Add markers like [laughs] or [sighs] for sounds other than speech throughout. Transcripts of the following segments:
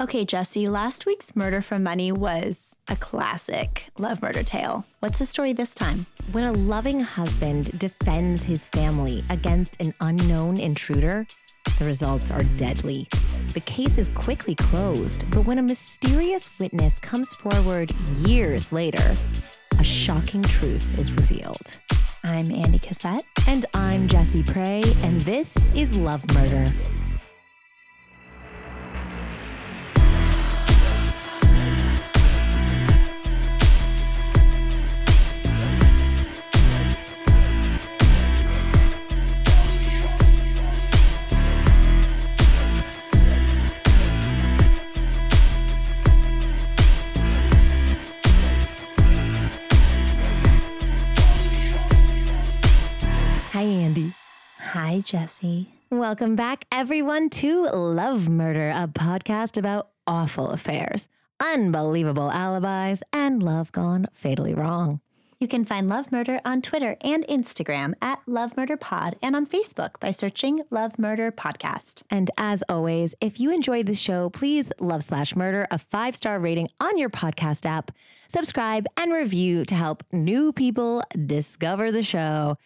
Okay, Jesse, last week's Murder for Money was a classic love murder tale. What's the story this time? When a loving husband defends his family against an unknown intruder, the results are deadly. The case is quickly closed, but when a mysterious witness comes forward years later, a shocking truth is revealed. I'm Andy Cassette. And I'm Jesse Pray, and this is Love Murder. Hi, Andy. Hi, Jesse. Welcome back, everyone, to Love Murder, a podcast about awful affairs, unbelievable alibis, and love gone fatally wrong. You can find Love Murder on Twitter and Instagram at Love Murder Pod and on Facebook by searching Love Murder Podcast. And as always, if you enjoyed the show, please love slash murder a five star rating on your podcast app, subscribe, and review to help new people discover the show.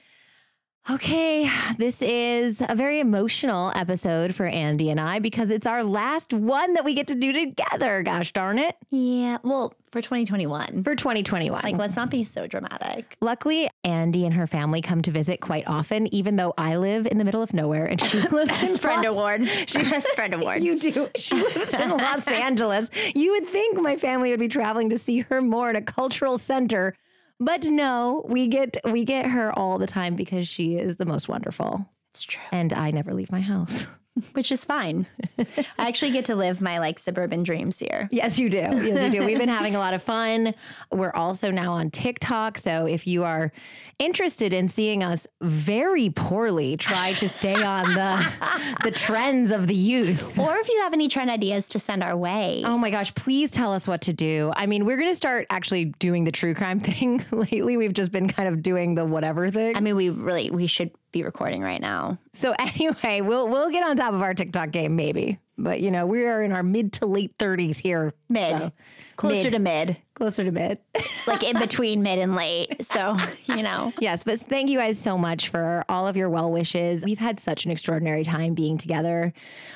Okay, this is a very emotional episode for Andy and I because it's our last one that we get to do together. Gosh darn it. Yeah, well, for 2021. For 2021. Like, let's not be so dramatic. Luckily, Andy and her family come to visit quite often, even though I live in the middle of nowhere and she [laughs] lives in Best friend Los- award. Best friend [laughs] award. You do. She lives in [laughs] Los Angeles. You would think my family would be traveling to see her more in a cultural center. But no, we get we get her all the time because she is the most wonderful. It's true. And I never leave my house. [laughs] Which is fine. I actually get to live my like suburban dreams here. Yes, you do. Yes, you do. We've been [laughs] having a lot of fun. We're also now on TikTok. So if you are interested in seeing us very poorly try to stay on the the trends of the youth. Or if you have any trend ideas to send our way. Oh my gosh, please tell us what to do. I mean, we're going to start actually doing the true crime [laughs] thing lately. We've just been kind of doing the whatever thing. I mean, we really we should be recording right now. So [laughs] anyway, we'll we'll get on top of our TikTok game maybe. But you know, we are in our mid to late 30s here. Mid. so- Closer Mid. to mid. Closer to mid. [laughs] Like in between mid and late. So, you know. Yes, but thank you guys so much for all of your well wishes. We've had such an extraordinary time being together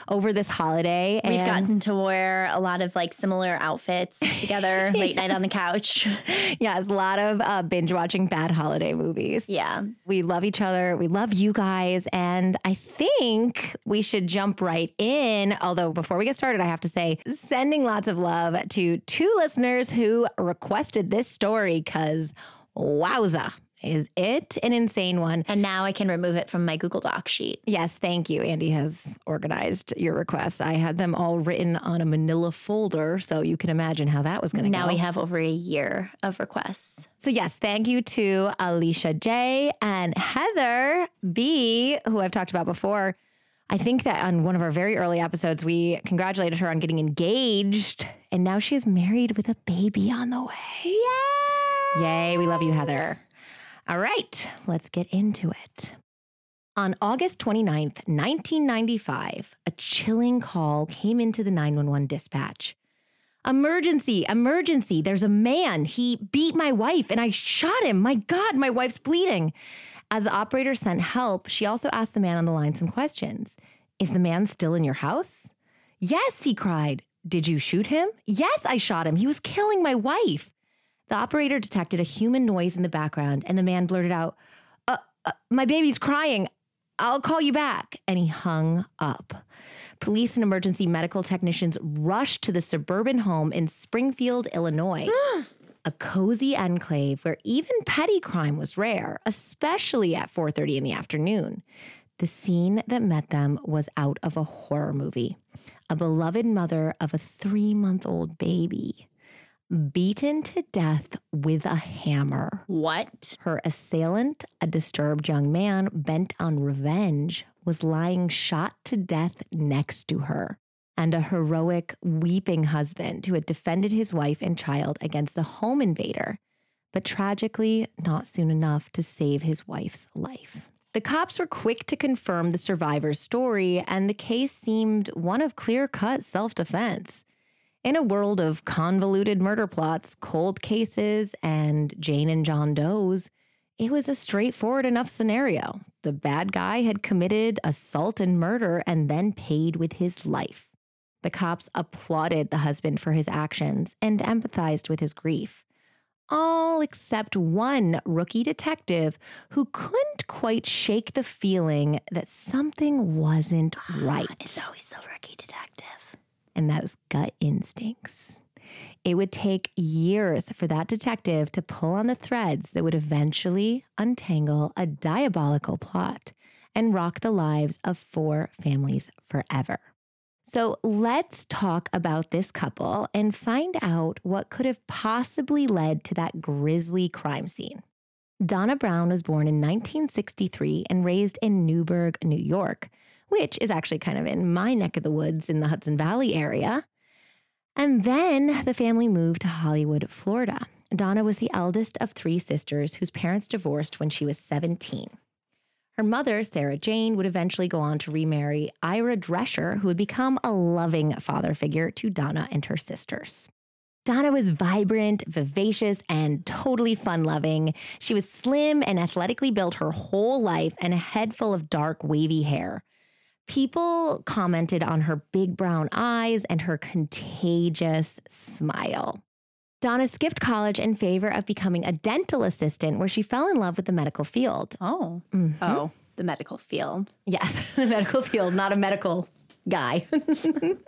over this holiday. We've gotten to wear a lot of like similar outfits together, [laughs] late night on the couch. yes, a lot of uh, binge watching bad holiday movies. Yeah. We love each other. We love you guys. And I think we should jump right in. Although, before we get started, I have to say, sending lots of love to two listeners who requested this story because wowza, is it an insane one? And now I can remove it from my Google Doc sheet. Yes, thank you. Andy has organized your requests. I had them all written on a manila folder, so you can imagine how that was going to go. Now we have over a year of requests. So, yes, thank you to Alicia J and Heather B, who I've talked about before. I think that on one of our very early episodes, we congratulated her on getting engaged, and now she is married with a baby on the way. Yeah. Yay, we love you, Heather. All right, let's get into it. On August 29th, 1995, a chilling call came into the 911 dispatch. Emergency, emergency. There's a man. He beat my wife and I shot him. My God, my wife's bleeding. As the operator sent help, she also asked the man on the line some questions. Is the man still in your house? Yes, he cried. Did you shoot him? Yes, I shot him. He was killing my wife. The operator detected a human noise in the background, and the man blurted out, uh, uh, My baby's crying. I'll call you back. And he hung up. Police and emergency medical technicians rushed to the suburban home in Springfield, Illinois. [gasps] [gasps] [gasps] a cozy enclave where even petty crime was rare, especially at 4:30 in the afternoon. The scene that met them was out of a horror movie. A beloved mother of a 3-month-old baby beaten to death with a hammer. What? Her assailant, a disturbed young man bent on revenge, was lying shot to death next to her. And a heroic, weeping husband who had defended his wife and child against the home invader, but tragically not soon enough to save his wife's life. The cops were quick to confirm the survivor's story, and the case seemed one of clear cut self defense. In a world of convoluted murder plots, cold cases, and Jane and John Doe's, it was a straightforward enough scenario. The bad guy had committed assault and murder and then paid with his life. The cops applauded the husband for his actions and empathized with his grief. All except one rookie detective who couldn't quite shake the feeling that something wasn't ah, right. It's always the rookie detective. and those gut instincts. It would take years for that detective to pull on the threads that would eventually untangle a diabolical plot and rock the lives of four families forever. So let's talk about this couple and find out what could have possibly led to that grisly crime scene. Donnah Brown was born in 1963 and raised in Newburgh, New York, which is actually kind of in my neck of the woods in the Hudson Valley area. And then the family moved to Hollywood, Florida. Donnah was the eldest of three sisters whose parents divorced when she was 17. Her mother, Sarah Jane, would eventually go on to remarry Ira Drescher, who would become a loving father figure to Donnah and her sisters. Donnah was vibrant, vivacious, and totally fun loving. She was slim and athletically built her whole life and a head full of dark, wavy hair. People commented on her big brown eyes and her contagious smile. Donnah skipped college in favor of becoming a dental assistant, where she fell in love with the medical field. Oh. Mm-hmm. Oh, the medical field. Yes, [laughs] the medical field, not a medical guy.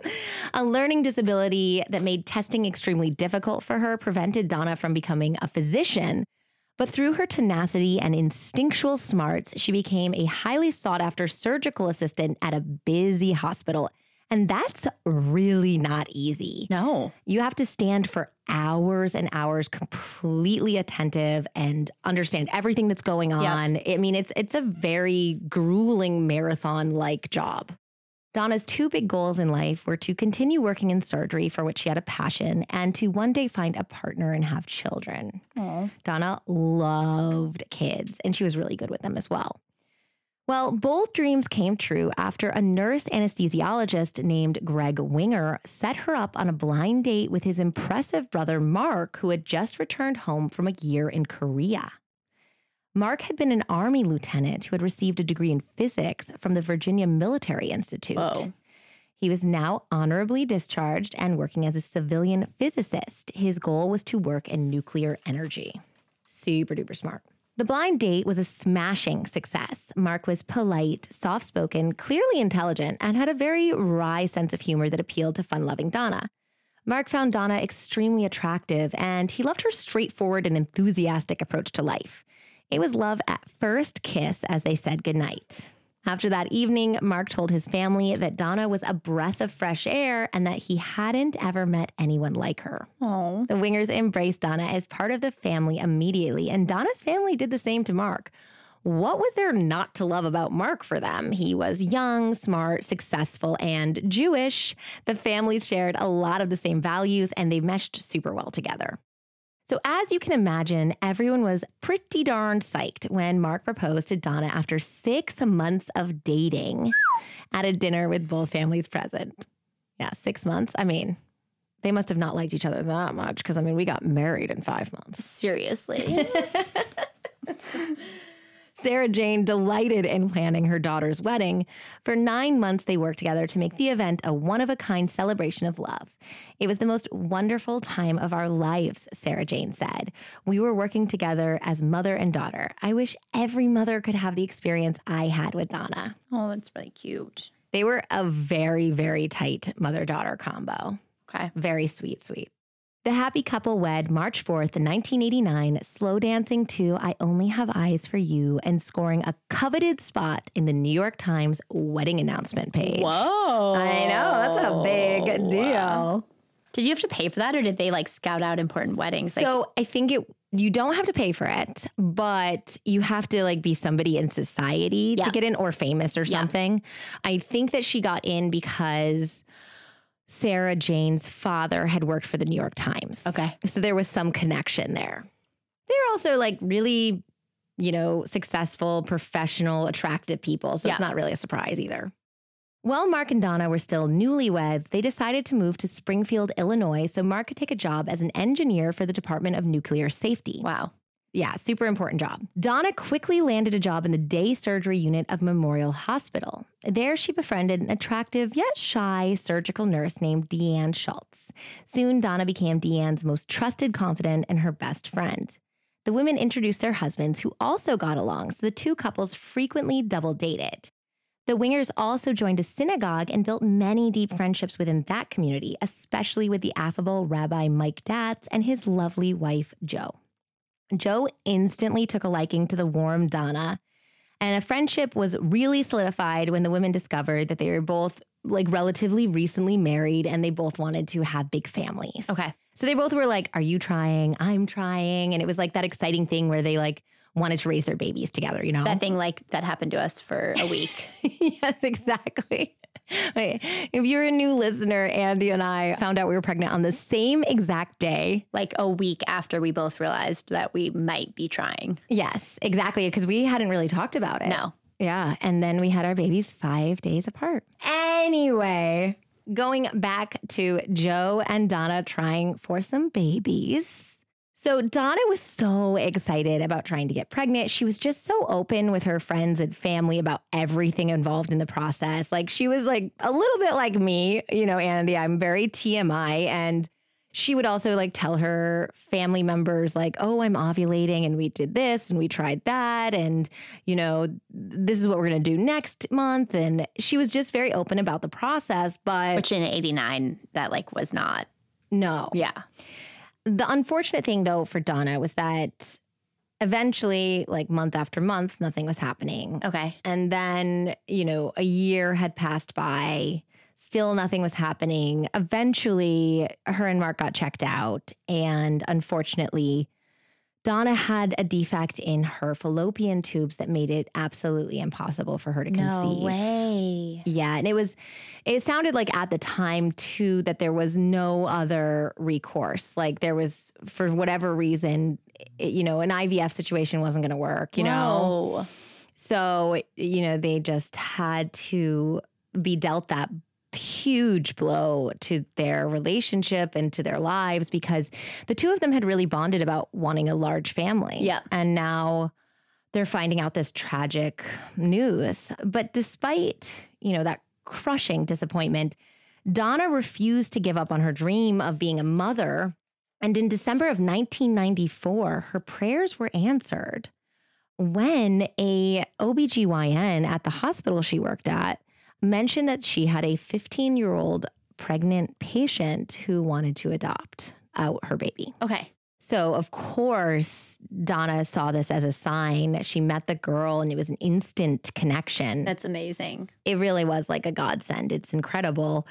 [laughs] a learning disability that made testing extremely difficult for her prevented Donnah from becoming a physician. But through her tenacity and instinctual smarts, she became a highly sought after surgical assistant at a busy hospital. And that's really not easy. No. You have to stand for hours and hours completely attentive and understand everything that's going on. I mean, it's it's a very grueling marathon like job. Donnah's two big goals in life were to continue working in surgery for which she had a passion and to one day find a partner and have children. Oh. Donnah loved kids and she was really good with them as well. Well, both dreams came true after a nurse anesthesiologist named Greg Winger set her up on a blind date with his impressive brother Mark, who had just returned home from a year in Korea. Mark had been an Army lieutenant who had received a degree in physics from the Virginia Military Institute. Whoa. He was now honorably discharged and working as a civilian physicist. His goal was to work in nuclear energy. Super duper smart. The blind date was a smashing success. Mark was polite, soft spoken, clearly intelligent, and had a very wry sense of humor that appealed to fun loving Donnah. Mark found Donnah extremely attractive, and he loved her straightforward and enthusiastic approach to life. It was love at first kiss as they said goodnight. After that evening, Mark told his family that Donnah was a breath of fresh air and that he hadn't ever met anyone like her. Oh. The Wingers embraced Donnah as part of the family immediately, and Donnah's family did the same to Mark. What was there not to love about Mark for them? He was young, smart, successful, and Jewish. The families shared a lot of the same values and they meshed super well together. So, as you can imagine, everyone was pretty darn psyched when Mark proposed to Donnah after six months of dating at a dinner with both families present. Yeah, six months. I mean, they must have not liked each other that much because, I mean, we got married in five months. Seriously. [laughs] Sarah Jane delighted in planning her daughter's wedding. For nine months, they worked together to make the event a one of a kind celebration of love. It was the most wonderful time of our lives, Sarah Jane said. We were working together as mother and daughter. I wish every mother could have the experience I had with Donnah. oh, that's really cute. They were a very, very tight mother daughter combo. Okay. Very sweet, sweet. The happy couple wed March 4th, 1989, slow dancing to I Only Have Eyes for You and scoring a coveted spot in the New York Times wedding announcement page. Whoa. I know, that's a big deal. Did you have to pay for that or did they like scout out important weddings? Like, So I think it you don't have to pay for it, but you have to like be somebody in society Yeah. to get in or famous or Yeah. something. I think that she got in because Sarah Jane's father had worked for the New York Times. Okay. So there was some connection there. They're also like really, you know, successful, professional, attractive people. So it's not really a surprise either. While Mark and Donnah were still newlyweds, they decided to move to Springfield, Illinois, so Mark could take a job as an engineer for the Department of Nuclear Safety. Wow. Yeah, super important job. Donnah quickly landed a job in the day surgery unit of Memorial Hospital. There, she befriended an attractive yet shy surgical nurse named Deanne Schultz. Soon, Donnah became Deanne's most trusted confidant and her best friend. The women introduced their husbands, who also got along, so the two couples frequently double dated. The Wingers also joined a synagogue and built many deep friendships within that community, especially with the affable Rabbi Mike Datz and his lovely wife, Joe. Joe instantly took a liking to the warm Donnah, and a friendship was really solidified when the women discovered that they were both like relatively recently married and they both wanted to have big families. Okay. So they both were like, Are you trying? I'm trying. And it was like that exciting thing where they like wanted to raise their babies together, you know? That thing like that happened to us for a week. [laughs] yes, exactly. Wait, if you're a new listener, Andy and I found out we were pregnant on the same exact day. like a week after we both realized that we might be trying. Yes, exactly. Because we hadn't really talked about it. No. Yeah. And then we had our babies five days apart. Anyway, going back to Joe and Donnah trying for some babies. So Donnah was so excited about trying to get pregnant. She was just so open with her friends and family about everything involved in the process. Like she was like a little bit like me, you know, Andy, I'm very TMI and she would also like tell her family members like, "Oh, I'm ovulating and we did this and we tried that and you know, this is what we're going to do next month." And she was just very open about the process, but Which in 89, that like was not. no. Yeah. The unfortunate thing, though, for Donnah was that eventually, like month after month, nothing was happening. Okay. And then, you know, a year had passed by, still nothing was happening. Eventually, her and Mark got checked out. And unfortunately, Donnah had a defect in her fallopian tubes that made it absolutely impossible for her to conceive. No way. Yeah, and it was it sounded like at the time too that there was no other recourse. Like there was for whatever reason, it- you know, an IVF situation wasn't going to work, you know. So, you know, they just had to be dealt that huge blow to their relationship and to their lives because the two of them had really bonded about wanting a large family. Yep. And now they're finding out this tragic news. But despite, you know, that crushing disappointment, Donnah refused to give up on her dream of being a mother. And in December of 1994, her prayers were answered when a OBGYN at the hospital she worked at mentioned that she had a 15 year old pregnant patient who wanted to adopt out her baby. Okay. So, of course, Donnah saw this as a sign. She met the girl and it was an instant connection. That's amazing. it really was like a godsend. It's incredible.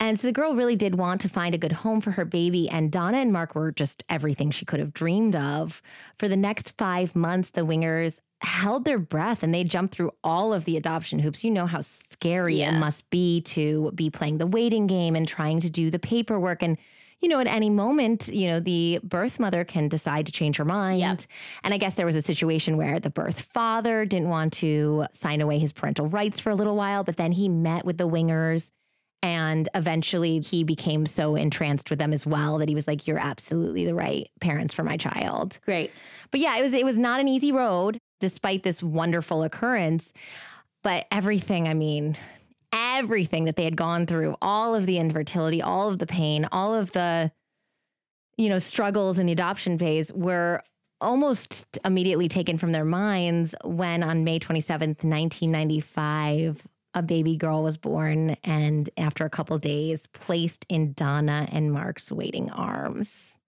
And so the girl really did want to find a good home for her baby. And Donnah and Mark were just everything she could have dreamed of. For the next five months, the Wingers held their breath and they jumped through all of the adoption hoops. You know how scary Yeah. it must be to be playing the waiting game and trying to do the paperwork. And, you know, at any moment, you know, the birth mother can decide to change her mind. Yep. And I guess there was a situation where the birth father didn't want to sign away his parental rights for a little while, but then he met with the Wingers and eventually he became so entranced with them as well that he was like, You're absolutely the right parents for my child. Great. But yeah, it was it was not an easy road despite this wonderful occurrence. But everything, I mean, everything that they had gone through, all of the infertility, all of the pain, all of the, you know, struggles in the adoption phase were almost immediately taken from their minds when on May 27th, 1995, a baby girl was born and after a couple days placed in Donnah and Mark's waiting arms.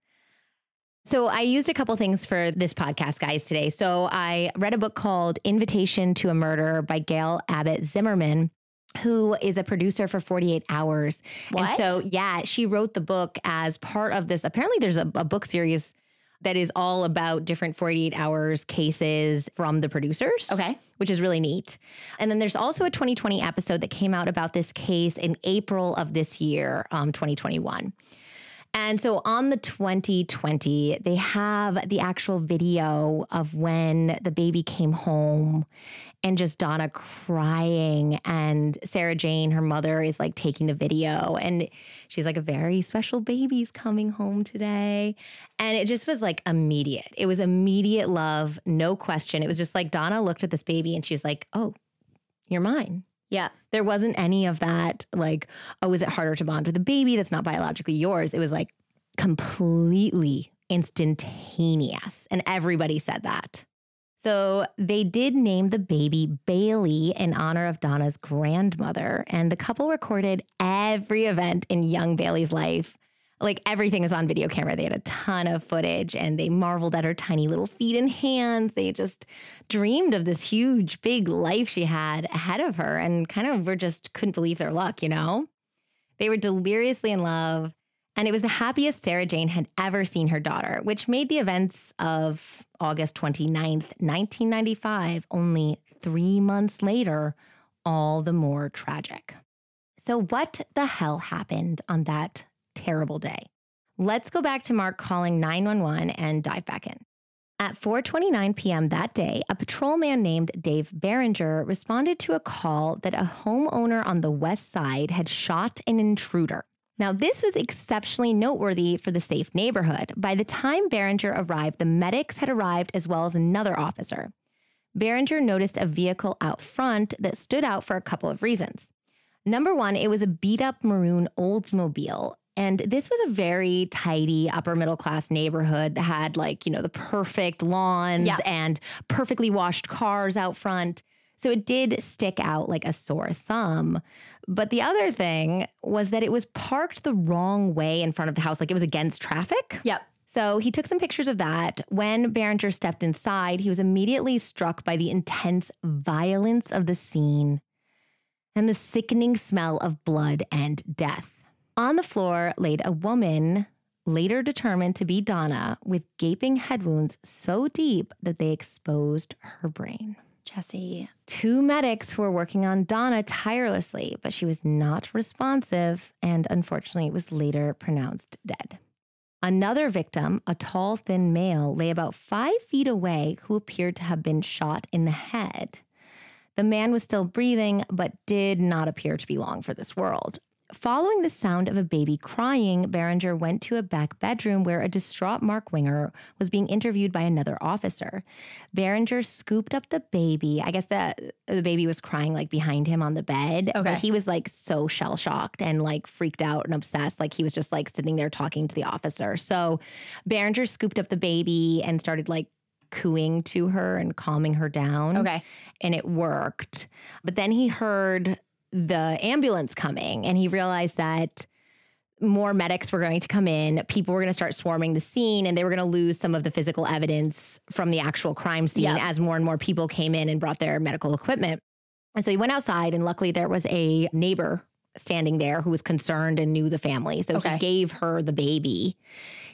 So I used a couple things for this podcast, guys, today. So I read a book called Invitation to a Murder by Gail Abbott Zimmerman. Who is a producer for 48 Hours. What? And so, yeah, she wrote the book as part of this. Apparently, there's a, a book series that is all about different 48 Hours cases from the producers Okay. which is really neat. And then there's also a 2020 episode that came out about this case in April of this year, um, 2021. And so on the 2020, they have the actual video of when the baby came home and just Donnah crying. And Sarah Jane, her mother, is like taking the video. And she's like, a very special baby's coming home today. And it just was like immediate. It was immediate love, no question. It was just like Donnah looked at this baby and she was like, oh, you're mine. Yeah. There wasn't any of that, like, oh, is it harder to bond with a baby that's not biologically yours? It was like completely instantaneous. And everybody said that. So they did name the baby Bailey in honor of Donnah's grandmother. And the couple recorded every event in young Bailey's life like everything is on video camera. They had a ton of footage and they marveled at her tiny little feet and hands. They just dreamed of this huge, big life she had ahead of her and kind of were just couldn't believe their luck, you know? They were deliriously in love. And it was the happiest Sarah Jane had ever seen her daughter, which made the events of August 29th, 1995, only three months later, all the more tragic. So, what the hell happened on that terrible day. Let's go back to Mark calling 911 and dive back in. At 4:29 p.m. that day, a patrolman named Dave Barringer responded to a call that a homeowner on the west side had shot an intruder. Now, this was exceptionally noteworthy for the safe neighborhood. By the time Barringer arrived, the medics had arrived as well as another officer. Barringer noticed a vehicle out front that stood out for a couple of reasons. Number one, it was a beat up maroon Oldsmobile, and this was a very tidy upper middle class neighborhood that had like, you know, the perfect lawns yeah. and perfectly washed cars out front. So it did stick out like a sore thumb. But the other thing was that it was parked the wrong way in front of the house, like it was against traffic. Yep. So he took some pictures of that. When Barringer stepped inside, he was immediately struck by the intense violence of the scene and the sickening smell of blood and death. On the floor laid a woman, later determined to be Donnah, with gaping head wounds so deep that they exposed her brain. Jesse. Two medics were working on Donnah tirelessly, but she was not responsive and unfortunately was later pronounced dead. Another victim, a tall, thin male, lay about five feet away who appeared to have been shot in the head. The man was still breathing, but did not appear to be long for this world. Following the sound of a baby crying, Barringer went to a back bedroom where a distraught Mark Winger was being interviewed by another officer. Barringer scooped up the baby. I guess that the baby was crying like behind him on the bed. Okay. But he was like so shell shocked and like freaked out and obsessed. Like he was just like sitting there talking to the officer. So Barringer scooped up the baby and started like cooing to her and calming her down. Okay. And it worked. But then he heard the ambulance coming and he realized that more medics were going to come in, people were going to start swarming the scene, and they were going to lose some of the physical evidence from the actual crime scene yep. as more and more people came in and brought their medical equipment. And so he went outside, and luckily there was a neighbor standing there who was concerned and knew the family. So okay. he gave her the baby.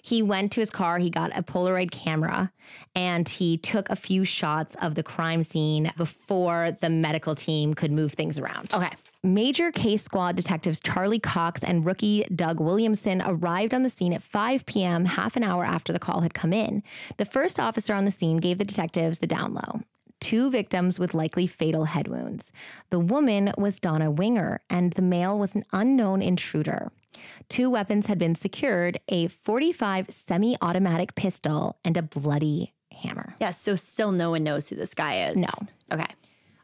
He went to his car, he got a Polaroid camera, and he took a few shots of the crime scene before the medical team could move things around. Okay. Major case squad detectives Charlie Cox and rookie Doug Williamson arrived on the scene at 5 p.m., half an hour after the call had come in. The first officer on the scene gave the detectives the down low. Two victims with likely fatal head wounds. The woman was Donnah Winger, and the male was an unknown intruder. Two weapons had been secured a 45 semi automatic pistol and a bloody hammer. Yes, yeah, so still no one knows who this guy is. No. Okay.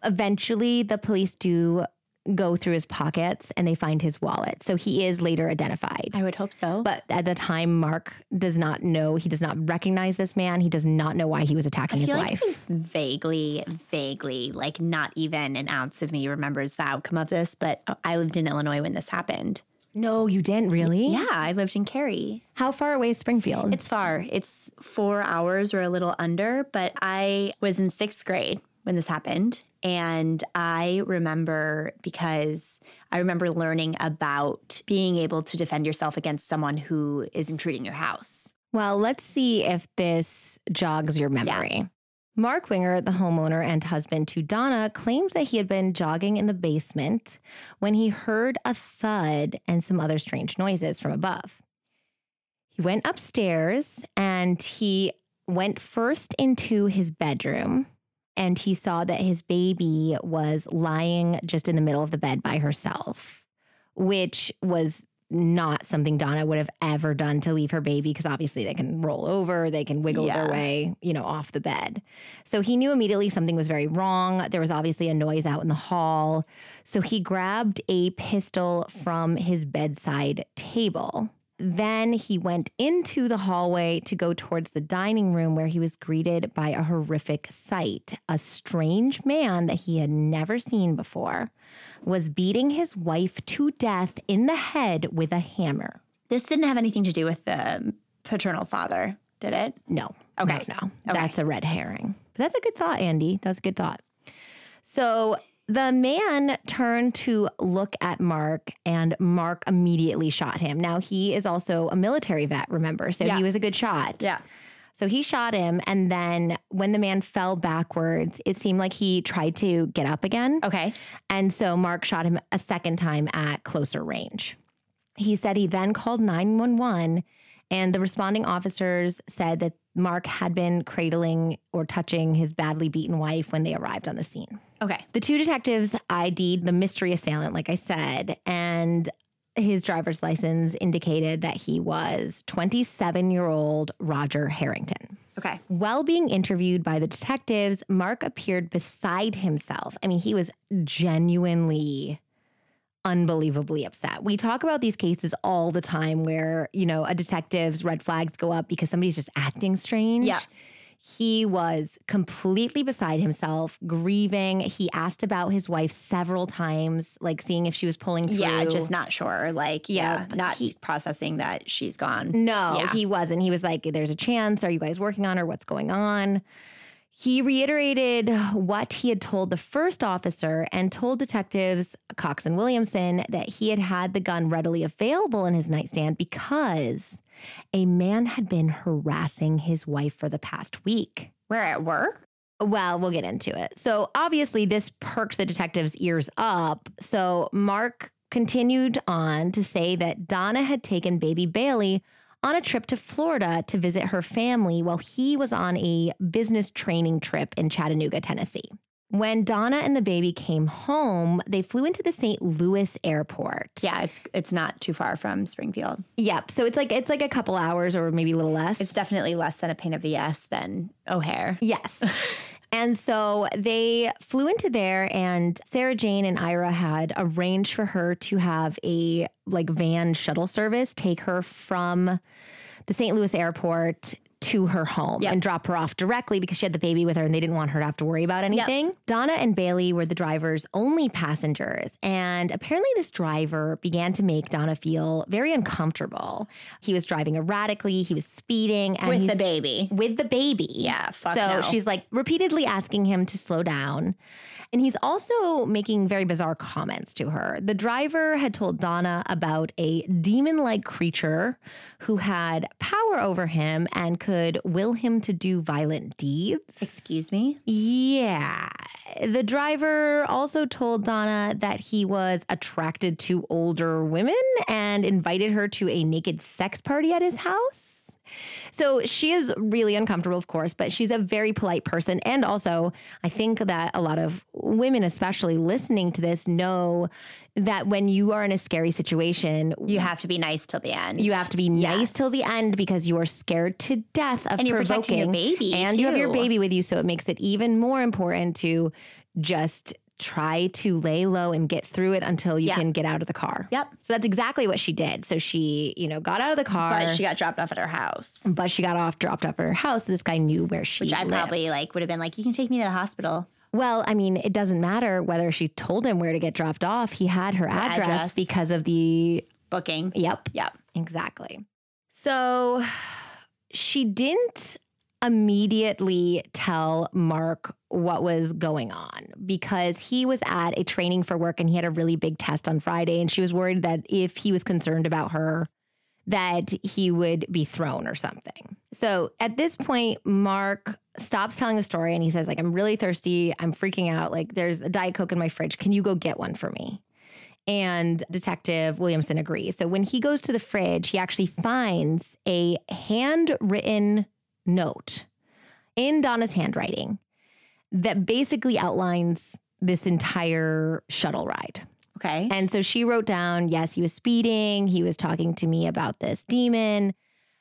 Eventually, the police do go through his pockets and they find his wallet. So he is later identified. I would hope so. But at the time, Mark does not know, he does not recognize this man. He does not know why he was attacking his like wife. vaguely, vaguely, like not even an ounce of me remembers the outcome of this, but I lived in Illinois when this happened. No, you didn't really? Yeah, I lived in Cary. How far away is Springfield? It's far. It's four hours or a little under, but I was in sixth grade when this happened. And I remember because I remember learning about being able to defend yourself against someone who is intruding your house. Well, let's see if this jogs your memory. Yeah. Mark Winger, the homeowner and husband to Donnah, claimed that he had been jogging in the basement when he heard a thud and some other strange noises from above. He went upstairs and he went first into his bedroom and he saw that his baby was lying just in the middle of the bed by herself, which was not something Donnah would have ever done to leave her baby because obviously they can roll over, they can wiggle Yeah. their way, you know, off the bed. So he knew immediately something was very wrong. There was obviously a noise out in the hall. So he grabbed a pistol from his bedside table. Then he went into the hallway to go towards the dining room where he was greeted by a horrific sight. A strange man that he had never seen before was beating his wife to death in the head with a hammer. This didn't have anything to do with the paternal father, did it? No. Okay. No, no. That's a red herring. But that's a good thought, Andy. That's a good thought. So the man turned to look at Mark, and Mark immediately shot him. Now, he is also a military vet, remember? So Yeah. he was a good shot. Yeah. So he shot him. And then when the man fell backwards, it seemed like he tried to get up again. Okay. And so Mark shot him a second time at closer range. He said he then called 911, and the responding officers said that Mark had been cradling or touching his badly beaten wife when they arrived on the scene. Okay. The two detectives ID'd the mystery assailant, like I said, and his driver's license indicated that he was 27 year old Roger Harrington. Okay. While being interviewed by the detectives, Mark appeared beside himself. I mean, he was genuinely unbelievably upset. We talk about these cases all the time where, you know, a detective's red flags go up because somebody's just acting strange. Yeah. He was completely beside himself, grieving. He asked about his wife several times, like seeing if she was pulling through. Yeah, just not sure. Like, yeah, Yeah, not he- processing that she's gone. No, Yeah. he wasn't. He was like, There's a chance. Are you guys working on her? What's going on? He reiterated what he had told the first officer and told detectives Cox and Williamson that he had had the gun readily available in his nightstand because a man had been harassing his wife for the past week. We're at work? Well, we'll get into it. So, obviously, this perked the detective's ears up. So, Mark continued on to say that Donnah had taken baby Bailey on a trip to Florida to visit her family while he was on a business training trip in Chattanooga, Tennessee. When Donnah and the baby came home, they flew into the St. Louis airport. Yeah, it's it's not too far from Springfield. Yep. So it's like it's like a couple hours or maybe a little less. It's definitely less than a pain of the S than O'Hare. Yes. [laughs] and so they flew into there and Sarah Jane and Ira had arranged for her to have a like van shuttle service take her from the St. Louis airport to her home Yep. and drop her off directly because she had the baby with her and they didn't want her to have to worry about anything. Donnah and Bailey were the driver's only passengers. And apparently, this driver began to make Donnah feel very uncomfortable. He was driving erratically, he was speeding, and With the baby. with the baby. Yeah, fuck so no. she's like repeatedly asking him to slow down. And he's also making very bizarre comments to her. The driver had told Donnah about a demon like creature who had power over him and could will him to do violent deeds. Excuse me? Yeah. The driver also told Donnah that he was attracted to older women and invited her to a naked sex party at his house. So she is really uncomfortable, of course, but she's a very polite person. And also, I think that a lot of women, especially listening to this, know that when you are in a scary situation, You have to be nice till the end. you have to be nice till the end because you are scared to death of And you're provoking. protecting your baby, and you have your baby with you, so it makes it even more important to just try to lay low and get through it until you Yeah. can get out of the car. Yep. So that's exactly what she did. So she, you know, got out of the car, But she got dropped off at her house. but she got off, dropped off at her house. This guy knew where she Which I lived. probably like would have been like, you can take me to the hospital. Well, I mean, it doesn't matter whether she told him where to get dropped off. He had her address, address. because of the Booking. Yep. Yep. Exactly. So [sighs] she didn't immediately tell Mark what was going on because he was at a training for work and he had a really big test on Friday and she was worried that if he was concerned about her that he would be thrown or something. So at this point Mark stops telling the story and he says like I'm really thirsty, I'm freaking out, like there's a diet coke in my fridge. Can you go get one for me? And Detective Williamson agrees. So when he goes to the fridge, he actually finds a handwritten note in Donnah's handwriting that basically outlines this entire shuttle ride. Okay. And so she wrote down, yes, he was speeding. He was talking to me about this demon.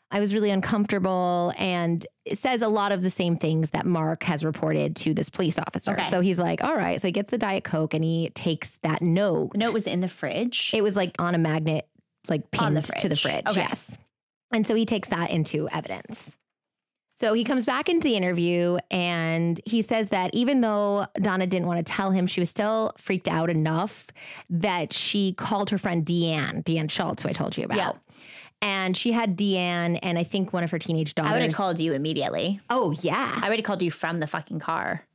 I was really uncomfortable. And it says a lot of the same things that Mark has reported to this police officer. Okay. So he's like, all right. So he gets the Diet Coke and he takes that note. The note was in the fridge. It was like on a magnet, like On the pinned to the fridge. fridge. Okay. Yes. And so he takes that into evidence. So he comes back into the interview and he says that even though Donnah didn't want to tell him, she was still freaked out enough that she called her friend Deanne, Deanne Schultz, who I told you about. Yeah. And she had Deanne and I think one of her teenage daughters. I would have called you immediately. Oh, yeah. I would have called you from the fucking car.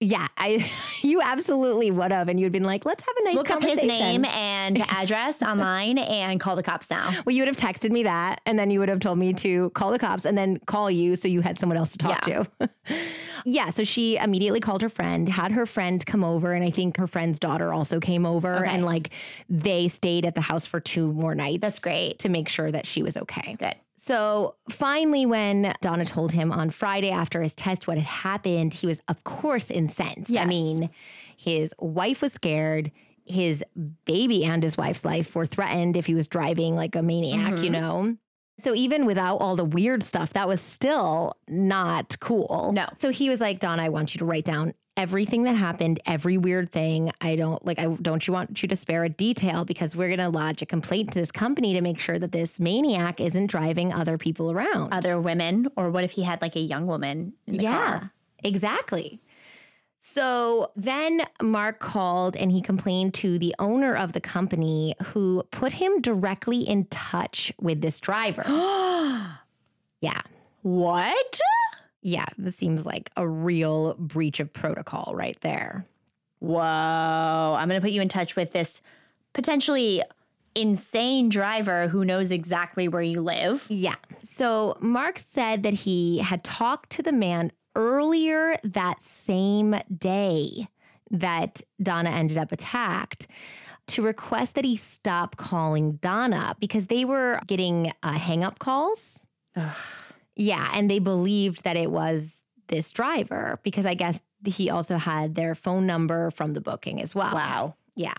Yeah. I [laughs] you absolutely would have. And you'd been like, let's have a nice conversation. Look up his name and [laughs] address online and call the cops now. Well, you would have texted me that, and then you would have told me to call the cops and then call you so you had someone else to talk Yeah. to. [laughs] yeah. So she immediately called her friend, had her friend come over, and I think her friend's daughter also came over, Okay. and like they stayed at the house for two more nights. That's great. to make sure that she was okay. Good. So finally, when Donnah told him on Friday after his test what had happened, he was, of course, incensed. I mean, his wife was scared. His baby and his wife's life were threatened if he was driving like a maniac, Mm-hmm. you know? So even without all the weird stuff, that was still not cool. No. So he was like, Donnah, I want you to write down everything that happened, every weird thing. I don't like I don't you want you to spare a detail because we're gonna lodge a complaint to this company to make sure that this maniac isn't driving other people around. Other women, or what if he had like a young woman in the yeah, car? exactly. So then Mark called and he complained to the owner of the company who put him directly in touch with this driver. [gasps] yeah. What? Yeah, this seems like a real breach of protocol right there. Whoa. I'm going to put you in touch with this potentially insane driver who knows exactly where you live. Yeah. So Mark said that he had talked to the man earlier that same day that Donnah ended up attacked to request that he stop calling Donnah because they were getting uh, hang up calls. Yeah. And they believed that it was this driver because I guess he also had their phone number from the booking as well. Wow. Yeah.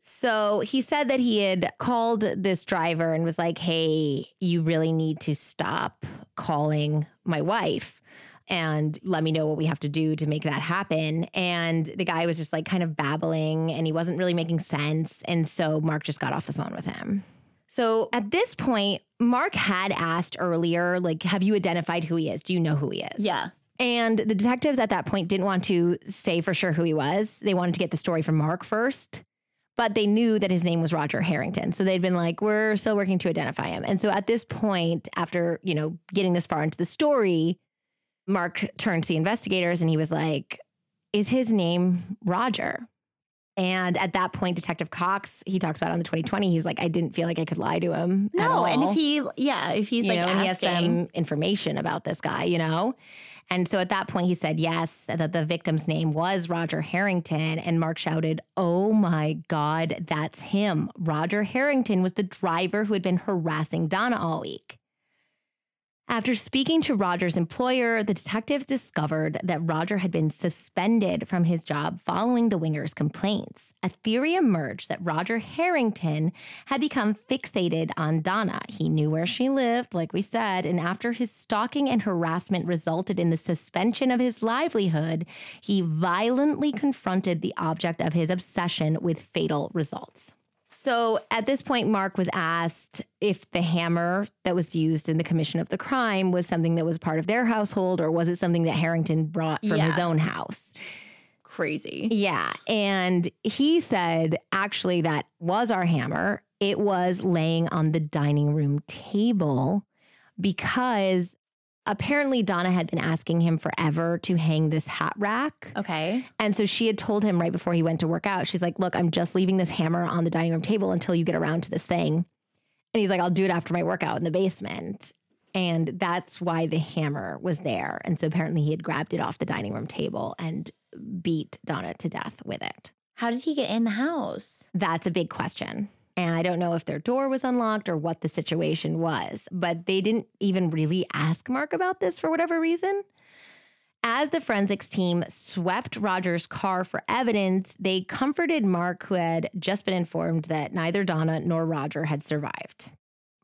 So he said that he had called this driver and was like, hey, you really need to stop calling my wife and let me know what we have to do to make that happen. And the guy was just like kind of babbling and he wasn't really making sense. And so Mark just got off the phone with him. So at this point, Mark had asked earlier, like, have you identified who he is? Do you know who he is? Yeah. And the detectives at that point didn't want to say for sure who he was. They wanted to get the story from Mark first, but they knew that his name was Roger Harrington. So they'd been like, we're still working to identify him. And so at this point, after, you know, getting this far into the story, Mark turned to the investigators and he was like, is his name Roger? And at that point, Detective Cox, he talks about on the 2020, he was like, I didn't feel like I could lie to him. No, and if he, yeah, if he's you like know, and he has asking, some information about this guy, you know? And so at that point, he said yes, that the victim's name was Roger Harrington. And Mark shouted, Oh my God, that's him. Roger Harrington was the driver who had been harassing Donnah all week. After speaking to Roger's employer, the detectives discovered that Roger had been suspended from his job following the Winger's complaints. A theory emerged that Roger Harrington had become fixated on Donnah. He knew where she lived, like we said, and after his stalking and harassment resulted in the suspension of his livelihood, he violently confronted the object of his obsession with fatal results. So at this point, Mark was asked if the hammer that was used in the commission of the crime was something that was part of their household or was it something that Harrington brought from his own house? crazy. Yeah. And he said, actually, that was our hammer. It was laying on the dining room table because apparently Donnah had been asking him forever to hang this hat rack. Okay. And so she had told him right before he went to work out, she's like, Look, I'm just leaving this hammer on the dining room table until you get around to this thing. And he's like, I'll do it after my workout in the basement. And that's why the hammer was there. And so apparently he had grabbed it off the dining room table and beat Donnah to death with it. How did he get in the house? That's a big question. And I don't know if their door was unlocked or what the situation was, but they didn't even really ask Mark about this for whatever reason. As the forensics team swept Roger's car for evidence, they comforted Mark, who had just been informed that neither Donnah nor Roger had survived.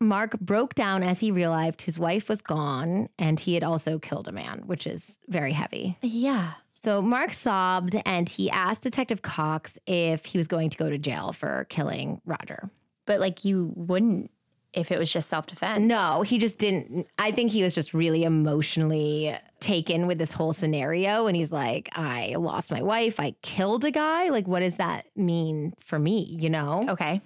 Mark broke down as he realized his wife was gone and he had also killed a man, which is very heavy. Yeah. So Mark sobbed and he asked Detective Cox if he was going to go to jail for killing Roger. But like you wouldn't if it was just self defense. No, he just didn't. I think he was just really emotionally taken with this whole scenario. And he's like, I lost my wife. I killed a guy. Like, what does that mean for me? You know? Okay.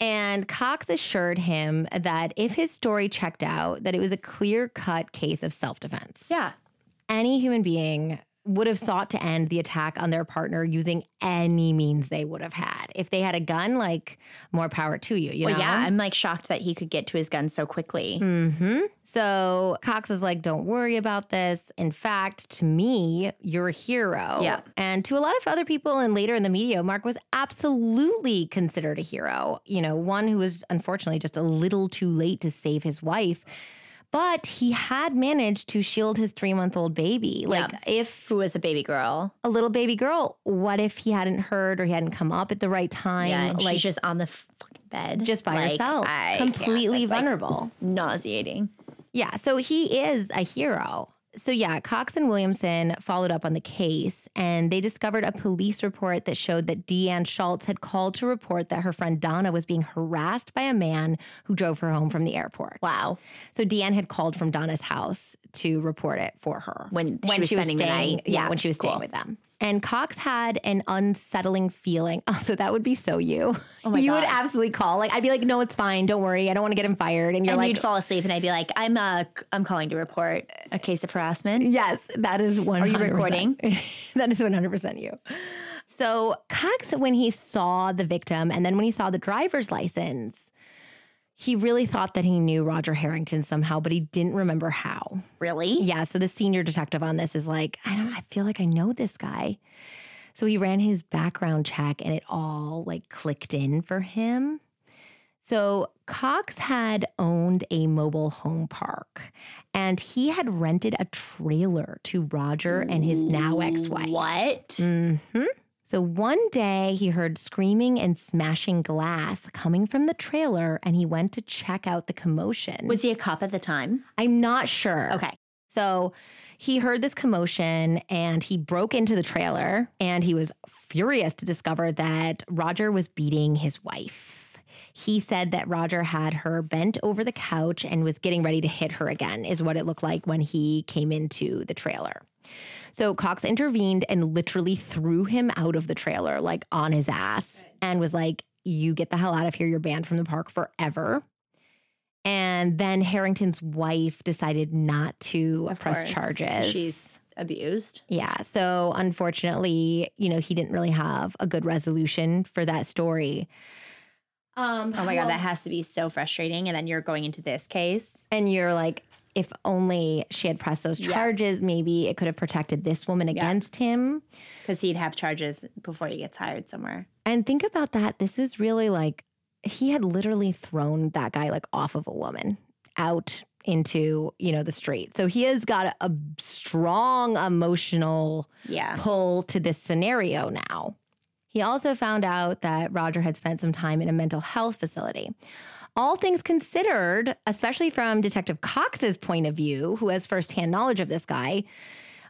And Cox assured him that if his story checked out, that it was a clear cut case of self defense. Yeah. Any human being would have sought to end the attack on their partner using any means they would have had. If they had a gun, like more power to you, you Well, know? yeah. I'm like shocked that he could get to his gun so quickly. hmm So Cox is like, don't worry about this. In fact, to me, you're a hero. Yeah. And to a lot of other people and later in the media, Mark was absolutely considered a hero. You know, one who was unfortunately just a little too late to save his wife. But he had managed to shield his three month old baby. Like, Yeah. if Who was a baby girl? a little baby girl, what if he hadn't heard or he hadn't come up at the right time? Yeah. Like, she's just on the fucking bed. just by Like, herself, I completely That's, like, vulnerable. nauseating. Yeah, so he is a hero. So, yeah, Cox and Williamson followed up on the case and they discovered a police report that showed that Deanne Schultz had called to report that her friend Donnah was being harassed by a man who drove her home from the airport. Wow. So, Deanne had called from Donnah's house to report it for her When she was spending the staying, night. Yeah, Yeah, when she was staying with them. And Cox had an unsettling feeling. [laughs] Also, that would be so you. Oh my [laughs] you would absolutely call. Like, I'd be like, no, it's fine. Don't worry. I don't want to get him fired. And you're and like, you'd fall asleep, and I'd be like, "I'm uh, I'm calling to report a case of harassment." Yes, that is one. Are you recording? [laughs] that is one hundred percent you. So Cox, when he saw the victim, and then when he saw the driver's license, he really thought that he knew Roger Harrington somehow, but he didn't remember how. Really? Yeah. So the senior detective on this is like, I don't. I feel like I know this guy. So he ran his background check, and it all like clicked in for him. So Cox had owned a mobile home park and he had rented a trailer to Roger and his now ex-wife. What? hmm So one day he heard screaming and smashing glass coming from the trailer and he went to check out the commotion. Was he a cop at the time? I'm not sure. Okay. So he heard this commotion and he broke into the trailer and he was furious to discover that Roger was beating his wife. He said that Roger had her bent over the couch and was getting ready to hit her again, is what it looked like when he came into the trailer. So Cox intervened and literally threw him out of the trailer, like on his ass, and was like, You get the hell out of here. You're banned from the park forever. And then Harrington's wife decided not to Of press course. charges. She's abused. yeah. So unfortunately, you know, he didn't really have a good resolution for that story. Um, Oh my god, well, that has to be so frustrating. And then you're going into this case. and you're like, if only she had pressed those Yeah. charges, maybe it could have protected this woman against him. Because he'd have charges before he gets hired somewhere. And think about that. This was really like he had literally thrown that guy like off of a woman out into, you know, the street. So he has got a, a strong emotional Yeah. pull to this scenario now. He also found out that Roger had spent some time in a mental health facility. All things considered, especially from Detective Cox's point of view, who has firsthand knowledge of this guy,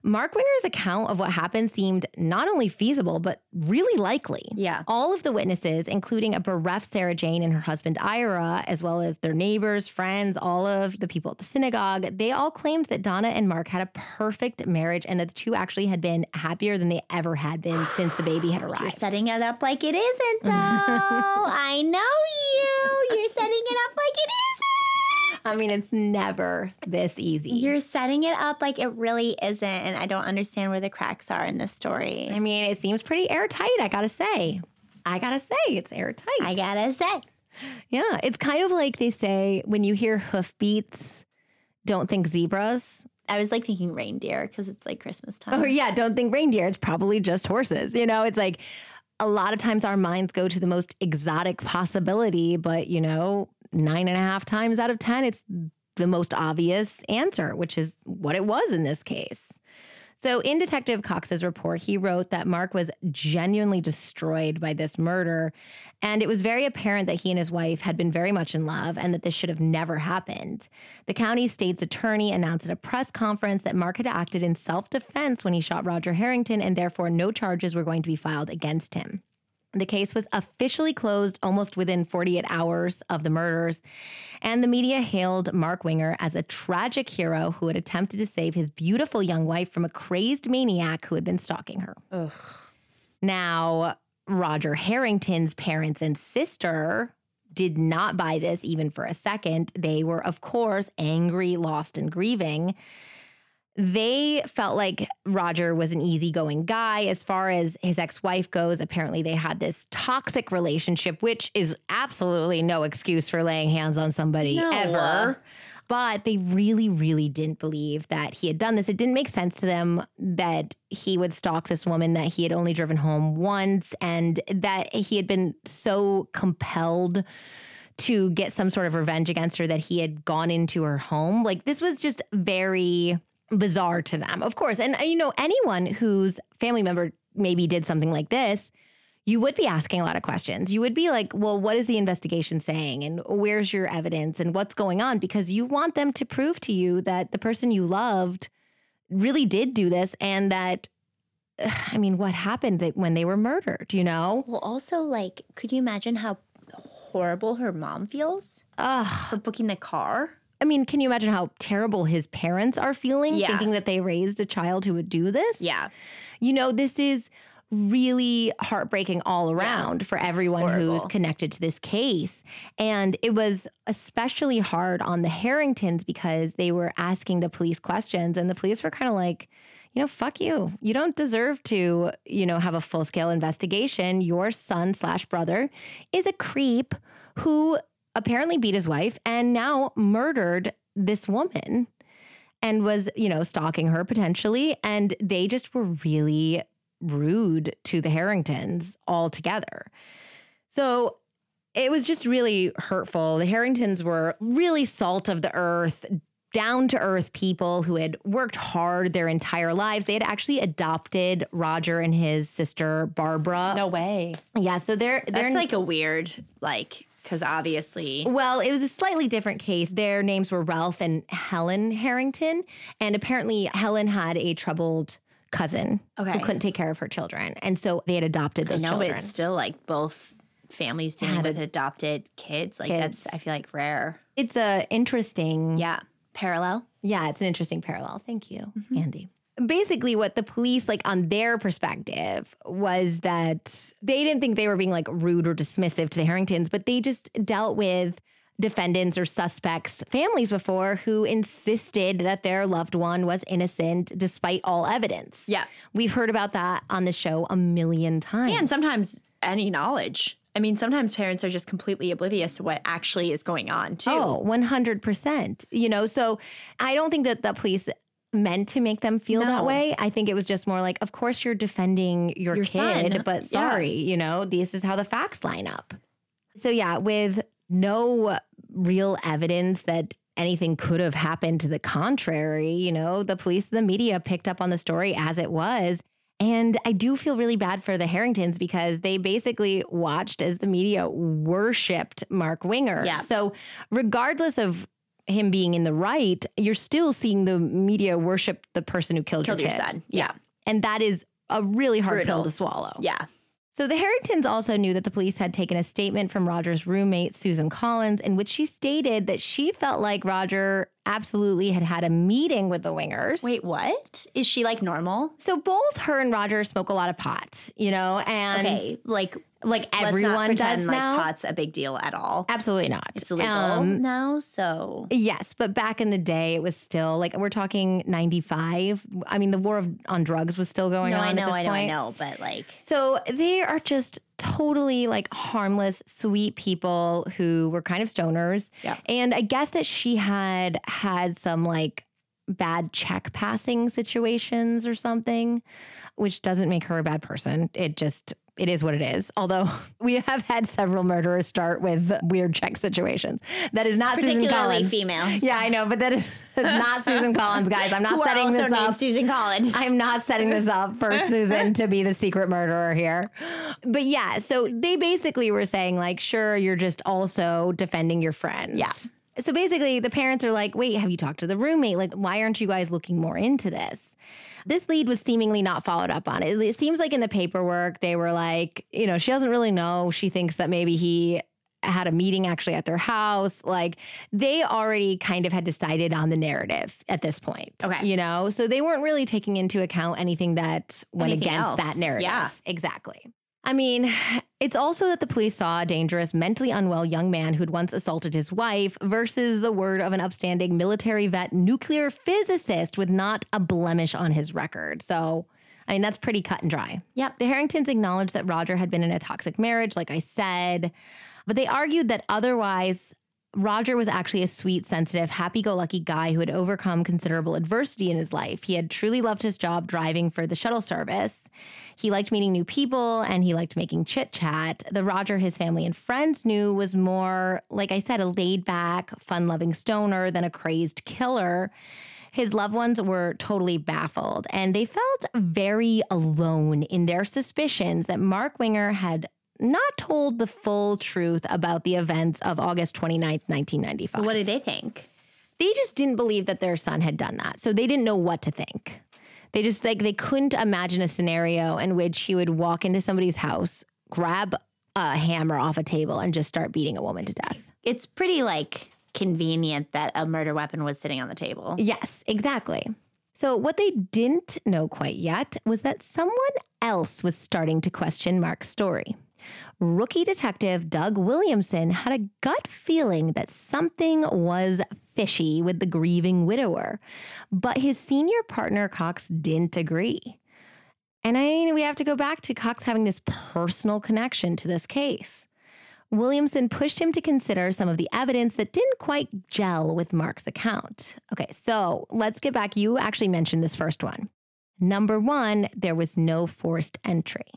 Mark Winger's account of what happened seemed not only feasible, but really likely. Yeah. All of the witnesses, including a bereft Sarah Jane and her husband Ira, as well as their neighbors, friends, all of the people at the synagogue, they all claimed that Donnah and Mark had a perfect marriage and that the two actually had been happier than they ever had been [sighs] since the baby had arrived. You're setting it up like it isn't, though. [laughs] I know you. You're setting it up like it I mean, it's never this easy. You're setting it up like it really isn't. And I don't understand where the cracks are in this story. I mean, it seems pretty airtight, I gotta say. I gotta say, it's airtight. I gotta say. Yeah, it's kind of like they say when you hear hoofbeats, don't think zebras. I was like thinking reindeer because it's like Christmas time. Or yeah, don't think reindeer. It's probably just horses. You know, it's like a lot of times our minds go to the most exotic possibility, but you know, nine and a half times out of 10, it's the most obvious answer, which is what it was in this case. So, in Detective Cox's report, he wrote that Mark was genuinely destroyed by this murder. And it was very apparent that he and his wife had been very much in love and that this should have never happened. The county state's attorney announced at a press conference that Mark had acted in self defense when he shot Roger Harrington, and therefore no charges were going to be filed against him. The case was officially closed almost within 48 hours of the murders, and the media hailed Mark Winger as a tragic hero who had attempted to save his beautiful young wife from a crazed maniac who had been stalking her. Ugh. Now, Roger Harrington's parents and sister did not buy this even for a second. They were, of course, angry, lost, and grieving they felt like Roger was an easygoing guy. As far as his ex wife goes, apparently they had this toxic relationship, which is absolutely no excuse for laying hands on somebody No. ever. But they really, really didn't believe that he had done this. It didn't make sense to them that he would stalk this woman that he had only driven home once and that he had been so compelled to get some sort of revenge against her that he had gone into her home. Like this was just very bizarre to them, of course. And uh, you know, anyone whose family member maybe did something like this, you would be asking a lot of questions. You would be like, well, what is the investigation saying? And where's your evidence? And what's going on? Because you want them to prove to you that the person you loved really did do this and that. [sighs] I mean, what happened that when they were murdered, you know? Well, also, like, could you imagine how horrible her mom feels Ugh. for booking the car? I mean, can you imagine how terrible his parents are feeling Yeah. thinking that they raised a child who would do this? Yeah. You know, this is really heartbreaking all around for everyone who's connected to this case. And it was especially hard on the Harringtons because they were asking the police questions and the police were kind of like, you know, fuck you. You don't deserve to, you know, have a full scale investigation. Your son slash brother is a creep who apparently beat his wife and now murdered this woman and was, you know, stalking her potentially. And they just were really rude to the Harringtons altogether. So it was just really hurtful. The Harringtons were really salt of the earth, down to earth people who had worked hard their entire lives. They had actually adopted Roger and his sister Barbara. No way. Yeah, so they're they're That's like a weird, like, because obviously. Well, it was a slightly different case. Their names were Ralph and Helen Harrington. And apparently, Helen had a troubled cousin Okay. who couldn't take care of her children. And so they had adopted I those know, children. but it's still like both families dealing Had with adopted kids. Like, kids. that's, I feel like, rare. It's a interesting Yeah. Parallel. Yeah, it's an interesting parallel. Thank you, Mm-hmm. Andy. Basically, what the police, like on their perspective, was that they didn't think they were being like rude or dismissive to the Harringtons, but they just dealt with defendants or suspects' families before who insisted that their loved one was innocent despite all evidence. Yeah. We've heard about that on the show a million times. And sometimes any knowledge. I mean, sometimes parents are just completely oblivious to what actually is going on, too. Oh, 100%. You know, so I don't think that the police meant to make them feel that way. I think it was just more like, of course you're defending your, Your kid, son. but Yeah. sorry, you know, this is how the facts line up. So, yeah, with no real evidence that anything could have happened to the contrary, you know, the police and the media picked up on the story as it was. And I do feel really bad for the Harringtons because they basically watched as the media worshiped Mark Winger. Yeah. So, regardless of him being in the right, you're still seeing the media worship the person who killed, Killed your, your kid. son. Yeah. And that is a really hard pill to swallow. Yeah. So the Harringtons also knew that the police had taken a statement from Roger's roommate, Susan Collins, in which she stated that she felt like Roger absolutely had had a meeting with the Wingers. Wait, what? Is she like normal? So both her and Roger smoke a lot of pot, you know, and Okay. Like, like everyone pretend does like now. pot's a big deal at all. Absolutely not. It's illegal Um, now. So, Yes, but back in the day, it was still like we're talking '95. I mean, the war of, on drugs was still going no, on I know, at this I know, point. I know. But like, So they are just totally like harmless, sweet people who were kind of stoners. Yeah. And I guess that she had had some like bad check passing situations or something, which doesn't make her a bad person. It just it is what it is. Although [laughs] we have had several murderers start with weird check situations. That is not Susan Particularly Collins. females. Yeah, I know, but that is [laughs] that's not [laughs] Susan Collins, guys. I'm not Who setting this up. Susan Collins. I'm not setting this up for Susan to be the secret murderer here. But yeah, so they basically were saying, like, sure, you're just also defending your friend. Yeah. So basically, the parents are like, wait, have you talked to the roommate? Like, why aren't you guys looking more into this? This lead was seemingly not followed up on. It, it seems like in the paperwork, they were like, you know, she doesn't really know. She thinks that maybe he had a meeting actually at their house. Like they already kind of had decided on the narrative at this point. Okay. You know, so they weren't really taking into account anything that went Anything against else. that narrative. Yeah. Exactly. I mean, it's also that the police saw a dangerous, mentally unwell young man who'd once assaulted his wife versus the word of an upstanding military vet nuclear physicist with not a blemish on his record. So, I mean, that's pretty cut and dry. Yep. The Harringtons acknowledged that Roger had been in a toxic marriage, like I said, but they argued that otherwise, Roger was actually a sweet, sensitive, happy go lucky guy who had overcome considerable adversity in his life. He had truly loved his job driving for the shuttle service. He liked meeting new people and he liked making chit chat. The Roger his family and friends knew was more, like I said, a laid back, fun loving stoner than a crazed killer. His loved ones were totally baffled and they felt very alone in their suspicions that Mark Winger had not told the full truth about the events of August 29th, 1995. What did they think? They just didn't believe that their son had done that. So they didn't know what to think. They just like they couldn't imagine a scenario in which he would walk into somebody's house, grab a hammer off a table and just start beating a woman to death. It's pretty like convenient that a murder weapon was sitting on the table. Yes, exactly. So, what they didn't know quite yet was that someone else was starting to question Mark's story. Rookie detective Doug Williamson had a gut feeling that something was fishy with the grieving widower, but his senior partner Cox didn't agree. And I mean, we have to go back to Cox having this personal connection to this case. Williamson pushed him to consider some of the evidence that didn't quite gel with Mark's account. Okay, so let's get back. You actually mentioned this first one. Number one, there was no forced entry.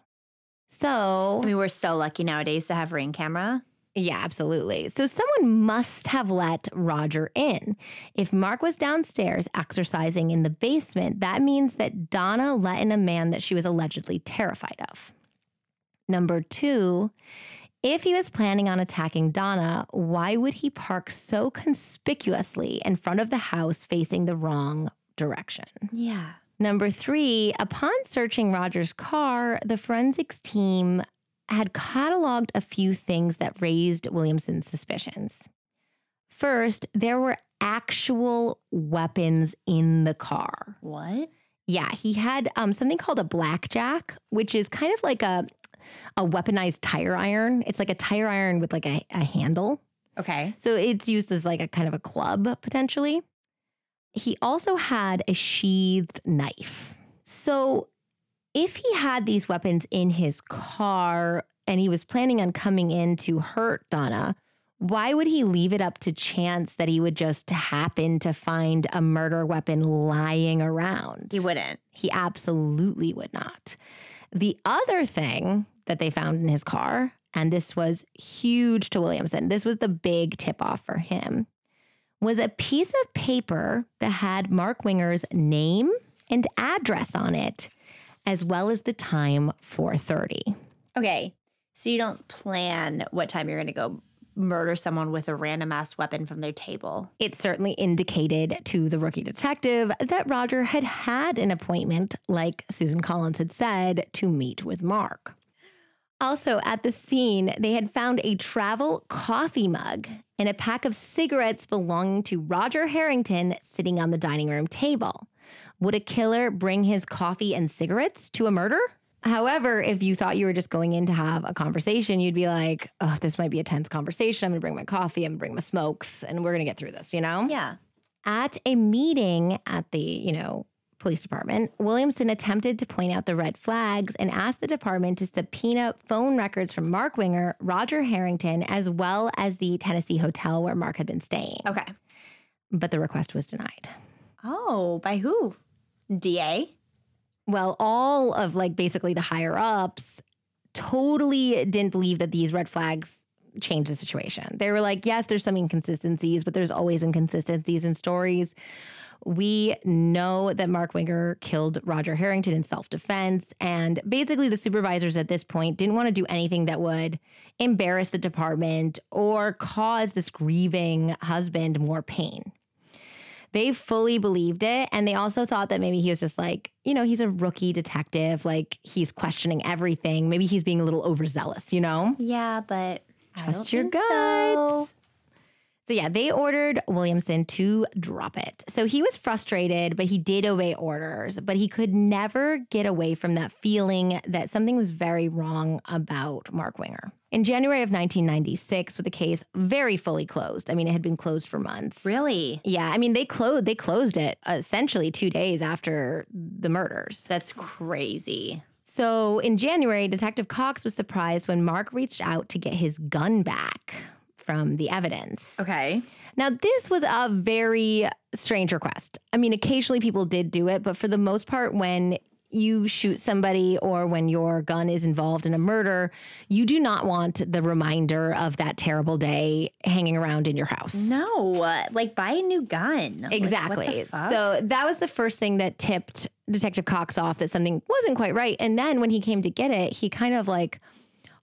So, I mean, we're so lucky nowadays to have ring camera. yeah, absolutely. So someone must have let Roger in. If Mark was downstairs exercising in the basement, that means that Donnah let in a man that she was allegedly terrified of. Number two, if he was planning on attacking Donnah, why would he park so conspicuously in front of the house facing the wrong direction? Yeah. Number three, upon searching Roger's car, the forensics team had cataloged a few things that raised Williamson's suspicions. First, there were actual weapons in the car. What? Yeah, he had um, something called a blackjack, which is kind of like a a weaponized tire iron. It's like a tire iron with like a, a handle. Okay. So it's used as like a kind of a club potentially. He also had a sheathed knife. So if he had these weapons in his car and he was planning on coming in to hurt Donnah, why would he leave it up to chance that he would just happen to find a murder weapon lying around? He wouldn't. He absolutely would not. The other thing that they found in his car, and this was huge to Williamson, this was the big tip off for him, was a piece of paper that had Mark Winger's name and address on it, as well as the time 430. Okay. So you don't plan what time you're going to go murder someone with a random ass weapon from their table. It certainly indicated to the rookie detective that Roger had had an appointment, like Susan Collins had said, to meet with Mark. Also, at the scene, they had found a travel coffee mug and a pack of cigarettes belonging to Roger Harrington sitting on the dining room table. Would a killer bring his coffee and cigarettes to a murder? However, if you thought you were just going in to have a conversation, you'd be like, oh, this might be a tense conversation. I'm gonna bring my coffee, I'm gonna bring my smokes, and we're gonna get through this, you know? Yeah. At a meeting at the, you know, police department, Williamson attempted to point out the red flags and asked the department to subpoena phone records from Mark Winger, Roger Harrington, as well as the Tennessee hotel where Mark had been staying. Okay. But the request was denied. Oh, by who? DA? Well, all of like basically the higher ups totally didn't believe that these red flags changed the situation. They were like, yes, there's some inconsistencies, but there's always inconsistencies in stories. We know that Mark Winger killed Roger Harrington in self defense. And basically, the supervisors at this point didn't want to do anything that would embarrass the department or cause this grieving husband more pain. They fully believed it. And they also thought that maybe he was just like, you know, he's a rookie detective. Like he's questioning everything. Maybe he's being a little overzealous, you know? Yeah, but Trust your gut. So. So. yeah, they ordered Williamson to drop it. So he was frustrated, but he did obey orders, but he could never get away from that feeling that something was very wrong about Mark Winger. In January of 1996, with the case very fully closed. I mean, it had been closed for months. Really? Yeah. I mean, they closed they closed it essentially two days after the murders. That's crazy. So in January, Detective Cox was surprised when Mark reached out to get his gun back from the evidence. Okay. Now, this was a very strange request. I mean, occasionally people did do it, but for the most part, when you shoot somebody or when your gun is involved in a murder, you do not want the reminder of that terrible day hanging around in your house. No, like buy a new gun. Exactly. Like, so that was the first thing that tipped Detective Cox off that something wasn't quite right. And then when he came to get it, he kind of like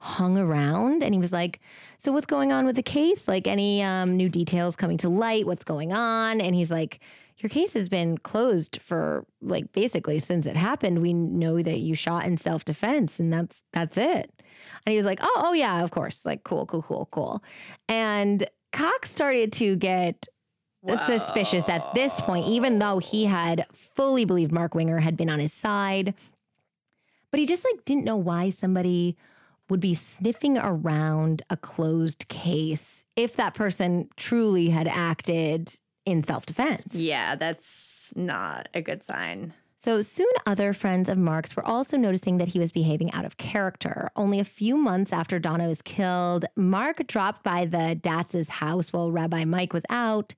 hung around and he was like, So what's going on with the case? Like any um, new details coming to light? What's going on? And he's like, your case has been closed for like basically since it happened. We know that you shot in self defense, and that's that's it. And he was like, oh, oh yeah, of course. Like, cool, cool, cool, cool. And Cox started to get Whoa. suspicious at this point, even though he had fully believed Mark Winger had been on his side. But he just like didn't know why somebody would be sniffing around a closed case if that person truly had acted in self defense. Yeah, that's not a good sign. So soon, other friends of Mark's were also noticing that he was behaving out of character. Only a few months after Donnah was killed, Mark dropped by the Datz's house while Rabbi Mike was out.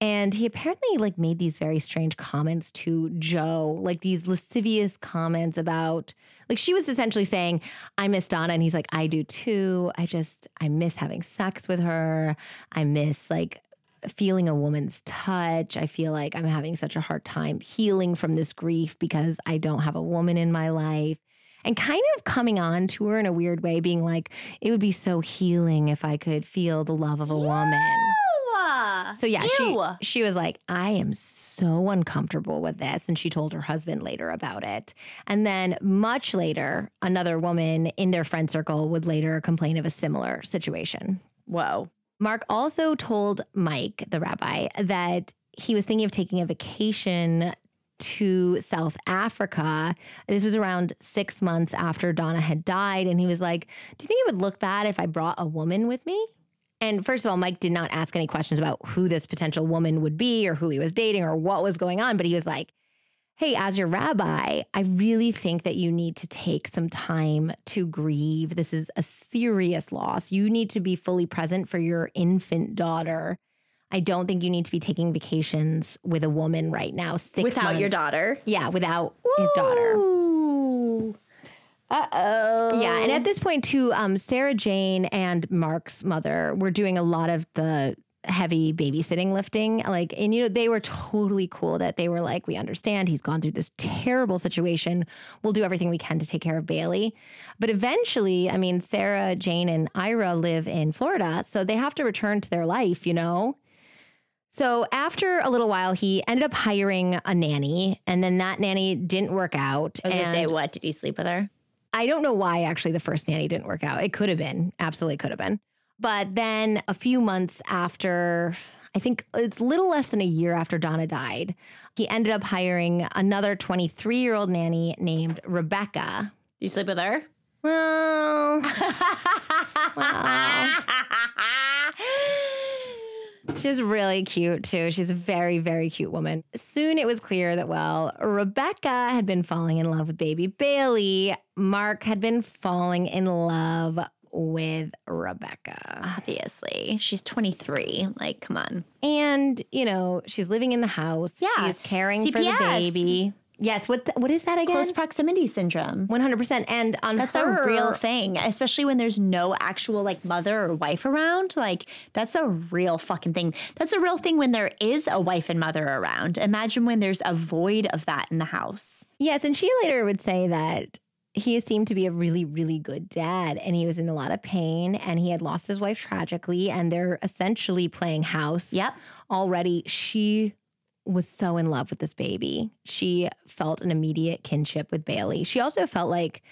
And he apparently like made these very strange comments to Joe, like these lascivious comments about like she was essentially saying, I miss Donnah. And he's like, I do too. I just I miss having sex with her. I miss like feeling a woman's touch. I feel like I'm having such a hard time healing from this grief because I don't have a woman in my life. And kind of coming on to her in a weird way, being like, it would be so healing if I could feel the love of a woman. So yeah, Ew. she she was like, I am so uncomfortable with this. And she told her husband later about it. And then much later, another woman in their friend circle would later complain of a similar situation. Whoa. Mark also told Mike, the rabbi, that he was thinking of taking a vacation to South Africa. This was around six months after Donnah had died. And he was like, Do you think it would look bad if I brought a woman with me? And first of all, Mike did not ask any questions about who this potential woman would be or who he was dating or what was going on. But he was like, hey, as your rabbi, I really think that you need to take some time to grieve. This is a serious loss. You need to be fully present for your infant daughter. I don't think you need to be taking vacations with a woman right now. Six without months. your daughter. Yeah, without Ooh. his daughter. Uh oh. Yeah, and at this point too, um, Sarah Jane and Mark's mother were doing a lot of the heavy babysitting lifting like and you know they were totally cool that they were like we understand he's gone through this terrible situation. We'll do everything we can to take care of bailey. But eventually i mean sarah jane and ira live in florida so they have to return to their life you know? So after a little while he ended up hiring a nanny and then that nanny didn't work out i was gonna say what? Did he sleep with her i don't know why actually the first nanny didn't work out it could have been absolutely could have been but then a few months after, I think it's little less than a year after Donnah died, he ended up hiring another 23 year old nanny named Rebecca. You sleep with her? Well, [laughs] well. She's really cute too. She's a very, very cute woman. Soon it was clear that, well, Rebecca had been falling in love with baby Bailey. Mark had been falling in love with Rebecca. Obviously, she's 23. Like, come on. And, you know, she's living in the house. Yeah. She's caring for the baby. Yes. What th- what is that again? Close proximity syndrome. 100%. And on That's her, a real thing, especially when there's no actual like mother or wife around. Like that's a real fucking thing. That's a real thing when there is a wife and mother around. Imagine when there's a void of that in the house. Yes, and she later would say that he seemed to be a really, really good dad, and he was in a lot of pain, and he had lost his wife tragically, and they're essentially playing house. Yep. Already, she was so in love with this baby. She felt an immediate kinship with Bailey. She also felt like,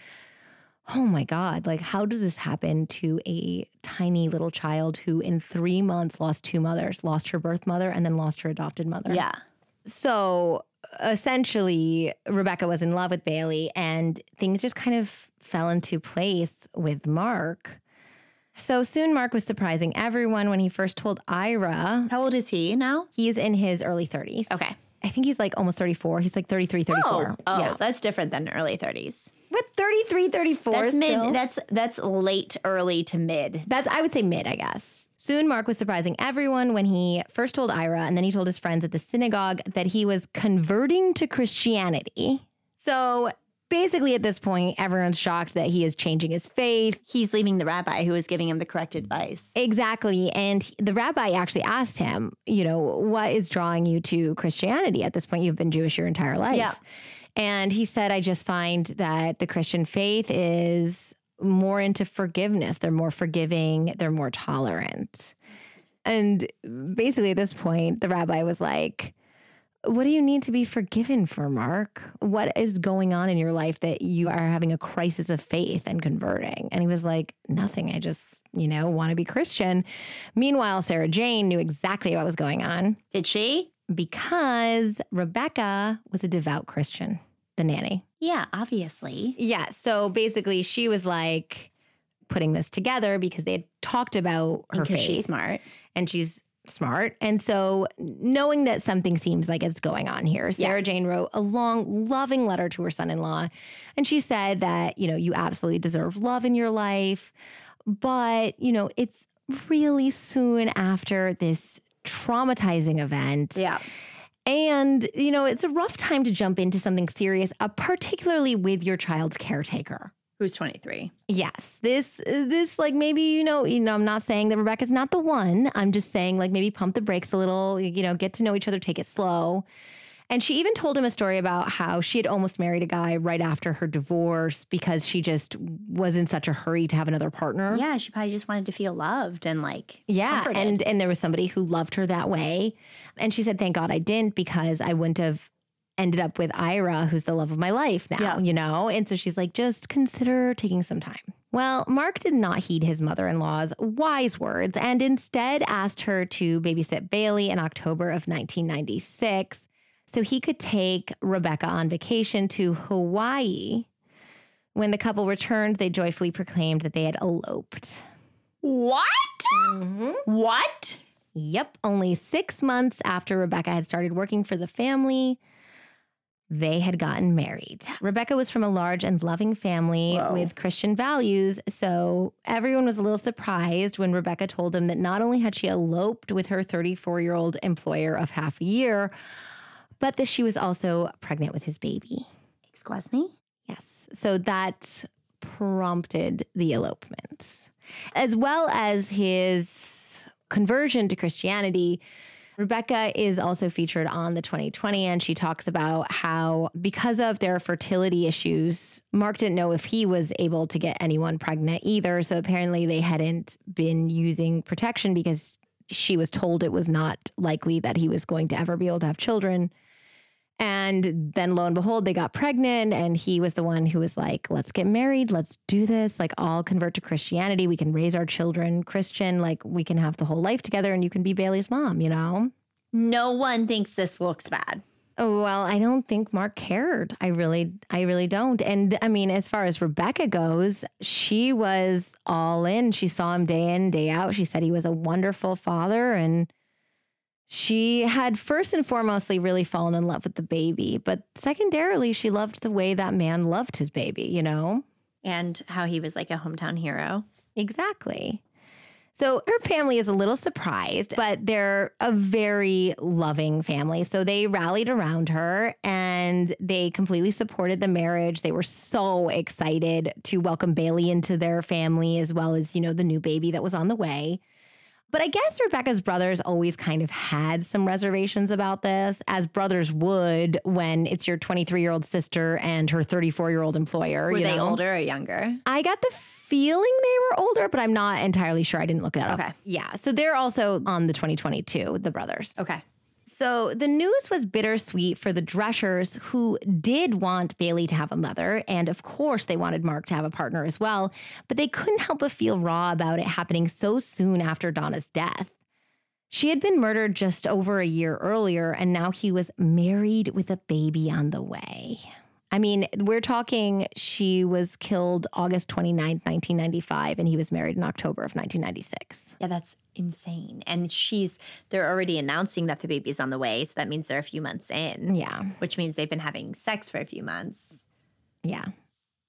oh my God, like, how does this happen to a tiny little child who in three months lost two mothers, lost her birth mother, and then lost her adopted mother? Yeah. So essentially, Rebecca was in love with Bailey, and things just kind of fell into place with Mark. So soon, Mark was surprising everyone when he first told Ira How old is he now? he's in his early 30s. Okay. I think he's like almost 34. He's like 33, 34. Oh, oh yeah. that's different than early 30s. But 33, 34 That's still. mid. That's that's late, early to mid. That's I would say mid, I guess. Soon Mark was surprising everyone when he first told Ira and then he told his friends at the synagogue that he was converting to Christianity. So basically at this point everyone's shocked that he is changing his faith. He's leaving the rabbi who was giving him the correct advice. Exactly. And the rabbi actually asked him, you know, what is drawing you to Christianity? At this point you've been Jewish your entire life. Yeah. And he said, I just find that the Christian faith is more into forgiveness. They're more forgiving, they're more tolerant. And basically, at this point, the rabbi was like, What do you need to be forgiven for, Mark? What is going on in your life that you are having a crisis of faith and converting? And he was like, Nothing. I just, you know, want to be Christian. Meanwhile, Sarah Jane knew exactly what was going on Did she? because Rebecca was a devout Christian, the nanny. Yeah, obviously. Yeah. So basically, she was like putting this together because they had talked about her faith she's smart. and she's smart. And so, knowing that something seems like it's going on here, Sarah Jane wrote a long, loving letter to her son in law. And she said that, you know, you absolutely deserve love in your life. But, you know, it's really soon after this traumatizing event. Yeah. And, you know, it's a rough time to jump into something serious, uh, particularly with your child's caretaker. Who's 23? Yes, this this like maybe you know you know I'm not saying that Rebecca's not the one. I'm just saying like maybe pump the brakes a little. You know, get to know each other, take it slow. And she even told him a story about how she had almost married a guy right after her divorce because she just was in such a hurry to have another partner. Yeah, she probably just wanted to feel loved and like Yeah, comforted. and and there was somebody who loved her that way, and she said, "Thank God I didn't because I wouldn't have ended up with Ira, who's the love of my life now." Yeah. You know, and so she's like, "Just consider taking some time." Well, Mark did not heed his mother-in-law's wise words, and instead asked her to babysit Bailey in October of 1996, so he could take Rebecca on vacation to Hawaii. When the couple returned, they joyfully proclaimed that they had eloped. what? Mm-hmm. What? Yep. Only six months after Rebecca had started working for the family, they had gotten married. Rebecca was from a large and loving family Whoa. with Christian values. So everyone was a little surprised when Rebecca told them that not only had she eloped with her 34 year old employer of half a year, but that she was also pregnant with his baby. Excuse me? Yes. So that prompted the elopement. As well as his conversion to Christianity, Rebecca is also featured on the 2020, and she talks about how, because of their fertility issues, Mark didn't know if he was able to get anyone pregnant either. So apparently, they hadn't been using protection because she was told it was not likely that he was going to ever be able to have children. And then lo and behold, they got pregnant, and he was the one who was like, let's get married, let's do this. Like, I'll convert to Christianity. We can raise our children Christian. Like, we can have the whole life together, and you can be Bailey's mom, you know? No one thinks this looks bad. Oh, well, I don't think Mark cared. I really, I really don't. And I mean, as far as Rebecca goes, she was all in. She saw him day in, day out. She said he was a wonderful father. And she had first and foremostly really fallen in love with the baby. But secondarily, she loved the way that man loved his baby, you know? And how he was like a hometown hero. Exactly. So her family is a little surprised, but they're a very loving family. So they rallied around her and they completely supported the marriage. They were so excited to welcome Bailey into their family as well as, you know, the new baby that was on the way. But I guess Rebecca's brothers always kind of had some reservations about this, as brothers would when it's your 23 year old sister and her 34 year old employer. Were they know? older or younger? I got the feeling they were older, but I'm not entirely sure. I didn't look it up. Okay. Yeah. So they're also on the 2022, the brothers. Okay. So the news was bittersweet for the Dreschers, who did want Bailey to have a mother. And of course, they wanted Mark to have a partner as well. But they couldn't help but feel raw about it happening so soon after Donnah's death. She had been murdered just over a year earlier, and now he was married with a baby on the way. I mean, we're talking she was killed August 29th, 1995, and he was married in October of 1996. Yeah, that's insane. And she's they're already announcing that the baby's on the way, so that means they're a few months in. Yeah. Which means they've been having sex for a few months. Yeah.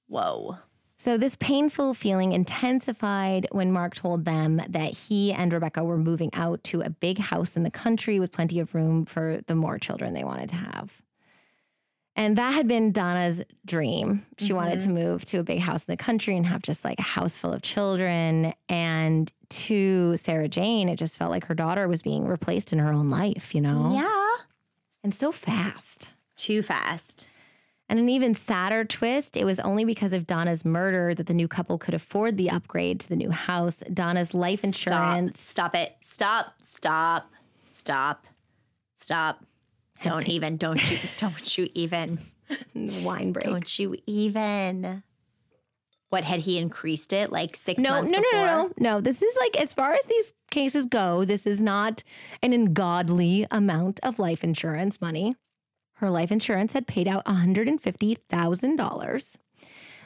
Whoa. So, this painful feeling intensified when Mark told them that he and Rebecca were moving out to a big house in the country with plenty of room for the more children they wanted to have. And that had been Donnah's dream. She mm-hmm. wanted to move to a big house in the country and have just like a house full of children. And to Sarah Jane, it just felt like her daughter was being replaced in her own life, you know? Yeah. And so fast. Too fast. And an even sadder twist, it was only because of Donnah's murder that the new couple could afford the upgrade to the new house. Donnah's life insurance. Stop. Stop it. Stop. Stop. Stop. Stop. Don't even. Don't you. [laughs] Don't you even. Wine break. Don't you even. What had he increased it like six no, months no, no, before? no, no, no. This is like as far as these cases go, this is not an ungodly amount of life insurance money. Her life insurance had paid out $150,000.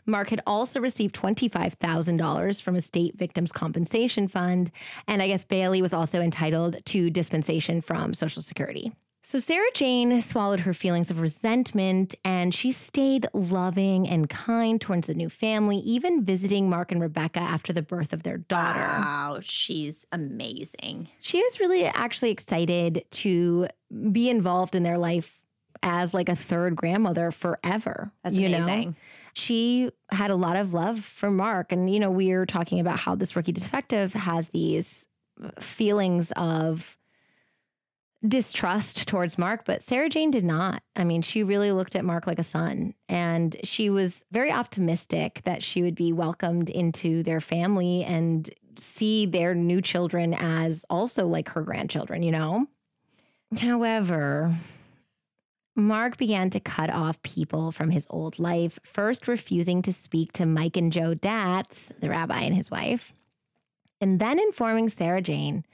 Mark had also received $25,000 from a state victims compensation fund. And I guess Bailey was also entitled to dispensation from Social Security. So Sarah Jane swallowed her feelings of resentment and she stayed loving and kind towards the new family, even visiting Mark and Rebecca after the birth of their daughter. Wow, she's amazing. She was really actually excited to be involved in their life as like a third grandmother forever. That's you know? amazing. she had a lot of love for Mark. And, you know, we are talking about how this rookie detective has these uh, feelings of distrust towards Mark, but Sarah Jane did not. I mean, she really looked at Mark like a son. And she was very optimistic that she would be welcomed into their family and see their new children as also like her grandchildren, you know? However, Mark began to cut off people from his old life, first refusing to speak to Mike and Joe Datz, the rabbi and his wife, and then informing Sarah Jane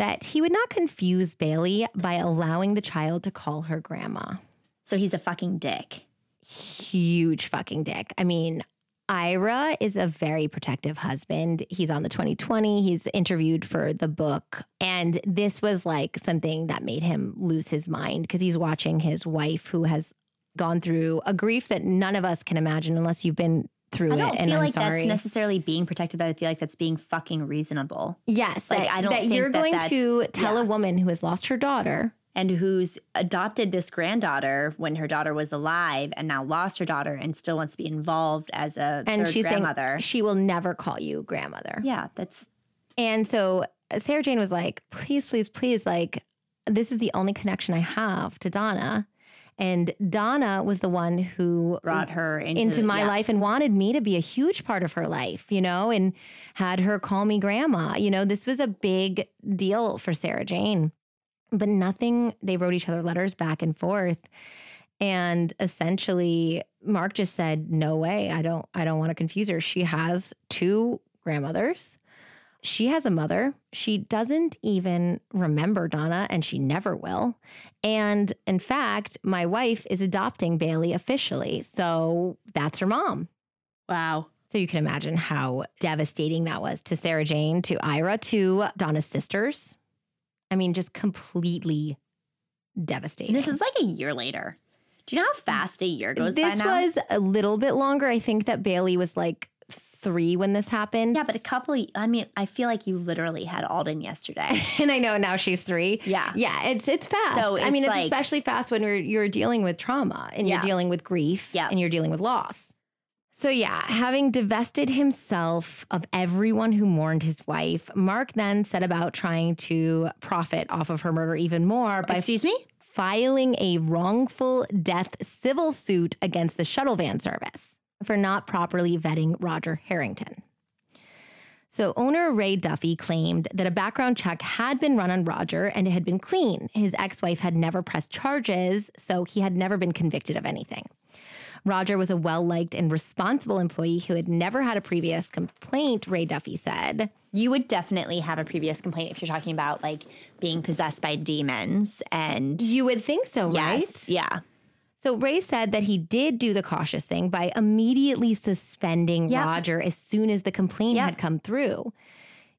that he would not confuse Bailey by allowing the child to call her grandma. So he's a fucking dick. Huge fucking dick. I mean, Ira is a very protective husband. He's on the 2020. He's interviewed for the book. And this was like something that made him lose his mind because he's watching his wife, who has gone through a grief that none of us can imagine unless you've been through I don't and feel like that's necessarily being protective. I feel like that's being fucking reasonable. yes, like, that, I don't think that you're that going to tell a woman who has lost her daughter. And who's adopted this granddaughter when her daughter was alive and now lost her daughter and still wants to be involved as a And she's grandmother. saying she will never call you grandmother. yeah, that's And so uh, Sarah Jane was like, please, please, please, like, this is the only connection I have to Donnah. And Donnah was the one who brought her into, into my yeah. life and wanted me to be a huge part of her life, you know, and had her call me grandma. You know, this was a big deal for Sarah Jane. But nothing, they wrote each other letters back and forth. And essentially, Mark just said, No way. I don't, I don't want to confuse her. She has two grandmothers. She has a mother. She doesn't even remember Donnah, and she never will. And in fact, my wife is adopting Bailey officially. So that's her mom. Wow. So you can imagine how devastating that was to Sarah Jane, to Ira, to Donnah's sisters. I mean, just completely devastating. This is like a year later. Do you know how fast a year goes by this was a little bit longer. I think that Bailey was like three when this happened. Yeah, but a couple. Of, I mean, I feel like you literally had Alden yesterday. [laughs] and I know now she's three. Yeah. yeah, it's it's fast. So I mean, it's it's like- especially fast when you're you're dealing with trauma and Yeah. you're dealing with grief Yeah. and you're dealing with loss. So yeah, having divested himself of everyone who mourned his wife, Mark then set about trying to profit off of her murder even more by Excuse me. filing a wrongful death civil suit against the shuttle van service for not properly vetting Roger Harrington. So, owner Ray Duffy claimed that a background check had been run on Roger and it had been clean. His ex wife had never pressed charges, so he had never been convicted of anything. Roger was a well liked and responsible employee who had never had a previous complaint, Ray Duffy said. You would definitely have a previous complaint if you're talking about like being possessed by demons and You would think so, right? yes, yeah, So Ray said that he did do the cautious thing by immediately suspending Yep. Roger as soon as the complaint Yep. had come through.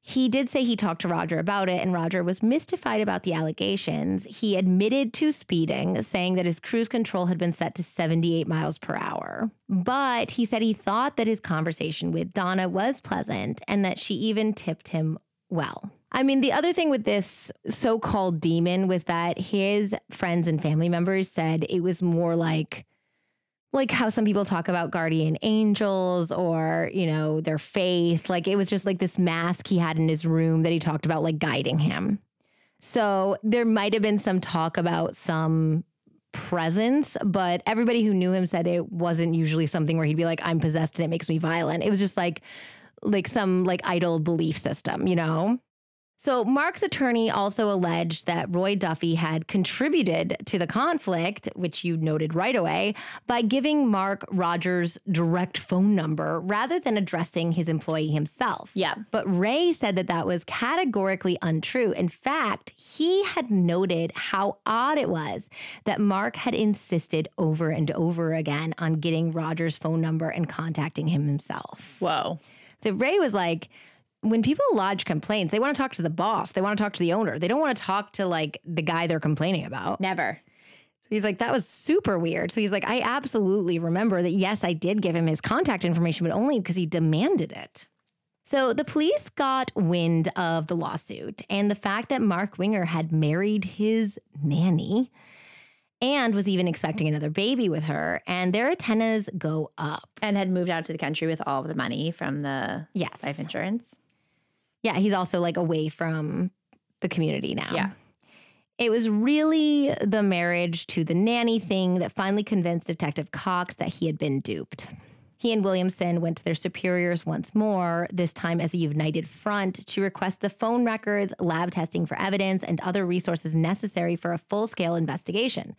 He did say he talked to Roger about it, and Roger was mystified about the allegations. He admitted to speeding, saying that his cruise control had been set to 78 miles per hour. But he said he thought that his conversation with Donnah was pleasant and that she even tipped him well. I mean, the other thing with this so called demon was that his friends and family members said it was more like, like how some people talk about guardian angels or, you know, their faith. Like it was just like this mask he had in his room that he talked about, like guiding him. So there might have been some talk about some presence, but everybody who knew him said it wasn't usually something where he'd be like, I'm possessed and it makes me violent. It was just like, like some like idol belief system, you know? So, Mark's attorney also alleged that Roy Duffy had contributed to the conflict, which you noted right away, by giving Mark Rogers' direct phone number rather than addressing his employee himself. yeah. But Ray said that that was categorically untrue. In fact, he had noted how odd it was that Mark had insisted over and over again on getting Rogers' phone number and contacting him himself. Whoa. So Ray was like, when people lodge complaints, they want to talk to the boss, they want to talk to the owner, they don't want to talk to like the guy they're complaining about. Never. So he's like, that was super weird. So he's like, I absolutely remember that, yes, I did give him his contact information, but only because he demanded it. So the police got wind of the lawsuit and the fact that Mark Winger had married his nanny and was even expecting another baby with her, and their antennas go up. And had moved out to the country with all of the money from the Yes. life insurance. Yeah, he's also like away from the community now. Yeah. It was really the marriage to the nanny thing that finally convinced Detective Cox that he had been duped. He and Williamson went to their superiors once more, this time as a united front, to request the phone records, lab testing for evidence, and other resources necessary for a full scale investigation.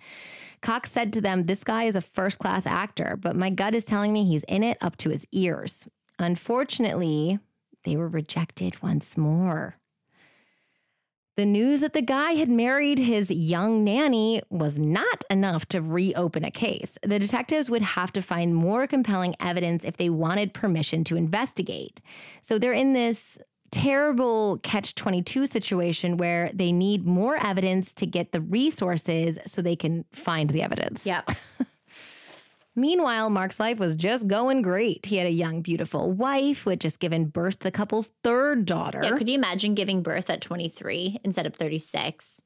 Cox said to them, This guy is a first class actor, but my gut is telling me he's in it up to his ears. Unfortunately, they were rejected once more. The news that the guy had married his young nanny was not enough to reopen a case. The detectives would have to find more compelling evidence if they wanted permission to investigate. So they're in this terrible catch 22 situation where they need more evidence to get the resources so they can find the evidence. Yep. [laughs] Meanwhile, Mark's life was just going great. He had a young, beautiful wife who had just given birth to the couple's third daughter. Yeah. Could you imagine giving birth at 23 instead of 36?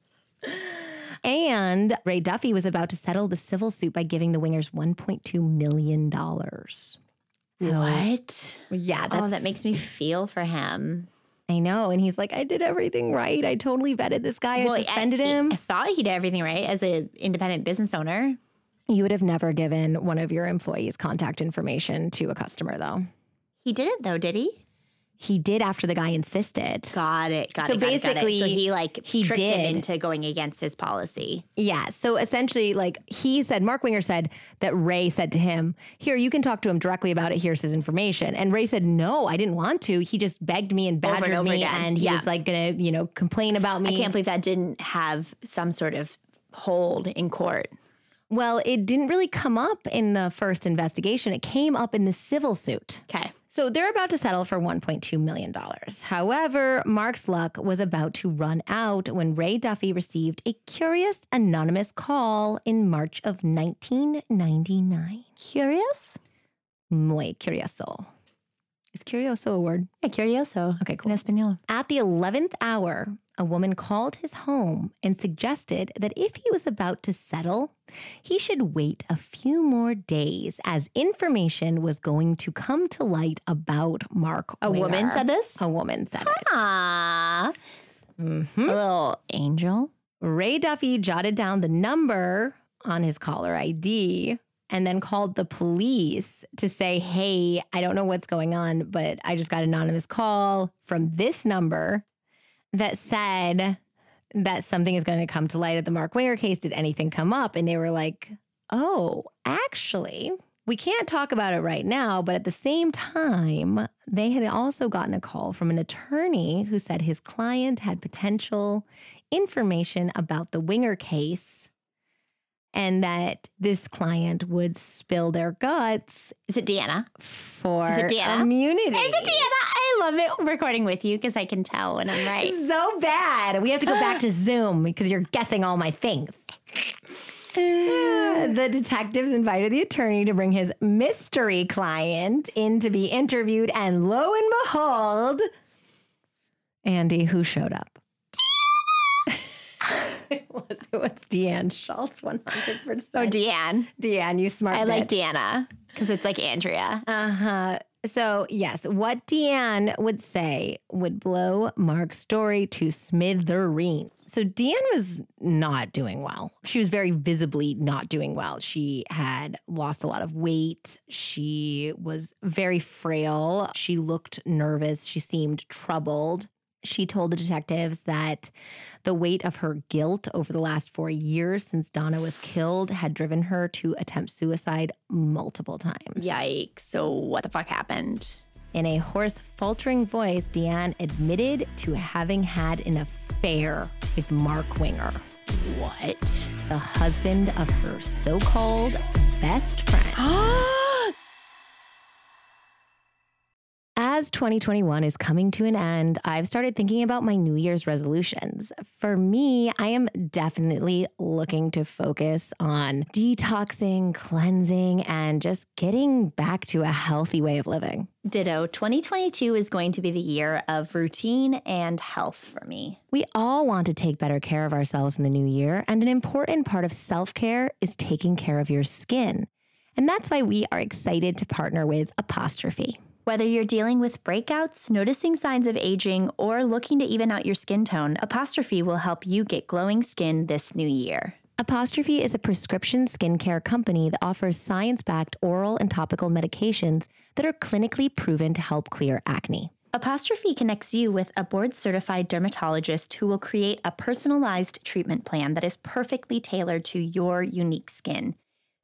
And Ray Duffy was about to settle the civil suit by giving the Wingers $1.2 million. What? Yeah, that's, Oh, that makes me feel for him. I know. And he's like, I did everything right. I totally vetted this guy. I suspended I, him. I thought he did everything right as an independent business owner. You would have never given one of your employees contact information to a customer, though. He didn't though, did he? He did after the guy insisted. Got it. Got So it. got it, got it. basically, so he like he tricked him into going against his policy. Yeah. So essentially, like he said, Mark Winger said that Ray said to him, Here, you can talk to him directly about it. Here's his information. And Ray said, No, I didn't want to. He just begged me and Over badgered and over me. again. And he Yeah. was like, going to, you know, complain about me. I can't believe that didn't have some sort of hold in court. Well, it didn't really come up in the first investigation. It came up in the civil suit. Okay. So they're about to settle for $1.2 million. However, Mark's luck was about to run out when Ray Duffy received a curious anonymous call in March of 1999. Curious? Muy curioso. Is curioso a word? Yeah, curioso. Okay, cool. In Espanol. At the 11th hour, a woman called his home and suggested that if he was about to settle, he should wait a few more days as information was going to come to light about Mark. A woman said this? A woman said it. Ah, Mhm. a little angel. Ray Duffy jotted down the number on his caller ID and then called the police to say, Hey, I don't know what's going on, but I just got an anonymous call from this number that said that something is going to come to light at the Mark Winger case. Did anything come up? And they were like, Oh, actually, we can't talk about it right now, but at the same time, they had also gotten a call from an attorney who said his client had potential information about the Winger case and that this client would spill their guts Is it Deanna? for Is it Deanna? immunity. Is it Deanna? I love it recording with you because I can tell when I'm right. So bad. We have to go back to [gasps] Zoom because you're guessing all my things. [sighs] the detectives invited the attorney to bring his mystery client in to be interviewed, and lo and behold, Andy, who showed up? It was it was Deanne Schultz, [laughs] one hundred Oh, percent. Oh, Deanne. Deanne, you smart. I like. Deanna because it's like Andrea. Uh huh. So, yes, what Deanne would say would blow Mark's story to smithereen. So, Deanne was not doing well. She was very visibly not doing well. She had lost a lot of weight. She was very frail. She looked nervous. She seemed troubled. She told the detectives that the weight of her guilt over the last four years since Donnah was killed had driven her to attempt suicide multiple times. Yikes. So what the fuck happened? In a hoarse, faltering voice, Deanne admitted to having had an affair with Mark Winger, What? the husband of her so called best friend. [gasps] [gasps] As 2021 is coming to an end, I've started thinking about my New Year's resolutions. For me, I am definitely looking to focus on detoxing, cleansing, and just getting back to a healthy way of living. Ditto. 2022 is going to be the year of routine and health for me. We all want to take better care of ourselves in the new year, and an important part of self care is taking care of your skin. And that's why we are excited to partner with Apostrophe. Whether you're dealing with breakouts, noticing signs of aging, or looking to even out your skin tone, Apostrophe will help you get glowing skin this new year. Apostrophe is a prescription skincare company that offers science backed oral and topical medications that are clinically proven to help clear acne. Apostrophe connects you with a board certified dermatologist who will create a personalized treatment plan that is perfectly tailored to your unique skin.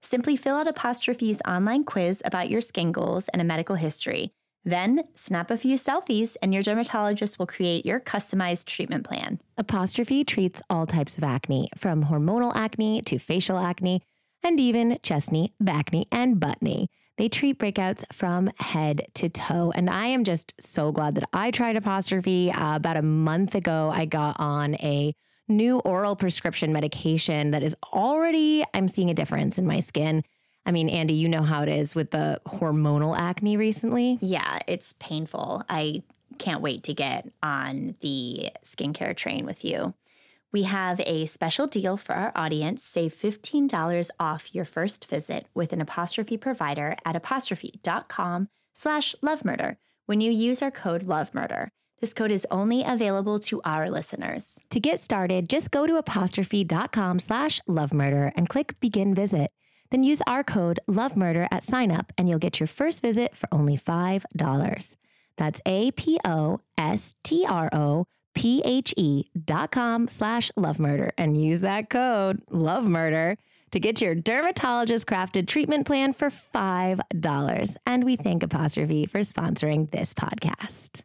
Simply fill out Apostrophe's online quiz about your skin goals and a medical history. Then snap a few selfies, and your dermatologist will create your customized treatment plan. Apostrophe treats all types of acne, from hormonal acne to facial acne, and even chestney, backney, and buttney. They treat breakouts from head to toe. And I am just so glad that I tried Apostrophe. Uh, about a month ago, I got on a new oral prescription medication that is already, I'm seeing a difference in my skin. I mean, Andy, you know how it is with the hormonal acne recently. Yeah, it's painful. I can't wait to get on the skincare train with you. We have a special deal for our audience. Save $15 off your first visit with an apostrophe provider at apostrophe.com slash lovemurder when you use our code lovemurder. This code is only available to our listeners. To get started, just go to apostrophe.com slash lovemurder and click begin visit. Then use our code lovemurder at sign up and you'll get your first visit for only $5. That's A-P-O-S-T-R-O-P-H-E dot com slash lovemurder and use that code lovemurder to get your dermatologist crafted treatment plan for $5. And we thank Apostrophe for sponsoring this podcast.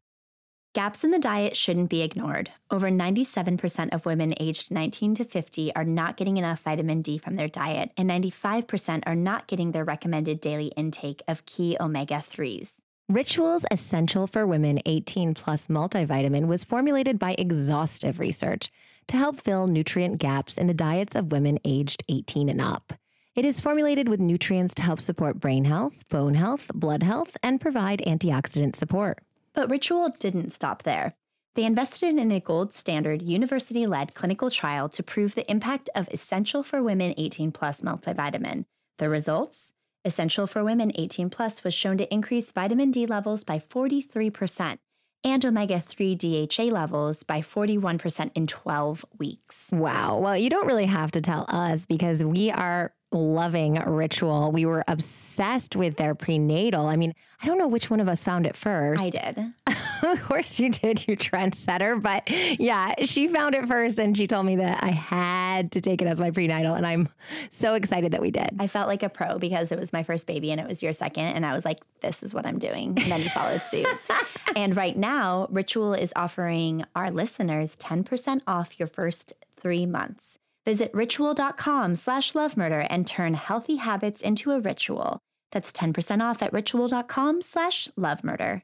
Gaps in the diet shouldn't be ignored. Over 97% of women aged 19 to 50 are not getting enough vitamin D from their diet, and 95% are not getting their recommended daily intake of key omega 3s. Rituals Essential for Women 18 Plus multivitamin was formulated by exhaustive research to help fill nutrient gaps in the diets of women aged 18 and up. It is formulated with nutrients to help support brain health, bone health, blood health, and provide antioxidant support. But Ritual didn't stop there. They invested in a gold standard university led clinical trial to prove the impact of Essential for Women 18 Plus multivitamin. The results? Essential for Women 18 Plus was shown to increase vitamin D levels by 43% and omega 3 DHA levels by 41% in 12 weeks. Wow. Well, you don't really have to tell us because we are loving Ritual. We were obsessed with their prenatal. I mean, I don't know which one of us found it first. I did. [laughs] of course you did, you trendsetter. But yeah, she found it first and she told me that I had to take it as my prenatal. And I'm so excited that we did. I felt like a pro because it was my first baby and it was your second. And I was like, this is what I'm doing. And then you followed suit. [laughs] and right now, Ritual is offering our listeners 10% off your first three months. Visit ritual.com slash lovemurder and turn healthy habits into a ritual. That's 10% off at ritual.com slash lovemurder.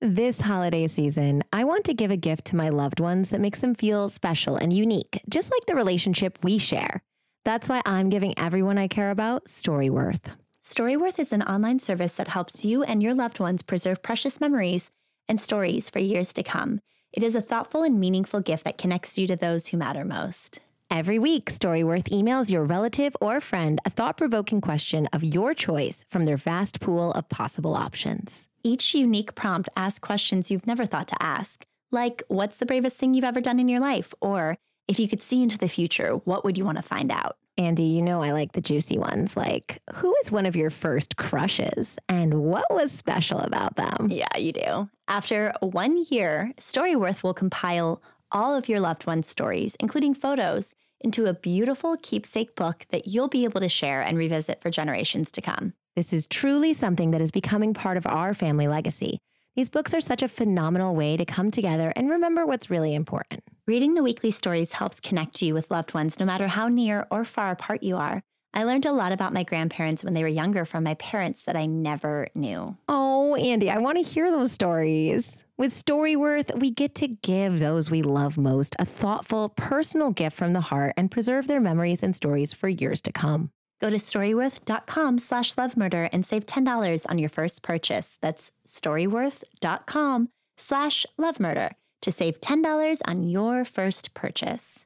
This holiday season, I want to give a gift to my loved ones that makes them feel special and unique, just like the relationship we share. That's why I'm giving everyone I care about Storyworth. Storyworth is an online service that helps you and your loved ones preserve precious memories and stories for years to come. It is a thoughtful and meaningful gift that connects you to those who matter most. Every week, Storyworth emails your relative or friend a thought provoking question of your choice from their vast pool of possible options. Each unique prompt asks questions you've never thought to ask, like what's the bravest thing you've ever done in your life? Or if you could see into the future, what would you want to find out? Andy, you know I like the juicy ones. Like, who is one of your first crushes and what was special about them? Yeah, you do. After one year, Storyworth will compile all of your loved ones' stories, including photos, into a beautiful keepsake book that you'll be able to share and revisit for generations to come. This is truly something that is becoming part of our family legacy. These books are such a phenomenal way to come together and remember what's really important. Reading the weekly stories helps connect you with loved ones no matter how near or far apart you are. I learned a lot about my grandparents when they were younger from my parents that I never knew. Oh, Andy, I want to hear those stories. With Storyworth, we get to give those we love most a thoughtful, personal gift from the heart and preserve their memories and stories for years to come. Go to storyworth.com slash lovemurder and save $10 on your first purchase. That's storyworth.com slash lovemurder to save $10 on your first purchase.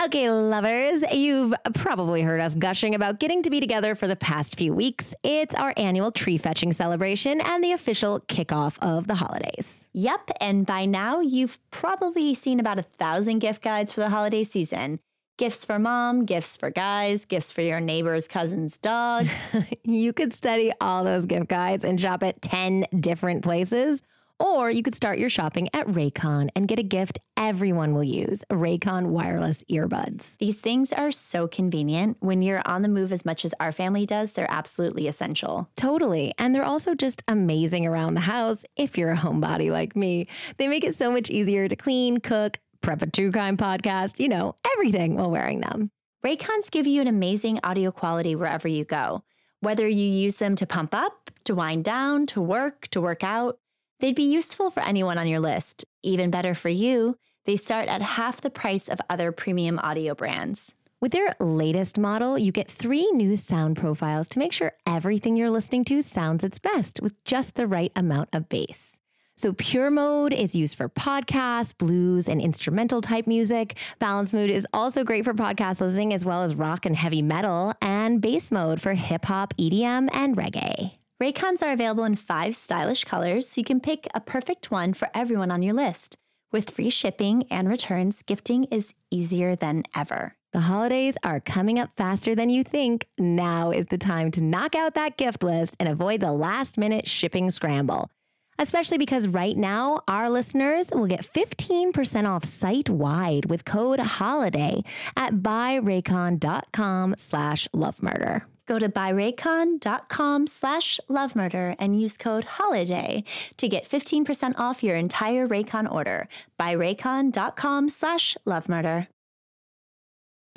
Okay, lovers, you've probably heard us gushing about getting to be together for the past few weeks. It's our annual tree fetching celebration and the official kickoff of the holidays. Yep, and by now you've probably seen about a thousand gift guides for the holiday season. Gifts for mom, gifts for guys, gifts for your neighbor's cousin's dog. [laughs] you could study all those gift guides and shop at 10 different places or you could start your shopping at Raycon and get a gift everyone will use Raycon wireless earbuds. These things are so convenient. When you're on the move as much as our family does, they're absolutely essential. Totally. And they're also just amazing around the house if you're a homebody like me. They make it so much easier to clean, cook, prep a true crime podcast, you know, everything while wearing them. Raycons give you an amazing audio quality wherever you go. Whether you use them to pump up, to wind down, to work, to work out, They'd be useful for anyone on your list. Even better for you, they start at half the price of other premium audio brands. With their latest model, you get three new sound profiles to make sure everything you're listening to sounds its best with just the right amount of bass. So, pure mode is used for podcasts, blues, and instrumental type music. Balance mode is also great for podcast listening, as well as rock and heavy metal, and bass mode for hip hop, EDM, and reggae. Raycons are available in five stylish colors, so you can pick a perfect one for everyone on your list. With free shipping and returns, gifting is easier than ever. The holidays are coming up faster than you think. Now is the time to knock out that gift list and avoid the last minute shipping scramble. Especially because right now, our listeners will get 15% off site wide with code HOLIDAY at buyraycon.com slash lovemurder. Go to buyraycon.com slash lovemurder and use code HOLIDAY to get 15% off your entire Raycon order. Buyraycon.com slash lovemurder.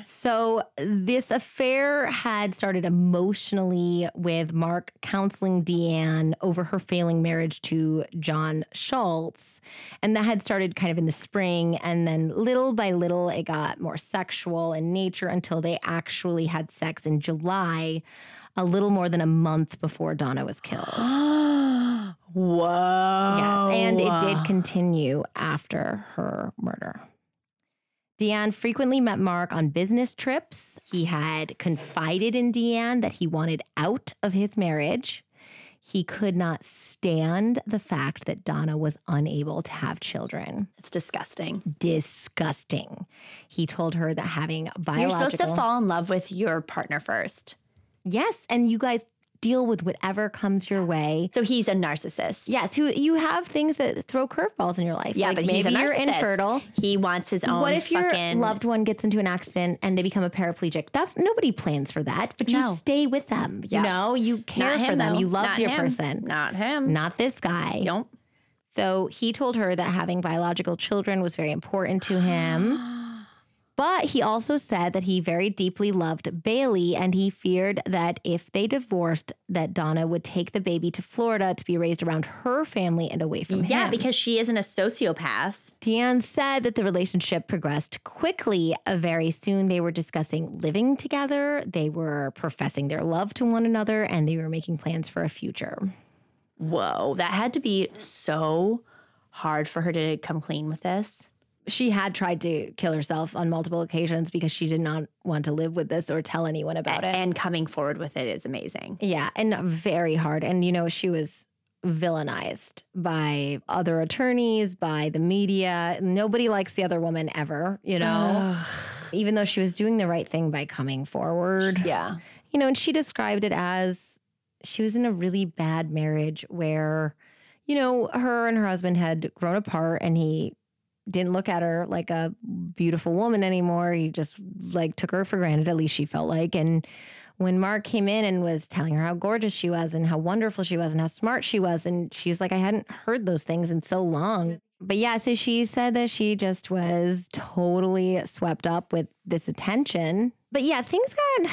So, this affair had started emotionally with Mark counseling Deanne over her failing marriage to John Schultz. And that had started kind of in the spring. And then little by little, it got more sexual in nature until they actually had sex in July, a little more than a month before Donnah was killed. Whoa. [gasps] Yes, and it did continue after her murder. Deanne frequently met Mark on business trips. He had confided in Deanne that he wanted out of his marriage. He could not stand the fact that Donnah was unable to have children. It's disgusting. Disgusting. He told her that having biological You're supposed to fall in love with your partner first. Yes, and you guys deal with whatever comes your way. So he's a narcissist. Yes, who you have things that throw curveballs in your life. Yeah, Like, but maybe he's a you're infertile. He wants his own What if your loved one gets into an accident and they become a paraplegic? That's nobody plans for that, but you No. stay with them. Yeah. You know, you care Not for them. though. You love Not your him. person. Not him. Not this guy. Nope. So he told her that having biological children was very important to him. [gasps] [gasps] [gasps] But he also said that he very deeply loved Bailey and he feared that if they divorced that Donnah would take the baby to Florida to be raised around her family and away from him. Yeah, because she isn't a sociopath. Deanne said that the relationship progressed quickly. Uh, very soon, they were discussing living together, they were professing their love to one another, and they were making plans for a future. Whoa, that had to be so hard for her to come clean with this. She had tried to kill herself on multiple occasions because she did not want to live with this or tell anyone about it. And coming forward with it is amazing. Yeah, and very hard. And, you know, she was villainized by other attorneys, by the media. Nobody likes the other woman ever, you know, even though she was doing the right thing by coming forward. Yeah. You know, and she described it as she was in a really bad marriage where, you know, her and her husband had grown apart and he didn't look at her like a beautiful woman anymore. He just like took her for granted, at least she felt like. And when Mark came in and was telling her how gorgeous she was and how wonderful she was and how smart she was, and she's like, I hadn't heard those things in so long. But yeah, so she said that she just was totally swept up with this attention. But yeah, things got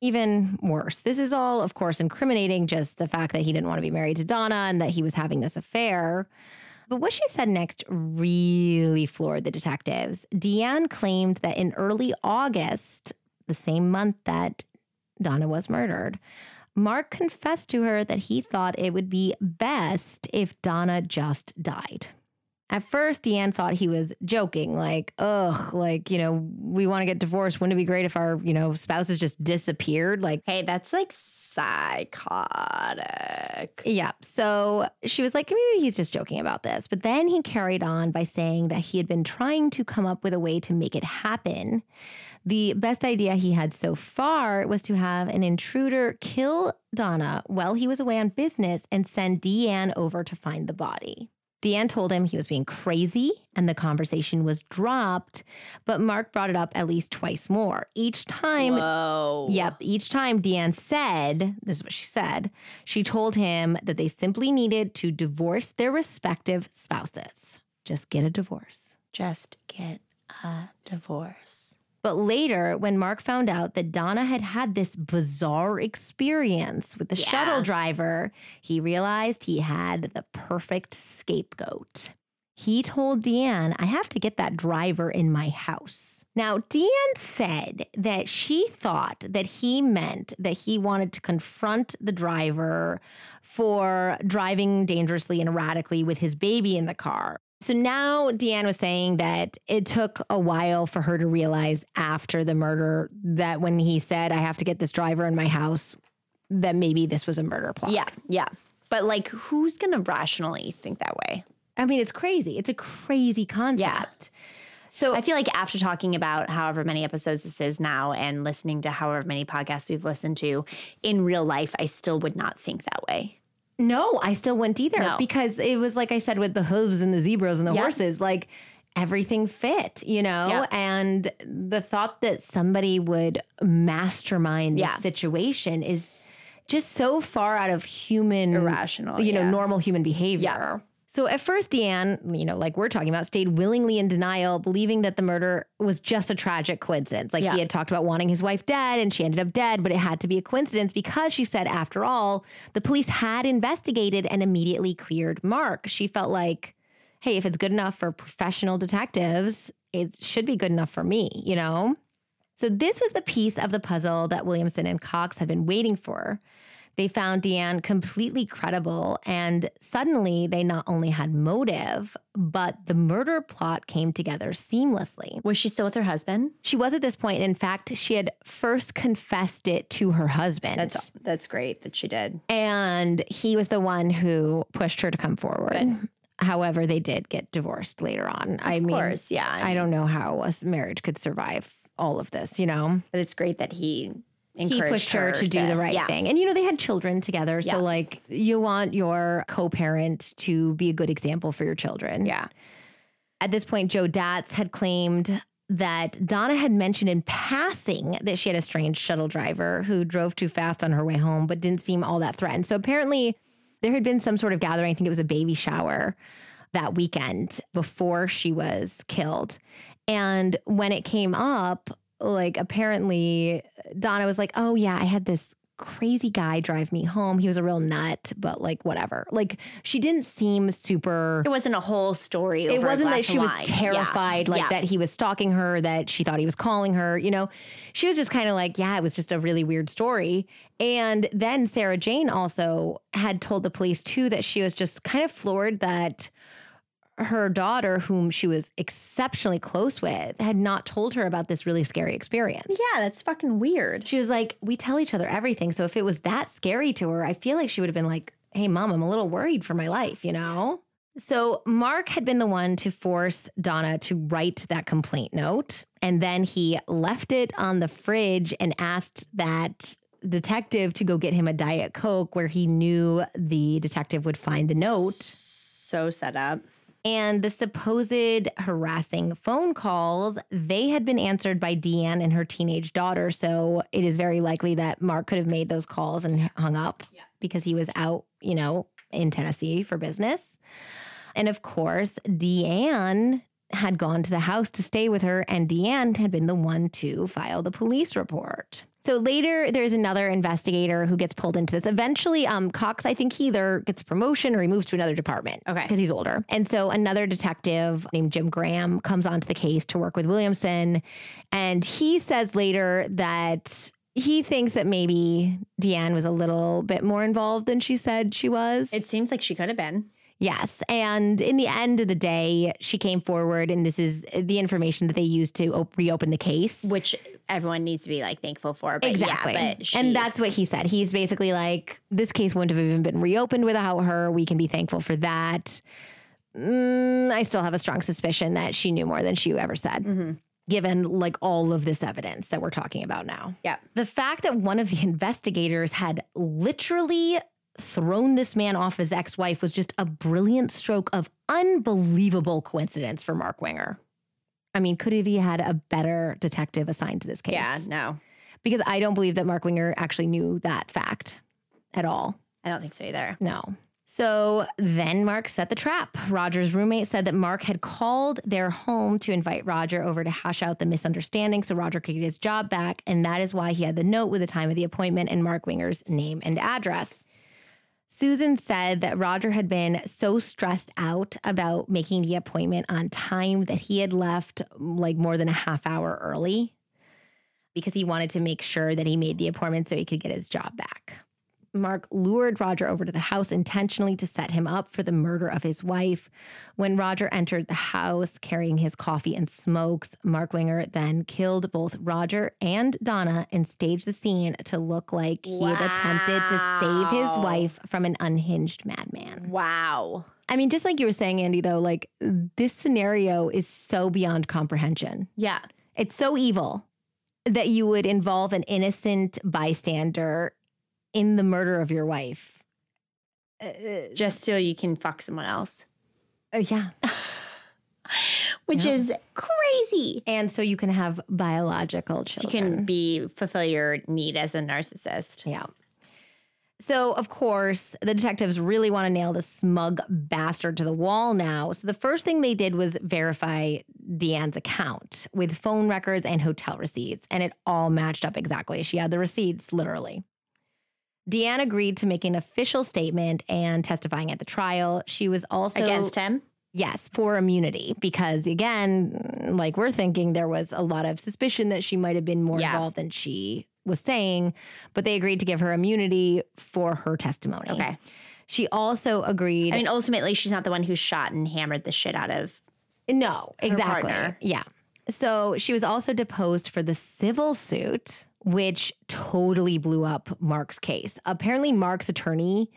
even worse. This is all, of course, incriminating just the fact that he didn't want to be married to Donnah and that he was having this affair. But what she said next really floored the detectives. Deanne claimed that in early August, the same month that Donnah was murdered, Mark confessed to her that he thought it would be best if Donnah just died. At first, Deanne thought he was joking, like, ugh, like, you know, we want to get divorced. Wouldn't it be great if our, you know, spouses just disappeared? Like, Hey, that's like psychotic. yeah. So she was like, maybe he's just joking about this. But then he carried on by saying that he had been trying to come up with a way to make it happen. The best idea he had so far was to have an intruder kill Donnah while he was away on business and send Deanne over to find the body. Deanne told him he was being crazy and the conversation was dropped, but Mark brought it up at least twice more. Each time Whoa. Yep. Each time Deanne said, this is what she said, she told him that they simply needed to divorce their respective spouses. Just get a divorce. Just get a divorce. But later, when Mark found out that Donnah had had this bizarre experience with the Yeah. shuttle driver, he realized he had the perfect scapegoat. He told Deanne, I have to get that driver in my house. Now, Deanne said that she thought that he meant that he wanted to confront the driver for driving dangerously and erratically with his baby in the car. So now Deanne was saying that it took a while for her to realize after the murder that when he said, I have to get this driver in my house, that maybe this was a murder plot. Yeah, yeah. But like, who's gonna rationally think that way? I mean, it's crazy. It's a crazy concept. So I feel like after talking about however many episodes this is now and listening to however many podcasts we've listened to, in real life, I still would not think that way. No, I still wouldn't either No. because it was like I said with the hooves and the zebras and the Yeah. horses, like everything fit, you know? Yeah. And the thought that somebody would mastermind Yeah. this situation is just so far out of human Irrational, you know, normal human behavior. So at first, Deanne, you know, like we're talking about, stayed willingly in denial, believing that the murder was just a tragic coincidence. Like Yeah. he had talked about wanting his wife dead and she ended up dead, but it had to be a coincidence because she said, after all, the police had investigated and immediately cleared Mark. She felt like, hey, if it's good enough for professional detectives, it should be good enough for me, you know? So this was the piece of the puzzle that Williamson and Cox had been waiting for. They found Deanne completely credible, and suddenly they not only had motive, but the murder plot came together seamlessly. Was she still with her husband? She was at this point, in fact, she had first confessed it to her husband. That's that's great that she did. and he was the one who pushed her to come forward. However, they did get divorced later on. I mean, course, yeah. I don't know how a marriage could survive all of this, you know? But it's great that he he pushed her, to do the right yeah. thing. And you know, they had children together. So Yeah. like you want your co-parent to be a good example for your children. Yeah. At this point, Joe Datz had claimed that Donnah had mentioned in passing that she had a strange shuttle driver who drove too fast on her way home, but didn't seem all that threatened. So apparently there had been some sort of gathering. I think it was a baby shower that weekend before she was killed. And when it came up, like apparently Donnah was like, "Oh yeah, I had this crazy guy drive me home. He was a real nut, but like whatever." Like she didn't seem super It wasn't a whole story. it wasn't that she was wine. terrified Yeah. like Yeah. that he was stalking her that she thought he was calling her you know she was just kind of like yeah it was just a really weird story and then sarah jane also had told the police too that she was just kind of floored that her daughter whom she was exceptionally close with had not told her about this really scary experience Yeah, that's fucking weird. she was like we tell each other everything so if it was that scary to her i feel like she would have been like hey mom i'm a little worried for my life you know so mark had been the one to force donnah to write that complaint note and then he left it on the fridge and asked that detective to go get him a diet coke where he knew the detective would find the note So set up. And the supposed harassing phone calls, they had been answered by Deanne and her teenage daughter. So it is very likely that Mark could have made those calls and hung up because he was out, you know, in Tennessee for business. And of course, Deanne had gone to the house to stay with her, and Deanne had been the one to file the police report. So later, there's another investigator who gets pulled into this. Eventually, um, Cox, I think he either gets a promotion or he moves to another department. Okay. Because he's older. And so another detective named Jim Graham comes onto the case to work with Williamson. And he says later that he thinks that maybe Deanne was a little bit more involved than she said she was. It seems like she could have been. Yes. And in the end of the day, she came forward, and this is the information that they used to op- reopen the case. Which everyone needs to be like thankful for. But Exactly. Yeah, but she, and that's what he said. He's basically like, this case wouldn't have even been reopened without her. We can be thankful for that. Mm, I still have a strong suspicion that she knew more than she ever said. Given like all of this evidence that we're talking about now. Yeah. The fact that one of the [laughs] investigators had literally thrown this man off his ex wife was just a brilliant stroke of unbelievable coincidence for Mark Winger. I mean, could have he had a better detective assigned to this case? Yeah, no. Because I don't believe that Mark Winger actually knew that fact at all. I don't think so either. No. So then Mark set the trap. Roger's roommate said that Mark had called their home to invite Roger over to hash out the misunderstanding so Roger could get his job back. And that is why he had the note with the time of the appointment and Mark Winger's name and address. Susan said that Roger had been so stressed out about making the appointment on time that he had left like more than a half hour early because he wanted to make sure that he made the appointment so he could get his job back. Mark lured Roger over to the house intentionally to set him up for the murder of his wife. When Roger entered the house carrying his coffee and smokes, Mark Winger then killed both Roger and Donnah and staged the scene to look like he had attempted to save his wife from an unhinged madman. Wow. I mean, just like you were saying, Andy, though, like this scenario is so beyond comprehension. Yeah. It's so evil that you would involve an innocent bystander in the murder of your wife. Just so you can fuck someone else, Uh, yeah. [laughs] which Yeah. is crazy. And so you can have biological So you can be fulfill your need as a narcissist. Yeah. So, of course, the detectives really want to nail this smug bastard to the wall now. So, the first thing they did was verify Deanne's account with phone records and hotel receipts, and it all matched up exactly. She had the receipts, literally. Deanne agreed to make an official statement and testifying at the trial. She was also Against him? Yes, for immunity, because again, like we're thinking, there was a lot of suspicion that she might have been more Yeah. involved than she was saying, but they agreed to give her immunity for her testimony. Okay. She also agreed. I mean, ultimately, she's not the one who shot and hammered the shit out of. no, exactly. partner. Yeah. So she was also deposed for the civil suit, which totally blew up Mark's case. Apparently, Mark's attorney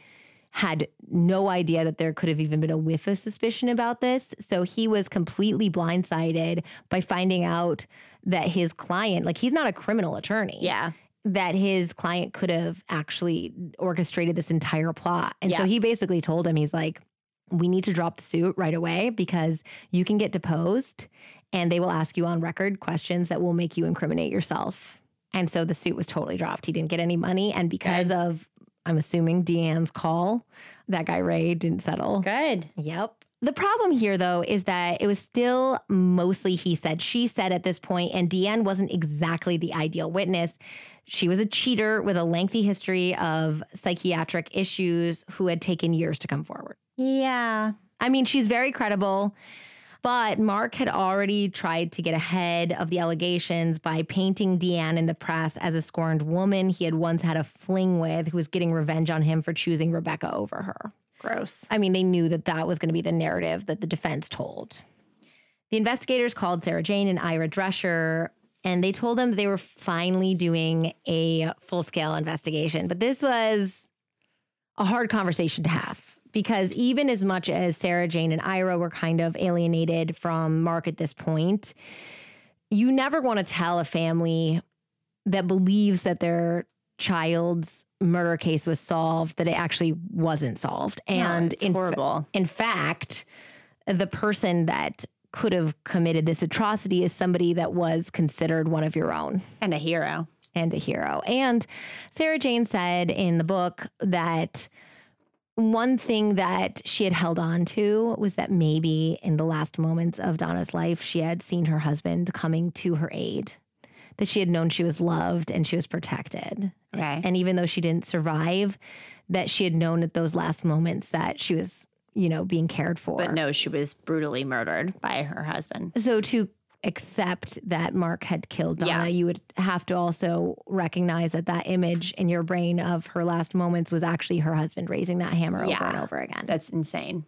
had no idea that there could have even been a whiff of suspicion about this. So he was completely blindsided by finding out that his client, like he's not a criminal attorney. Yeah. That his client could have actually orchestrated this entire plot. And so he basically told him, he's like, we need to drop the suit right away because you can get deposed and they will ask you on record questions that will make you incriminate yourself. And so the suit was totally dropped. He didn't get any money. And because of, I'm assuming, Deanne's call, that guy Ray didn't settle. Good. Yep. The problem here, though, is that it was still mostly he said, she said at this point, and Deanne wasn't exactly the ideal witness. She was a cheater with a lengthy history of psychiatric issues who had taken years to come forward. Yeah. I mean, she's very credible, but Mark had already tried to get ahead of the allegations by painting Deanne in the press as a scorned woman he had once had a fling with who was getting revenge on him for choosing Rebecca over her. Gross. I mean, they knew that that was going to be the narrative that the defense told. The investigators called Sarah Jane and Ira Drescher, and they told them they were finally doing a full scale investigation. But this was a hard conversation to have because even as much as Sarah Jane and Ira were kind of alienated from Mark at this point, you never want to tell a family that believes that their child's murder case was solved that it actually wasn't solved. And it's in, horrible. in fact, the person that could have committed this atrocity is somebody that was considered one of your own And a hero. and a hero. And Sarah Jane said in the book that one thing that she had held on to was that maybe in the last moments of Donnah's life, she had seen her husband coming to her aid, that she had known she was loved and she was protected. Okay. And even though she didn't survive, that she had known at those last moments that she was, you know, being cared for. But no, she was brutally murdered by her husband. So to accept that Mark had killed Donnah, Yeah. you would have to also recognize that that image in your brain of her last moments was actually her husband raising that hammer over and over again. That's insane.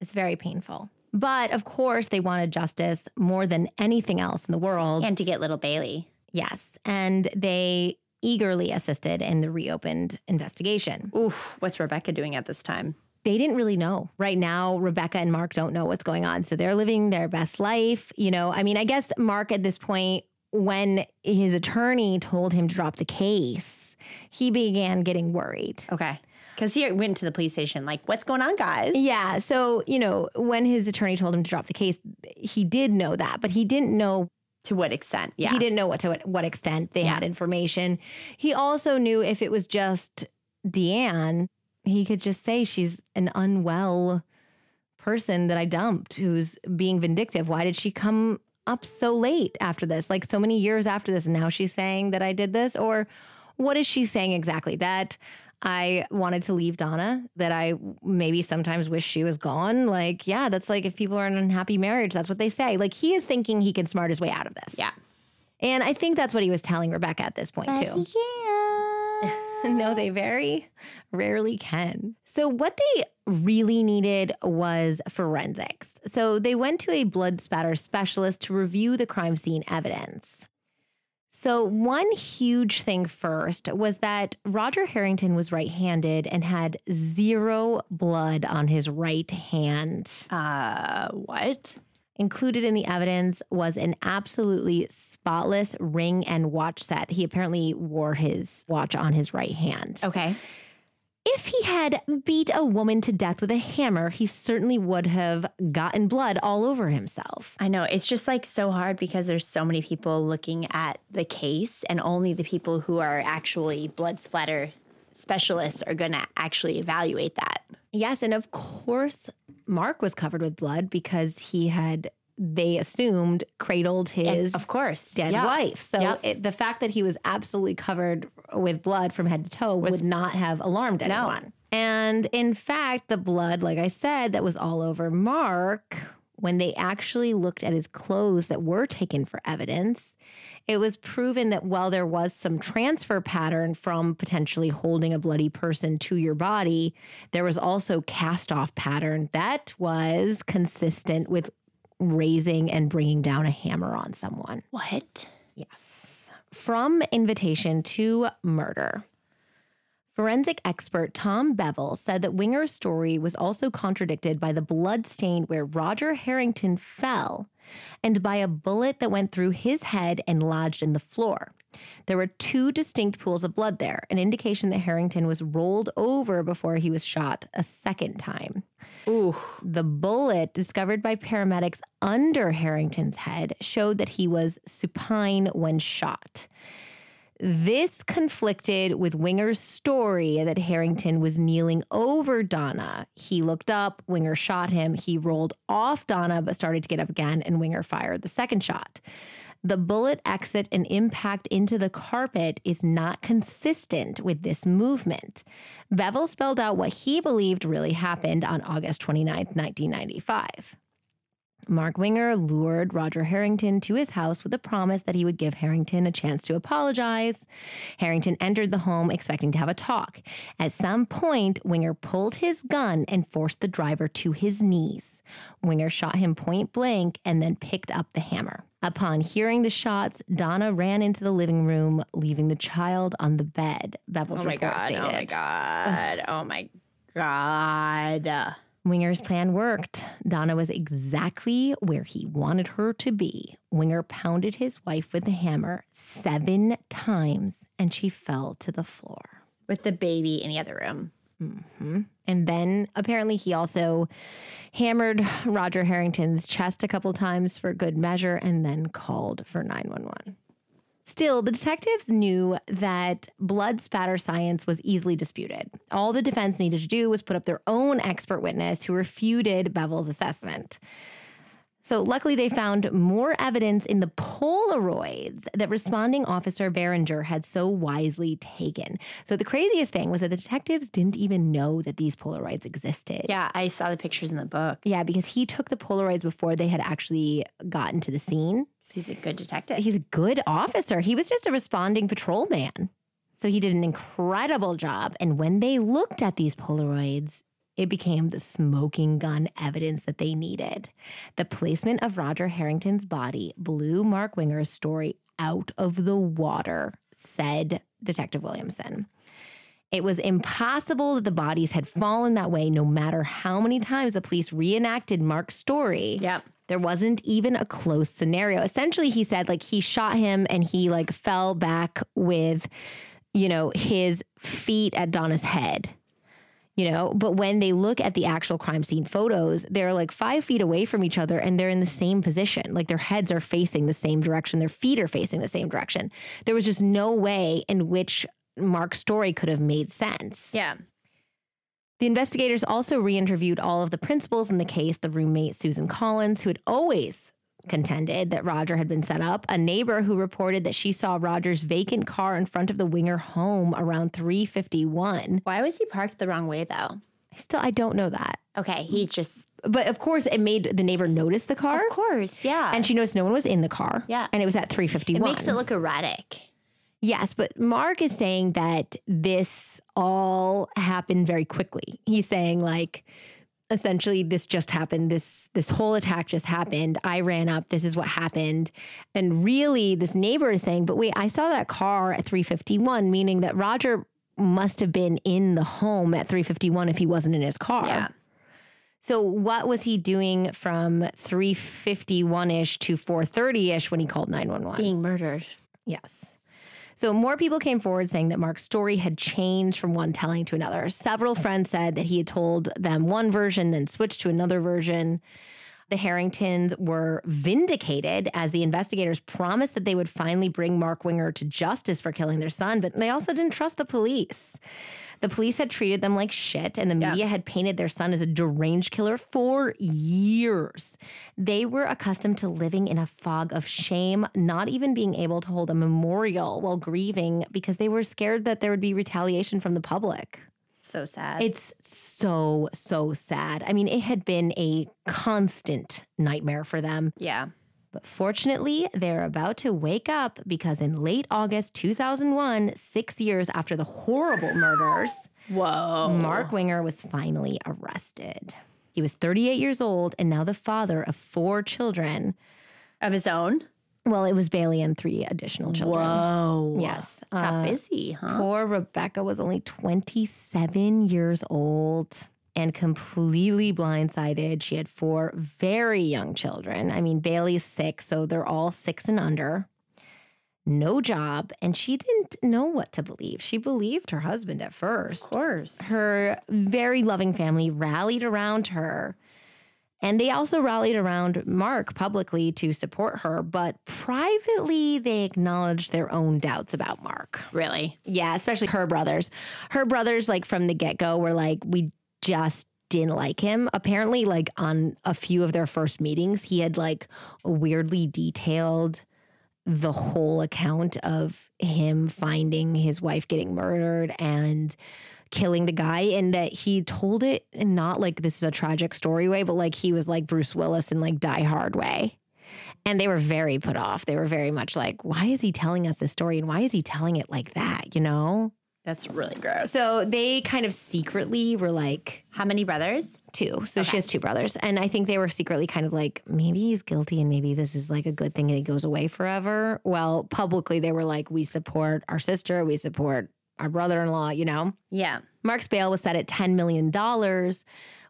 It's very painful. But of course, they wanted justice more than anything else in the world. And to get little Bailey. yes. And they eagerly assisted in the reopened investigation. Oof. What's Rebecca doing at this time? They didn't really know. Right now, Rebecca and Mark don't know what's going on. So they're living their best life. You know, I mean, I guess Mark at this point, when his attorney told him to drop the case, he began getting worried. Okay. Because he went to the police station, like, what's going on, guys? Yeah. So, you know, when his attorney told him to drop the case, he did know that, but he didn't know To what extent? Yeah. He didn't know what to what, what extent they had information. He also knew if it was just Deanne, he could just say she's an unwell person that I dumped who's being vindictive. Why did she come up so late after this? Like so many years after this, and now she's saying that I did this? Or what is she saying exactly? That I wanted to leave Donnah, that I maybe sometimes wish she was gone. Like, yeah, that's like if people are in an unhappy marriage, that's what they say. Like, he is thinking he can smart his way out of this. Yeah. And I think that's what he was telling Rebecca at this point, too. Yeah. [laughs] no, they very rarely can. So, what they really needed was forensics. So, they went to a blood spatter specialist to review the crime scene evidence. So, one huge thing first was that Roger Harrington was right handed and had zero blood on his right hand. Uh, what? Included in the evidence was an absolutely spotless ring and watch set. He apparently wore his watch on his right hand. Okay. If he had beat a woman to death with a hammer, he certainly would have gotten blood all over himself. I know. It's just like so hard because there's so many people looking at the case and only the people who are actually blood splatter specialists are going to actually evaluate that. Yes, and of course, Mark was covered with blood because he had, they assumed, cradled his of course. dead Yeah. wife. So Yeah. it, the fact that he was absolutely covered with blood from head to toe would not have alarmed anyone. And in fact, the blood, like I said, that was all over Mark, when they actually looked at his clothes that were taken for evidence, it was proven that while there was some transfer pattern from potentially holding a bloody person to your body, there was also cast off pattern that was consistent with raising and bringing down a hammer on someone. What? Yes. From invitation to murder. Forensic expert Tom Bevel said that Winger's story was also contradicted by the blood stain where Roger Harrington fell and by a bullet that went through his head and lodged in the floor. There were two distinct pools of blood there, an indication that Harrington was rolled over before he was shot a second time. Ooh. The bullet discovered by paramedics under Harrington's head showed that he was supine when shot. This conflicted with Winger's story that Harrington was kneeling over Donnah. He looked up, Winger shot him. He rolled off Donnah, but started to get up again, and Winger fired the second shot. The bullet exit and impact into the carpet is not consistent with this movement. Bevel spelled out what he believed really happened on August 29th, 1995. Mark Winger lured Roger Harrington to his house with a promise that he would give Harrington a chance to apologize. Harrington entered the home expecting to have a talk. At some point, Winger pulled his gun and forced the driver to his knees. Winger shot him point blank and then picked up the hammer. Upon hearing the shots, Donnah ran into the living room, leaving the child on the bed. Bevel's Oh my report god. stated. Oh my god. oh my god. Winger's plan worked. Donnah was exactly where he wanted her to be. Winger pounded his wife with the hammer seven times and she fell to the floor. With the baby in the other room. Mm-hmm. And then apparently he also hammered Roger Harrington's chest a couple times for good measure and then called for 911. Still, the detectives knew that blood spatter science was easily disputed. All the defense needed to do was put up their own expert witness who refuted Bevel's assessment. So, luckily, they found more evidence in the Polaroids that responding officer Behringer had so wisely taken. So, the craziest thing was that the detectives didn't even know that these Polaroids existed. Yeah, I saw the pictures in the book. Yeah, because he took the Polaroids before they had actually gotten to the scene. He's a good detective. He's a good officer. He was just a responding patrolman. So he did an incredible job. And when they looked at these Polaroids, it became the smoking gun evidence that they needed. The placement of Roger Harrington's body blew Mark Winger's story out of the water, said Detective Williamson. It was impossible that the bodies had fallen that way, no matter how many times the police reenacted Mark's story. Yep. There wasn't even a close scenario. Essentially, he said like he shot him and he like fell back with, you know, his feet at Donnah's head. You know, but when they look at the actual crime scene photos, they're like five feet away from each other and they're in the same position. Like their heads are facing the same direction, their feet are facing the same direction. There was just no way in which Mark's story could have made sense. Yeah. The investigators also re interviewed all of the principals in the case the roommate, Susan Collins, who had always contended that Roger had been set up, a neighbor who reported that she saw Roger's vacant car in front of the Winger home around 351. Why was he parked the wrong way though? I still I don't know that. Okay, he's just But of course it made the neighbor notice the car. Of course, yeah. And she noticed no one was in the car. Yeah. And it was at it 351. makes it look erratic. Yes, but Mark is saying that this all happened very quickly. He's saying like essentially this just happened this this whole attack just happened. I ran up, this is what happened. And really this neighbor is saying, "But wait, I saw that car at 351, meaning that Roger must have been in the home at 351 if he wasn't in his car." Yeah. So what was he doing from 351ish to 430ish when he called 911? Being murdered. Yes. So more people came forward saying that Mark's story had changed from one telling to another. Several friends said that he had told them one version, then switched to another version. The Harringtons were vindicated as the investigators promised that they would finally bring Mark Winger to justice for killing their son, but they also didn't trust the police. The police had treated them like shit, and the media Yeah. had painted their son as a deranged killer for years. They were accustomed to living in a fog of shame, not even being able to hold a memorial while grieving because they were scared that there would be retaliation from the public. So sad. It's so, so sad. I mean, it had been a constant nightmare for them. yeah. But fortunately, they're about to wake up because in late August 2001, six years after the horrible murders, Whoa. Mark Winger was finally arrested. He was 38 years old and now the father of four children. Of his own? Well, it was Bailey and three additional children. Whoa. Yes. Got Uh, busy, huh? Poor Rebecca was only 27 years old and completely blindsided. She had four very young children. I mean, Bailey's six, so they're all six and under. No job, and she didn't know what to believe. She believed her husband at first. Of course. Her very loving family rallied around her. And they also rallied around Mark publicly to support her, but privately they acknowledged their own doubts about Mark. Really? Yeah, especially her brothers. Her brothers, like from the get go, were like, we just didn't like him. Apparently, like on a few of their first meetings, he had like weirdly detailed the whole account of him finding his wife getting murdered and killing the guy and that he told it in not like this is a tragic story way but like he was like Bruce Willis in like Die Hard way. And they were very put off. They were very much like why is he telling us this story? And why is he telling it like that? You know That's really gross. so they kind of secretly were like How many brothers? two. So she has two brothers. And I think they were secretly kind of like, maybe he's guilty and maybe this is like a good thing and he goes away forever. Well, publicly, they were like, we support our sister, we support our brother in law, you know? Yeah. Mark's bail was set at $10 million,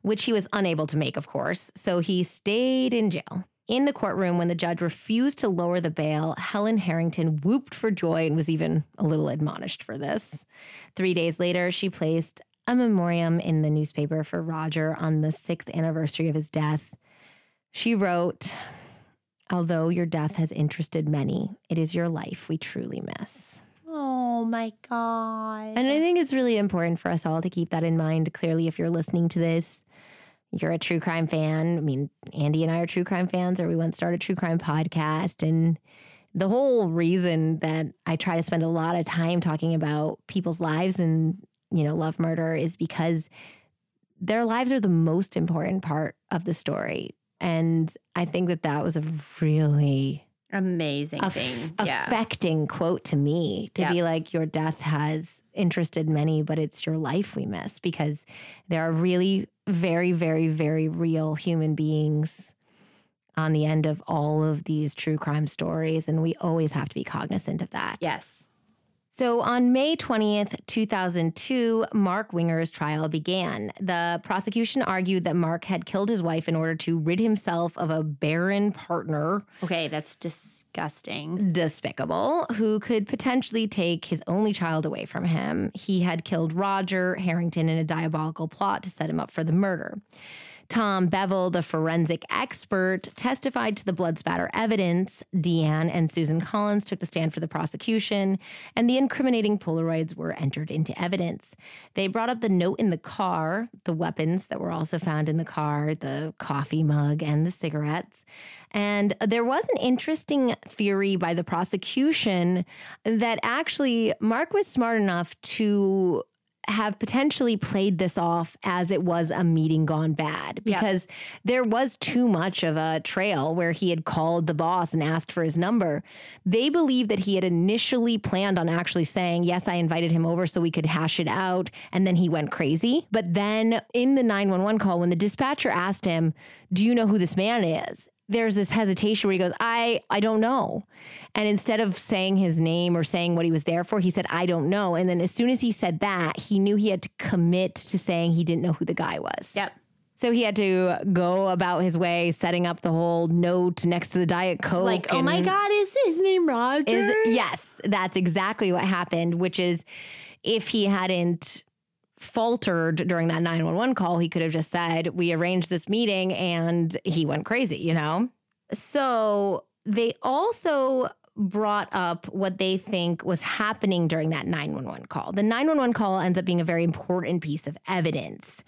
which he was unable to make, of course. So he stayed in jail. In the courtroom, when the judge refused to lower the bail, Helen Harrington whooped for joy and was even a little admonished for this. Three days later, she placed a memoriam in the newspaper for Roger on the sixth anniversary of his death. She wrote, Although your death has interested many, it is your life we truly miss. Oh my God. And I think it's really important for us all to keep that in mind. Clearly, if you're listening to this, you're a true crime fan. I mean, Andy and I are true crime fans, or we once started a true crime podcast. And the whole reason that I try to spend a lot of time talking about people's lives and, you know, love murder is because their lives are the most important part of the story. And I think that that was a really Amazing aff- thing. yeah. affecting quote to me to be like your death has interested many but it's your life we miss because there are really very very very real human beings on the end of all of these true crime stories and we always have to be cognizant of that Yes. So on May 20th, 2002, Mark Winger's trial began. The prosecution argued that Mark had killed his wife in order to rid himself of a barren partner, Okay, that's disgusting. despicable, who could potentially take his only child away from him. He had killed Roger Harrington in a diabolical plot to set him up for the murder. Tom Bevel, the forensic expert, testified to the blood spatter evidence. Deanne and Susan Collins took the stand for the prosecution, and the incriminating Polaroids were entered into evidence. They brought up the note in the car, the weapons that were also found in the car, the coffee mug, and the cigarettes. And there was an interesting theory by the prosecution that actually Mark was smart enough to have potentially played this off as it was a meeting gone bad because there was too much of a trail where he had called the boss and asked for his number. They believe that he had initially planned on actually saying, Yes, I invited him over so we could hash it out. And then he went crazy. But then in the 911 call, when the dispatcher asked him, Do you know who this man is? There's this hesitation where he goes, I, I don't know. And instead of saying his name or saying what he was there for, he said, I don't know. And then as soon as he said that, he knew he had to commit to saying he didn't know who the guy was. Yep. So he had to go about his way, setting up the whole note next to the Diet Coke. Like, oh my God, is his name Roger? is yes, that's exactly what happened, which is if he hadn't faltered during that 911 call, he could have just said, We arranged this meeting and he went crazy, you know? So they also brought up what they think was happening during that 911 call. The 911 call ends up being a very important piece of evidence.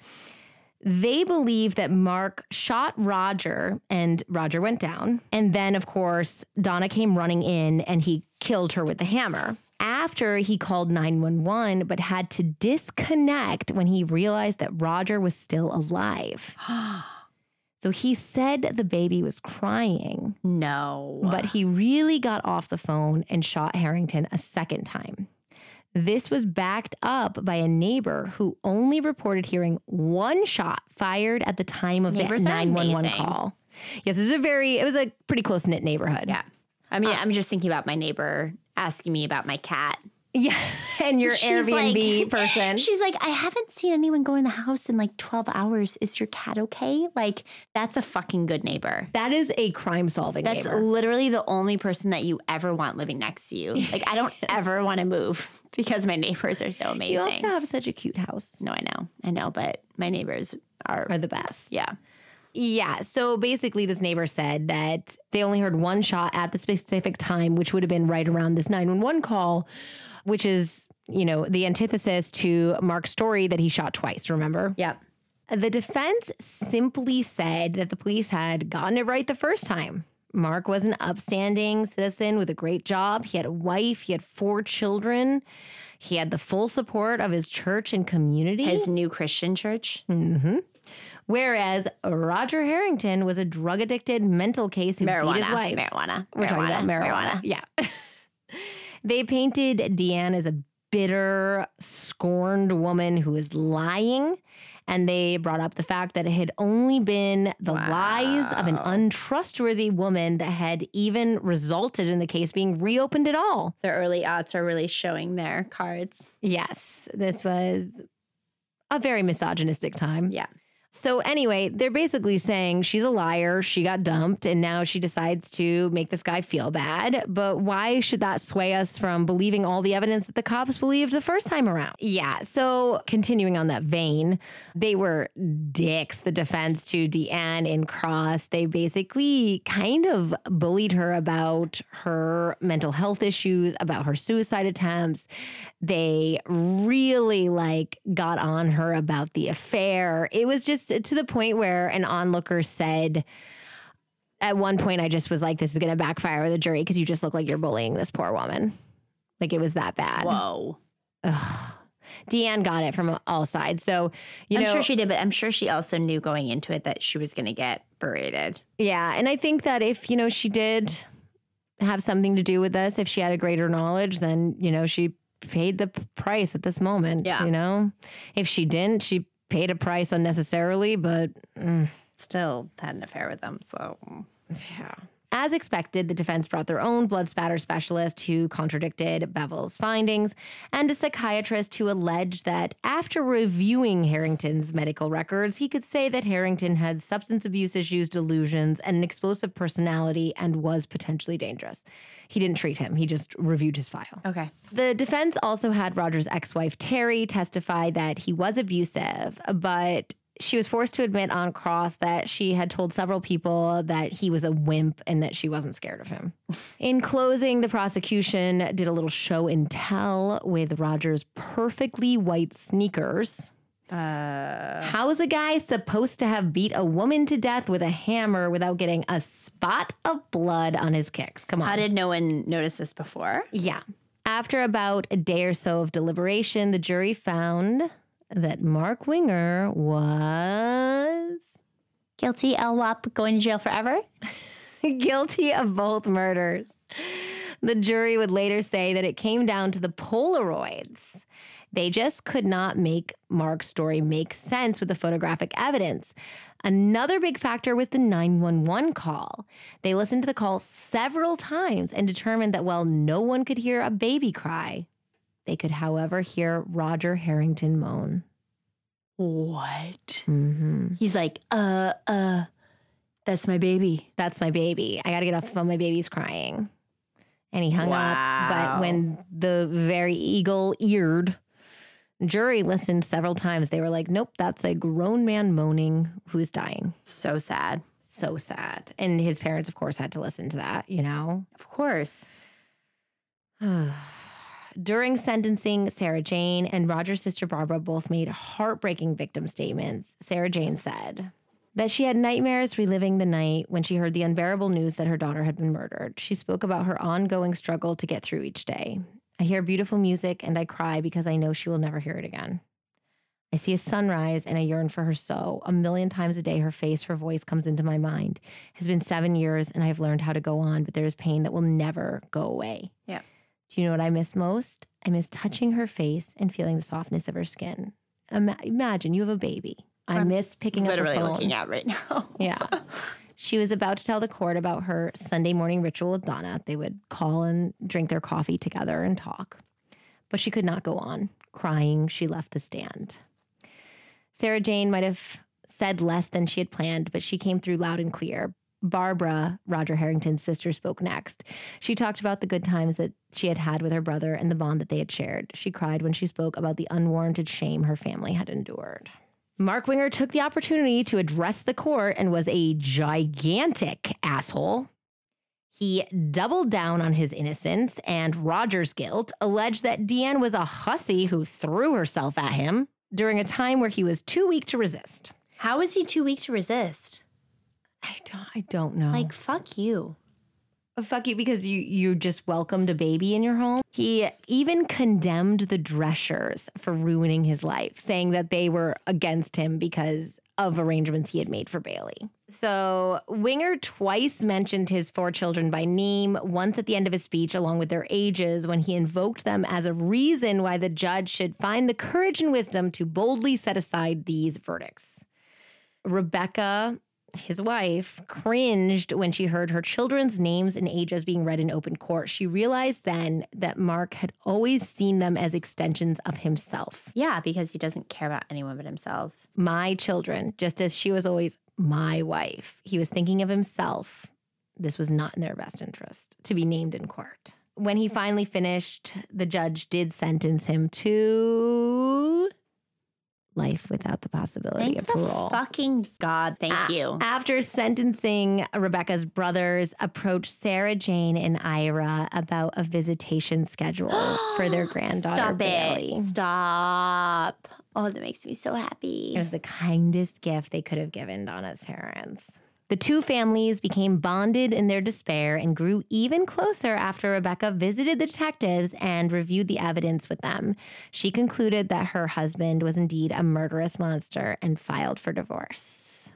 They believe that Mark shot Roger and Roger went down. And then, of course, Donnah came running in and he killed her with the hammer. After he called 911, but had to disconnect when he realized that Roger was still alive. [gasps] so he said the baby was crying, No. but he really got off the phone and shot Harrington a second time. This was backed up by a neighbor who only reported hearing one shot fired at the time of Neighbors the 911 call. Yes, it was a very, it was a pretty close knit neighborhood. yeah. I mean, I'm just thinking about my neighbor asking me about my cat. Yeah. [laughs] And your She's Airbnb like- [laughs] person. She's like, I haven't seen anyone go in the house in like 12 hours. Is your cat okay? Like, that's a fucking good neighbor. That is a crime solving neighbor. That's neighbor. literally the only person that you ever want living next to you. [laughs] Like, I don't ever want to move because my neighbors are so amazing. You also have such a cute house. no, I know. I know, but my neighbors are, Are the best. yeah. Yeah. So basically, this neighbor said that they only heard one shot at the specific time, which would have been right around this 911 call, which is, you know, the antithesis to Mark's story that he shot twice, remember? Yeah. The defense simply said that the police had gotten it right the first time. Mark was an upstanding citizen with a great job. He had a wife, he had four children. He had the full support of his church and community. His new Christian church. Mm-hmm. Whereas Roger Harrington was a drug addicted mental case who Marijuana. beat his wife. Marijuana. We're talking about marijuana. Yeah. [laughs] they painted Deanne as a bitter, scorned woman who was lying. And they brought up the fact that it had only been the lies of an untrustworthy woman that had even resulted in the case being reopened at all. The early aughts are really showing their cards. Yes, this was a very misogynistic time. Yeah. So anyway, they're basically saying she's a liar, she got dumped, and now she decides to make this guy feel bad. But why should that sway us from believing all the evidence that the cops believed the first time around? Yeah. So continuing on that vein, they were dicks, the defense to Deanne in Cross. They basically kind of bullied her about her mental health issues, about her suicide attempts. They really like got on her about the affair. It was just to the point where an onlooker said, at one point, I just was like, this is going to backfire with the jury because you just look like you're bullying this poor woman. Like it was that bad. Whoa. Deanne got it from all sides. So, you I'm know, sure she did, but I'm sure she also knew going into it that she was going to get berated. Yeah. And I think that if, you know, she did have something to do with this, if she had a greater knowledge, then, you know, she paid the price at this moment. Yeah. You know, if she didn't, she paid a price unnecessarily, but mm. Still had an affair with them. So yeah. As expected, the defense brought their own blood spatter specialist who contradicted Bevel's findings and a psychiatrist who alleged that after reviewing Harrington's medical records, he could say that Harrington had substance abuse issues, delusions, and an explosive personality and was potentially dangerous. He didn't treat him, he just reviewed his file. okay. The defense also had Roger's ex wife, Terry, testify that he was abusive, but she was forced to admit on cross that she had told several people that he was a wimp and that she wasn't scared of him. [laughs] In closing, the prosecution did a little show and tell with Roger's perfectly white sneakers. Uh, How is a guy supposed to have beat a woman to death with a hammer without getting a spot of blood on his kicks? Come on. How did no one notice this before? Yeah. After about a day or so of deliberation, the jury found that Mark Winger was Guilty, LWAP, going to jail forever? [laughs] guilty of both murders. The jury would later say that it came down to the Polaroids. They just could not make Mark's story make sense with the photographic evidence. Another big factor was the 911 call. They listened to the call several times and determined that while no one could hear a baby cry, they could, however, hear Roger Harrington moan. What? Mm-hmm. He's like, uh, uh, that's my baby. That's my baby. I got to get off the phone. My baby's crying. And he hung up. But when the very eagle eared jury listened several times, they were like, nope, that's a grown man moaning who's dying. So sad. So sad. And his parents, of course, had to listen to that, you know? Of course. [sighs] During sentencing, Sarah Jane and Roger's sister Barbara both made heartbreaking victim statements. Sarah Jane said that she had nightmares reliving the night when she heard the unbearable news that her daughter had been murdered. She spoke about her ongoing struggle to get through each day. I hear beautiful music and I cry because I know she will never hear it again. I see a sunrise and I yearn for her so. A million times a day, her face, her voice comes into my mind. It has been seven years and I have learned how to go on, but there is pain that will never go away. Yeah. Do you know what I miss most? I miss touching her face and feeling the softness of her skin. Ima- imagine you have a baby. I I'm miss picking up Literally the phone. looking at right now. Yeah. [laughs] She was about to tell the court about her Sunday morning ritual with Donnah. They would call and drink their coffee together and talk. But she could not go on. Crying, she left the stand. Sarah Jane might have said less than she had planned, but she came through loud and clear. Barbara, Roger Harrington's sister, spoke next. She talked about the good times that she had had with her brother and the bond that they had shared. She cried when she spoke about the unwarranted shame her family had endured. Mark Winger took the opportunity to address the court and was a gigantic asshole. He doubled down on his innocence and Roger's guilt, alleged that Deanne was a hussy who threw herself at him during a time where he was too weak to resist. How is he too weak to resist? I don't, I don't know. Like, fuck you. Fuck you because you you just welcomed a baby in your home. He even condemned the Dreschers for ruining his life, saying that they were against him because of arrangements he had made for Bailey. So Winger twice mentioned his four children by name, once at the end of his speech, along with their ages, when he invoked them as a reason why the judge should find the courage and wisdom to boldly set aside these verdicts. Rebecca, his wife, cringed when she heard her children's names and ages being read in open court. She realized then that Mark had always seen them as extensions of himself. Yeah, because he doesn't care about anyone but himself. My children, just as she was always my wife. He was thinking of himself. This was not in their best interest to be named in court. When he finally finished, the judge did sentence him to life without the possibility Thank of the parole. fucking God. Thank A- you. After sentencing, Rebecca's brothers approached Sarah Jane and Ira about a visitation schedule [gasps] for their granddaughter Stop Bailey. it. Stop. Oh, that makes me so happy. It was the kindest gift they could have given Donnah's parents. The two families became bonded in their despair and grew even closer after Rebecca visited the detectives and reviewed the evidence with them. She concluded that her husband was indeed a murderous monster and filed for divorce.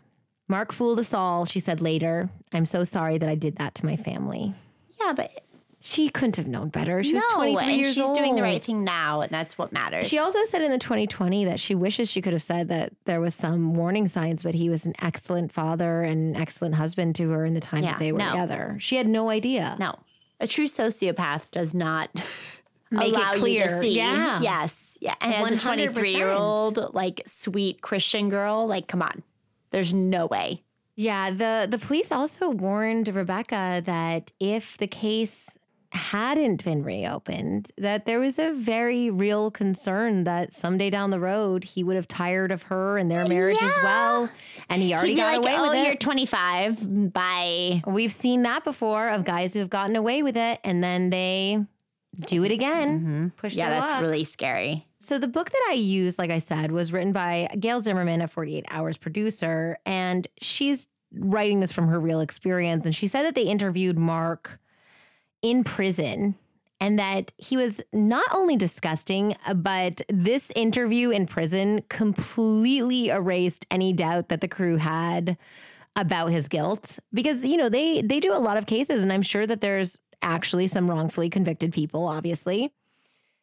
Mark fooled us all, she said later. I'm so sorry that I did that to my family. yeah, but She couldn't have known better. She was no, 23 and years she's old. doing the right thing now, and that's what matters. She also said in the 2020 that she wishes she could have said that there was some warning signs, but he was an excellent father and an excellent husband to her in the time Yeah, that they were no. together. She had no idea. no, a true sociopath does not [laughs] Make it allow you to clear. see. Yeah. Yes. Yeah. And as a 23 year old, like sweet Christian girl, like, come on. There's no way. Yeah, the the police also warned Rebecca that if the case hadn't been reopened, that there was a very real concern that someday down the road he would have tired of her and their marriage as well, and he already got like, away oh, with you're 25. Bye. We've seen that before of guys who have gotten away with it and then they do it again. Mm-hmm. Yeah, that's luck. really scary. So the book that I used, like I said, was written by Gail Zimmerman, a 48 Hours producer, and she's writing this from her real experience. And she said that they interviewed Mark in prison and that he was not only disgusting, but this interview in prison completely erased any doubt that the crew had about his guilt because you know they they do a lot of cases and I'm sure that there's actually some wrongfully convicted people obviously.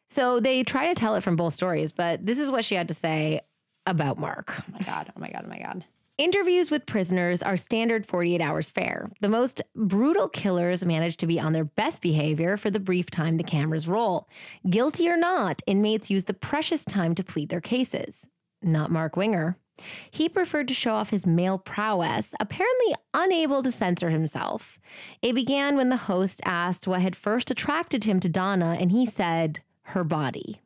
So they try to tell it from both stories, but this is what she had to say about Mark. Oh my God. Oh my God. Oh my God. Interviews with prisoners are standard 48 hours fare. The most brutal killers manage to be on their best behavior for the brief time the cameras roll. Guilty or not, inmates use the precious time to plead their cases. Not Mark Winger. He preferred to show off his male prowess, apparently unable to censor himself. It began when the host asked what had first attracted him to Donnah, and he said, her body.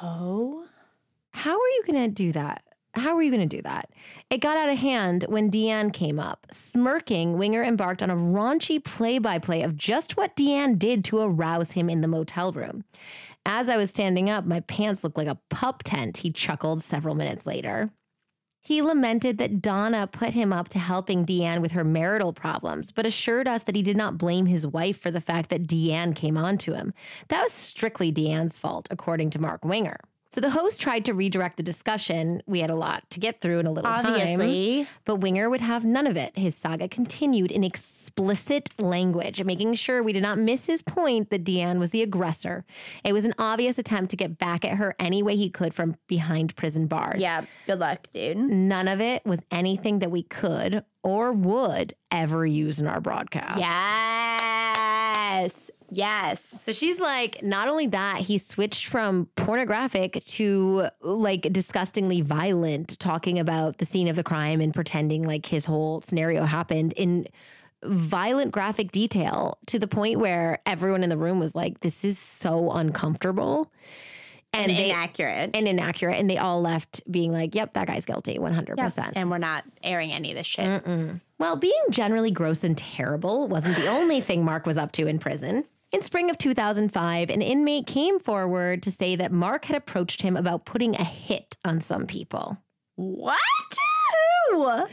Oh. How are you going to do that? How were you going to do that? It got out of hand when Deanne came up. Smirking, Winger embarked on a raunchy play by play of just what Deanne did to arouse him in the motel room. As I was standing up, my pants looked like a pup tent, he chuckled several minutes later. He lamented that Donnah put him up to helping Deanne with her marital problems, but assured us that he did not blame his wife for the fact that Deanne came on to him. That was strictly Deanne's fault, according to Mark Winger. So the host tried to redirect the discussion. We had a lot to get through in a little time. But Winger would have none of it. His saga continued in explicit language, making sure we did not miss his point that Deanne was the aggressor. It was an obvious attempt to get back at her any way he could from behind prison bars. Yeah. Good luck, dude. None of it was anything that we could or would ever use in our broadcast. Yes. Yes. So she's like, not only that, he switched from pornographic to like disgustingly violent, talking about the scene of the crime and pretending like his whole scenario happened in violent graphic detail to the point where everyone in the room was like, this is so uncomfortable. And, And they, inaccurate. and inaccurate. And they all left being like, yep, that guy's guilty 100%. And we're not airing any of this shit. Well, being generally gross and terrible wasn't the only thing Mark was up to in prison. In spring of 2005, an inmate came forward to say that Mark had approached him about putting a hit on some people. What? Who?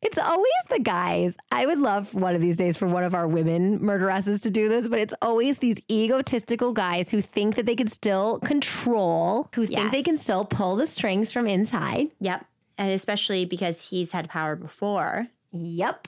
It's always the guys. I would love one of these days for one of our women murderesses to do this, but it's always these egotistical guys who think that they can still control, who think they can still pull the strings from inside. Yep. And especially because he's had power before. Yep.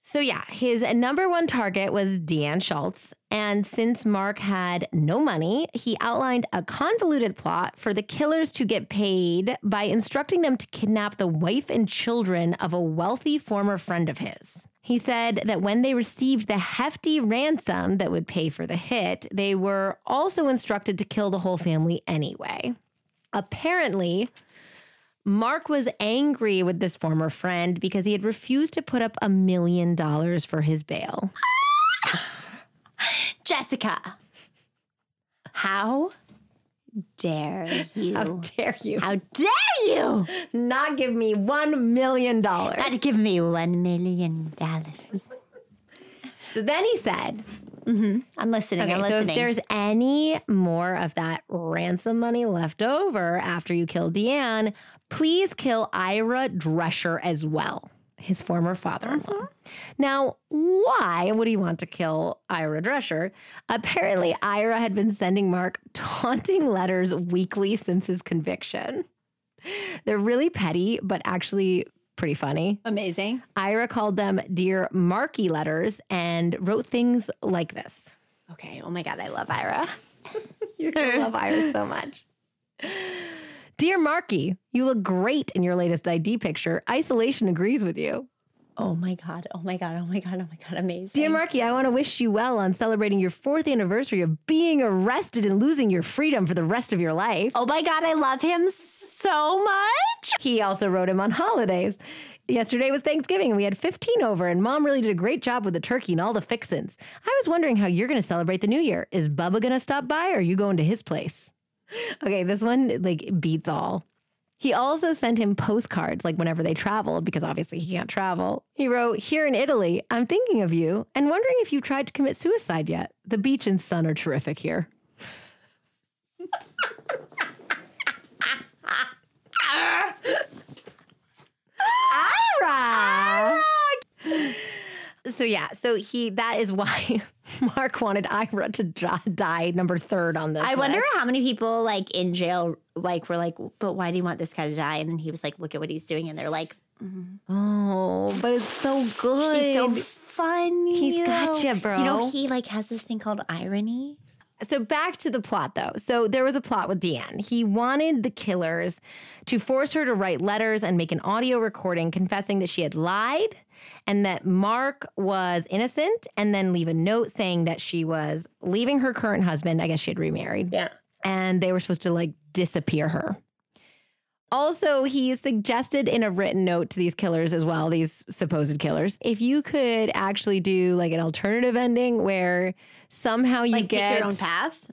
So, yeah, his number one target was Deanne Schultz. And since Mark had no money, he outlined a convoluted plot for the killers to get paid by instructing them to kidnap the wife and children of a wealthy former friend of his. He said that when they received the hefty ransom that would pay for the hit, they were also instructed to kill the whole family anyway. Apparently, Mark was angry with this former friend because he had refused to put up a million dollars for his bail. [laughs] Jessica. How dare you? How dare you How dare you not give me one million dollars? not give me one million dollars? So then he said, mm-hmm. I'm listening. okay, I'm so if there's any more of that ransom money left over after you kill Deanne, please kill Ira Drescher as well, his former father in law. Mm-hmm. Now, why would he want to kill Ira Drescher? Apparently, Ira had been sending Mark [laughs] taunting letters weekly since his conviction. They're really petty, but actually pretty funny. Amazing. Ira called them Dear Marky letters and wrote things like this. Okay. Oh my God. I love Ira. [laughs] You're gonna [laughs] love Ira so much. Dear Marky, you look great in your latest ID picture. Isolation agrees with you. Oh my God. Oh my God. Oh my God. Oh my God. Amazing. Dear Marky, I want to wish you well on celebrating your fourth anniversary of being arrested and losing your freedom for the rest of your life. Oh my God. I love him so much. He also wrote him on holidays. Yesterday was Thanksgiving and we had 15 over, and mom really did a great job with the turkey and all the fixins. I was wondering how you're going to celebrate the new year. Is Bubba going to stop by or are you going to his place? Okay, this one like beats all. He also sent him postcards like whenever they traveled because obviously he can't travel. He wrote, Here in Italy, I'm thinking of you and wondering if you've tried to commit suicide yet. The beach and sun are terrific here. [laughs] Ira! So yeah, so he that is why [laughs] Mark wanted Ira to die number third on this. I wonder how many people like in jail like were like, but why do you want this guy to die? And then he was like, look at what he's doing, and they're like, mm-hmm. Oh, but it's so good. he's so funny. He's gotcha, bro. You know, he like has this thing called irony. So back to the plot though. So there was a plot with Deanne. He wanted the killers to force her to write letters and make an audio recording confessing that she had lied and that Mark was innocent and then leave a note saying that she was leaving her current husband. I guess she had remarried. Yeah. And they were supposed to like disappear her. Also, he suggested in a written note to these killers as well, these supposed killers, if you could actually do like an alternative ending where somehow you Like get your own path.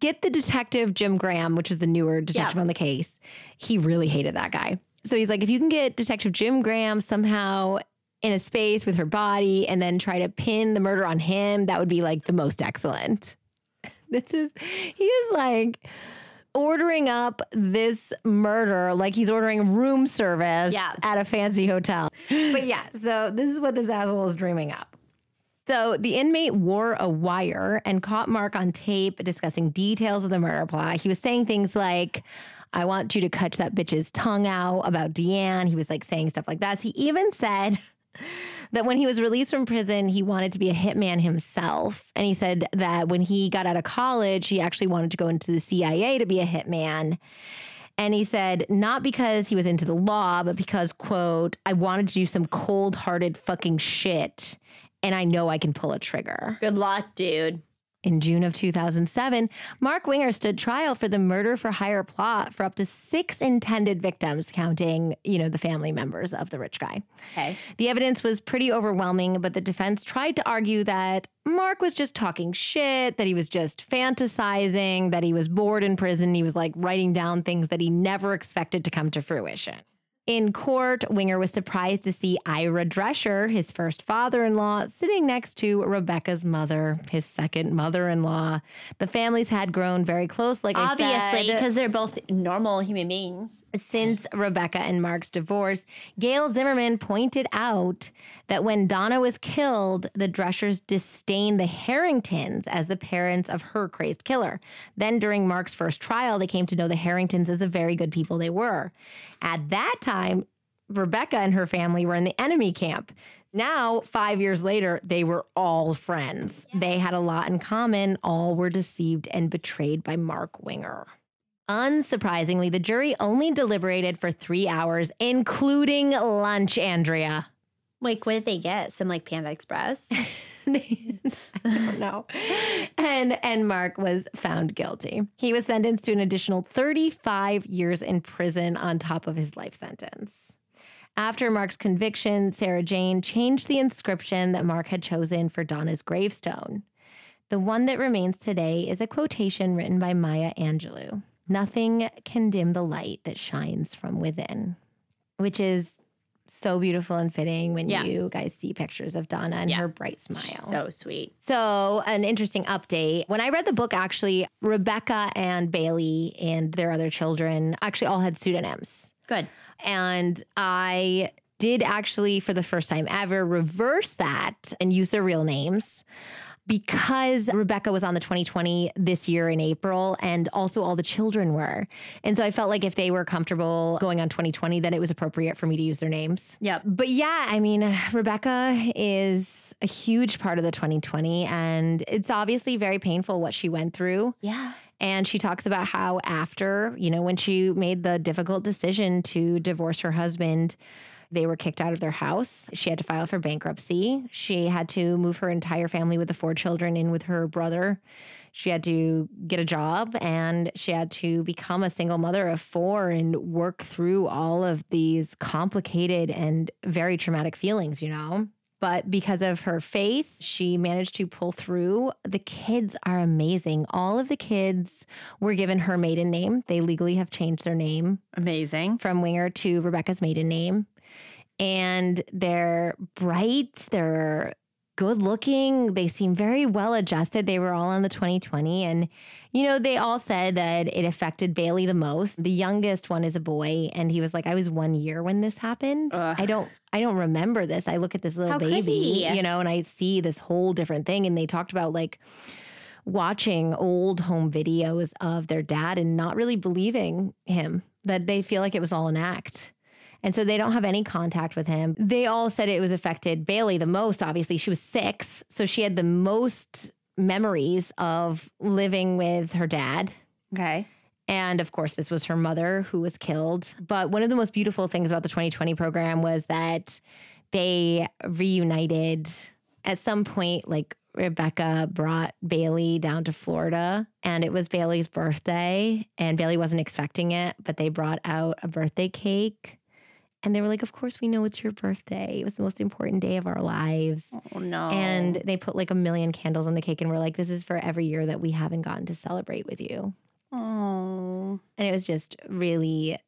get the detective Jim Graham, which is the newer detective Yeah. on the case. He really hated that guy. So he's like, if you can get Detective Jim Graham somehow in a space with her body and then try to pin the murder on him, that would be like the most excellent. [laughs] This is, he is like ordering up this murder like he's ordering room service Yeah. at a fancy hotel. [gasps] But yeah, so this is what this asshole is dreaming up. So the inmate wore a wire and caught Mark on tape discussing details of the murder plot. He was saying things like, I want you to cut that bitch's tongue out about Deanne. He was like saying stuff like that. He even said that when he was released from prison, he wanted to be a hitman himself. And he said that when he got out of college, he actually wanted to go into the CIA to be a hitman. And he said, not because he was into the law, but because, quote, I wanted to do some cold hearted fucking shit. And I know I can pull a trigger. Good luck, dude. In June of 2007, Mark Winger stood trial for the murder for hire plot for up to six intended victims, counting, you know, the family members of the rich guy. Okay. The evidence was pretty overwhelming, but the defense tried to argue that Mark was just talking shit, that he was just fantasizing, that he was bored in prison. He was like writing down things that he never expected to come to fruition. In court, Winger was surprised to see Ira Drescher, his first father in law, sitting next to Rebecca's mother, his second mother in law. The families had grown very close, like I Obviously, because they're both normal human beings. Since Rebecca and Mark's divorce, Gail Zimmerman pointed out that when Donnah was killed, the Dreschers disdained the Harringtons as the parents of her crazed killer. Then, during Mark's first trial, they came to know the Harringtons as the very good people they were. At that time, Rebecca and her family were in the enemy camp. Now, five years later, they were all friends. They had a lot in common. All were deceived and betrayed by Mark Winger. Unsurprisingly, the jury only deliberated for three hours, including lunch, Andrea. Like, what did they get? Some like Panda Express? [laughs] I don't know. And and Mark was found guilty. He was sentenced to an additional 35 years in prison on top of his life sentence. After Mark's conviction, Sarah Jane changed the inscription that Mark had chosen for Donnah's gravestone. The one that remains today is a quotation written by Maya Angelou. Nothing can dim the light that shines from within, which is so beautiful and fitting when Yeah. you guys see pictures of Donnah and Yeah. her bright smile. so sweet. So, an interesting update. When I read the book, actually, Rebecca and Bailey and their other children actually all had pseudonyms. Good. And I did actually, for the first time ever, reverse that and use their real names because Rebecca was on the 2020 this year in April, and also all the children were. And so I felt like if they were comfortable going on 2020, then it was appropriate for me to use their names. Yeah. But yeah, I mean, Rebecca is a huge part of the 2020, and it's obviously very painful what she went through. Yeah. And she talks about how after, you know, when she made the difficult decision to divorce her husband, they were kicked out of their house. She had to file for bankruptcy. She had to move her entire family with the four children in with her brother. She had to get a job and she had to become a single mother of four and work through all of these complicated and very traumatic feelings, you know? But because of her faith, she managed to pull through. The kids are amazing. All of the kids were given her maiden name. They legally have changed their name Amazing. from Winger to Rebecca's maiden name. And they're bright, they're good looking, they seem very well adjusted. They were all on the 2020. And, you know, they all said that it affected Bailey the most. The youngest one is a boy, and he was like, I was one year when this happened. Ugh. I don't I don't remember this. I look at this little How baby, you know, and I see this whole different thing. And they talked about like watching old home videos of their dad and not really believing him, that they feel like it was all an act. And so they don't have any contact with him. They all said it was affected Bailey the most. Obviously, she was six. So she had the most memories of living with her dad. Okay. And of course, this was her mother who was killed. But one of the most beautiful things about the 2020 program was that they reunited at some point, like Rebecca brought Bailey down to Florida and it was Bailey's birthday and Bailey wasn't expecting it, but they brought out a birthday cake And they were like, Of course, we know it's your birthday. It was the most important day of our lives. Oh no. And they put like a million candles on the cake and were like, This is for every year that we haven't gotten to celebrate with you. oh. And it was just really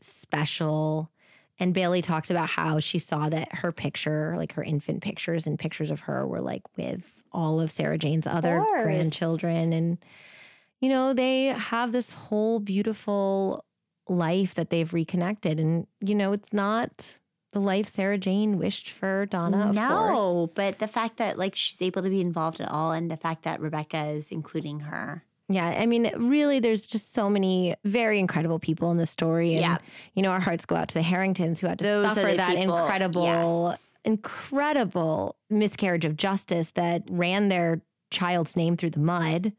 special. And Bailey talked about how she saw that her picture, like her infant pictures and pictures of her, were like with all of Sarah Jane's other grandchildren. And, you know, they have this whole beautiful life that they've reconnected. And, you know, it's not the life Sarah Jane wished for Donnah, of course. no, but the fact that like she's able to be involved at all, and the fact that Rebecca is including her. Yeah, I mean, really, there's just so many very incredible people in the story. And, Yeah. you know, our hearts go out to the Harringtons who had to Those suffer that people- incredible, yes. incredible miscarriage of justice that ran their child's name through the mud.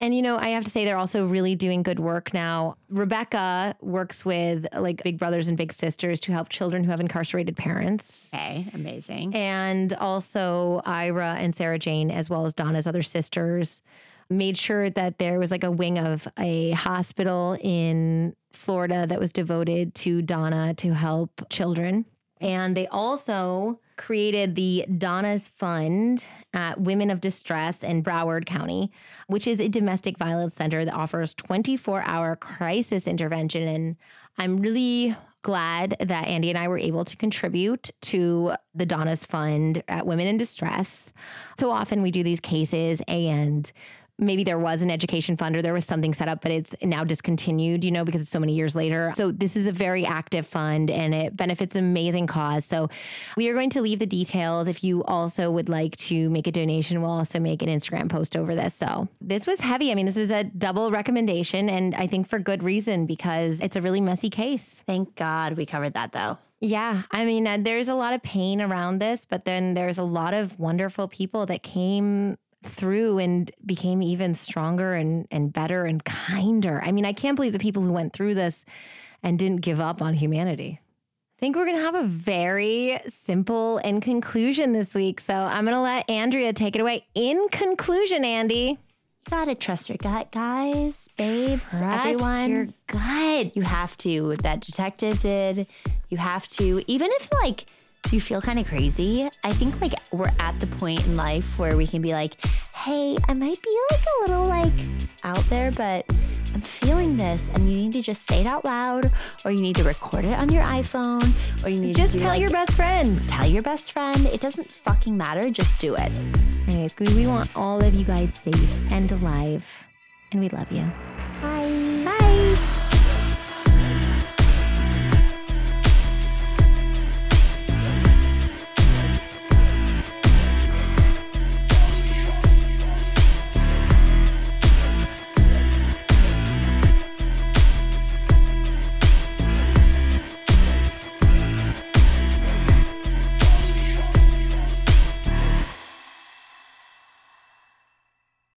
And, you know, I have to say, they're also really doing good work now. Rebecca works with like big brothers and big sisters to help children who have incarcerated parents. Okay, amazing. And also Ira and Sarah Jane, as well as Donnah's other sisters, made sure that there was like a wing of a hospital in Florida that was devoted to Donnah to help children. And they also created the Donnah's Fund at Women of Distress in Broward County, which is a domestic violence center that offers 24 hour crisis intervention. And I'm really glad that Andy and I were able to contribute to the Donnah's Fund at Women in Distress. So often we do these cases and maybe there was an education fund or there was something set up, but it's now discontinued, you know, because it's so many years later. So this is a very active fund and it benefits an amazing cause. So we are going to leave the details. If you also would like to make a donation, we'll also make an Instagram post over this. So this was heavy. I mean, this was a double recommendation and I think for good reason because it's a really messy case. Thank God we covered that though. Yeah, I mean, uh, there's a lot of pain around this, but then there's a lot of wonderful people that came through and became even stronger and and better and kinder. I mean, I can't believe the people who went through this and didn't give up on humanity. I think we're going to have a very simple in conclusion this week. So I'm going to let Andrea take it away. In conclusion, Andy, You gotta trust your gut, guys, babes, trust everyone. your gut. You have to. That detective did. You have to. Even if like you feel kind of crazy, I think like we're at the point in life where we can be like, hey, I might be like a little like out there, but I'm feeling this, and you need to just say it out loud, or you need to record it on your iPhone, or you need Just to do, tell like, your best friend. tell your best friend. It doesn't fucking matter. Just do it. Anyways, we, we want all of you guys safe and alive, and we love you.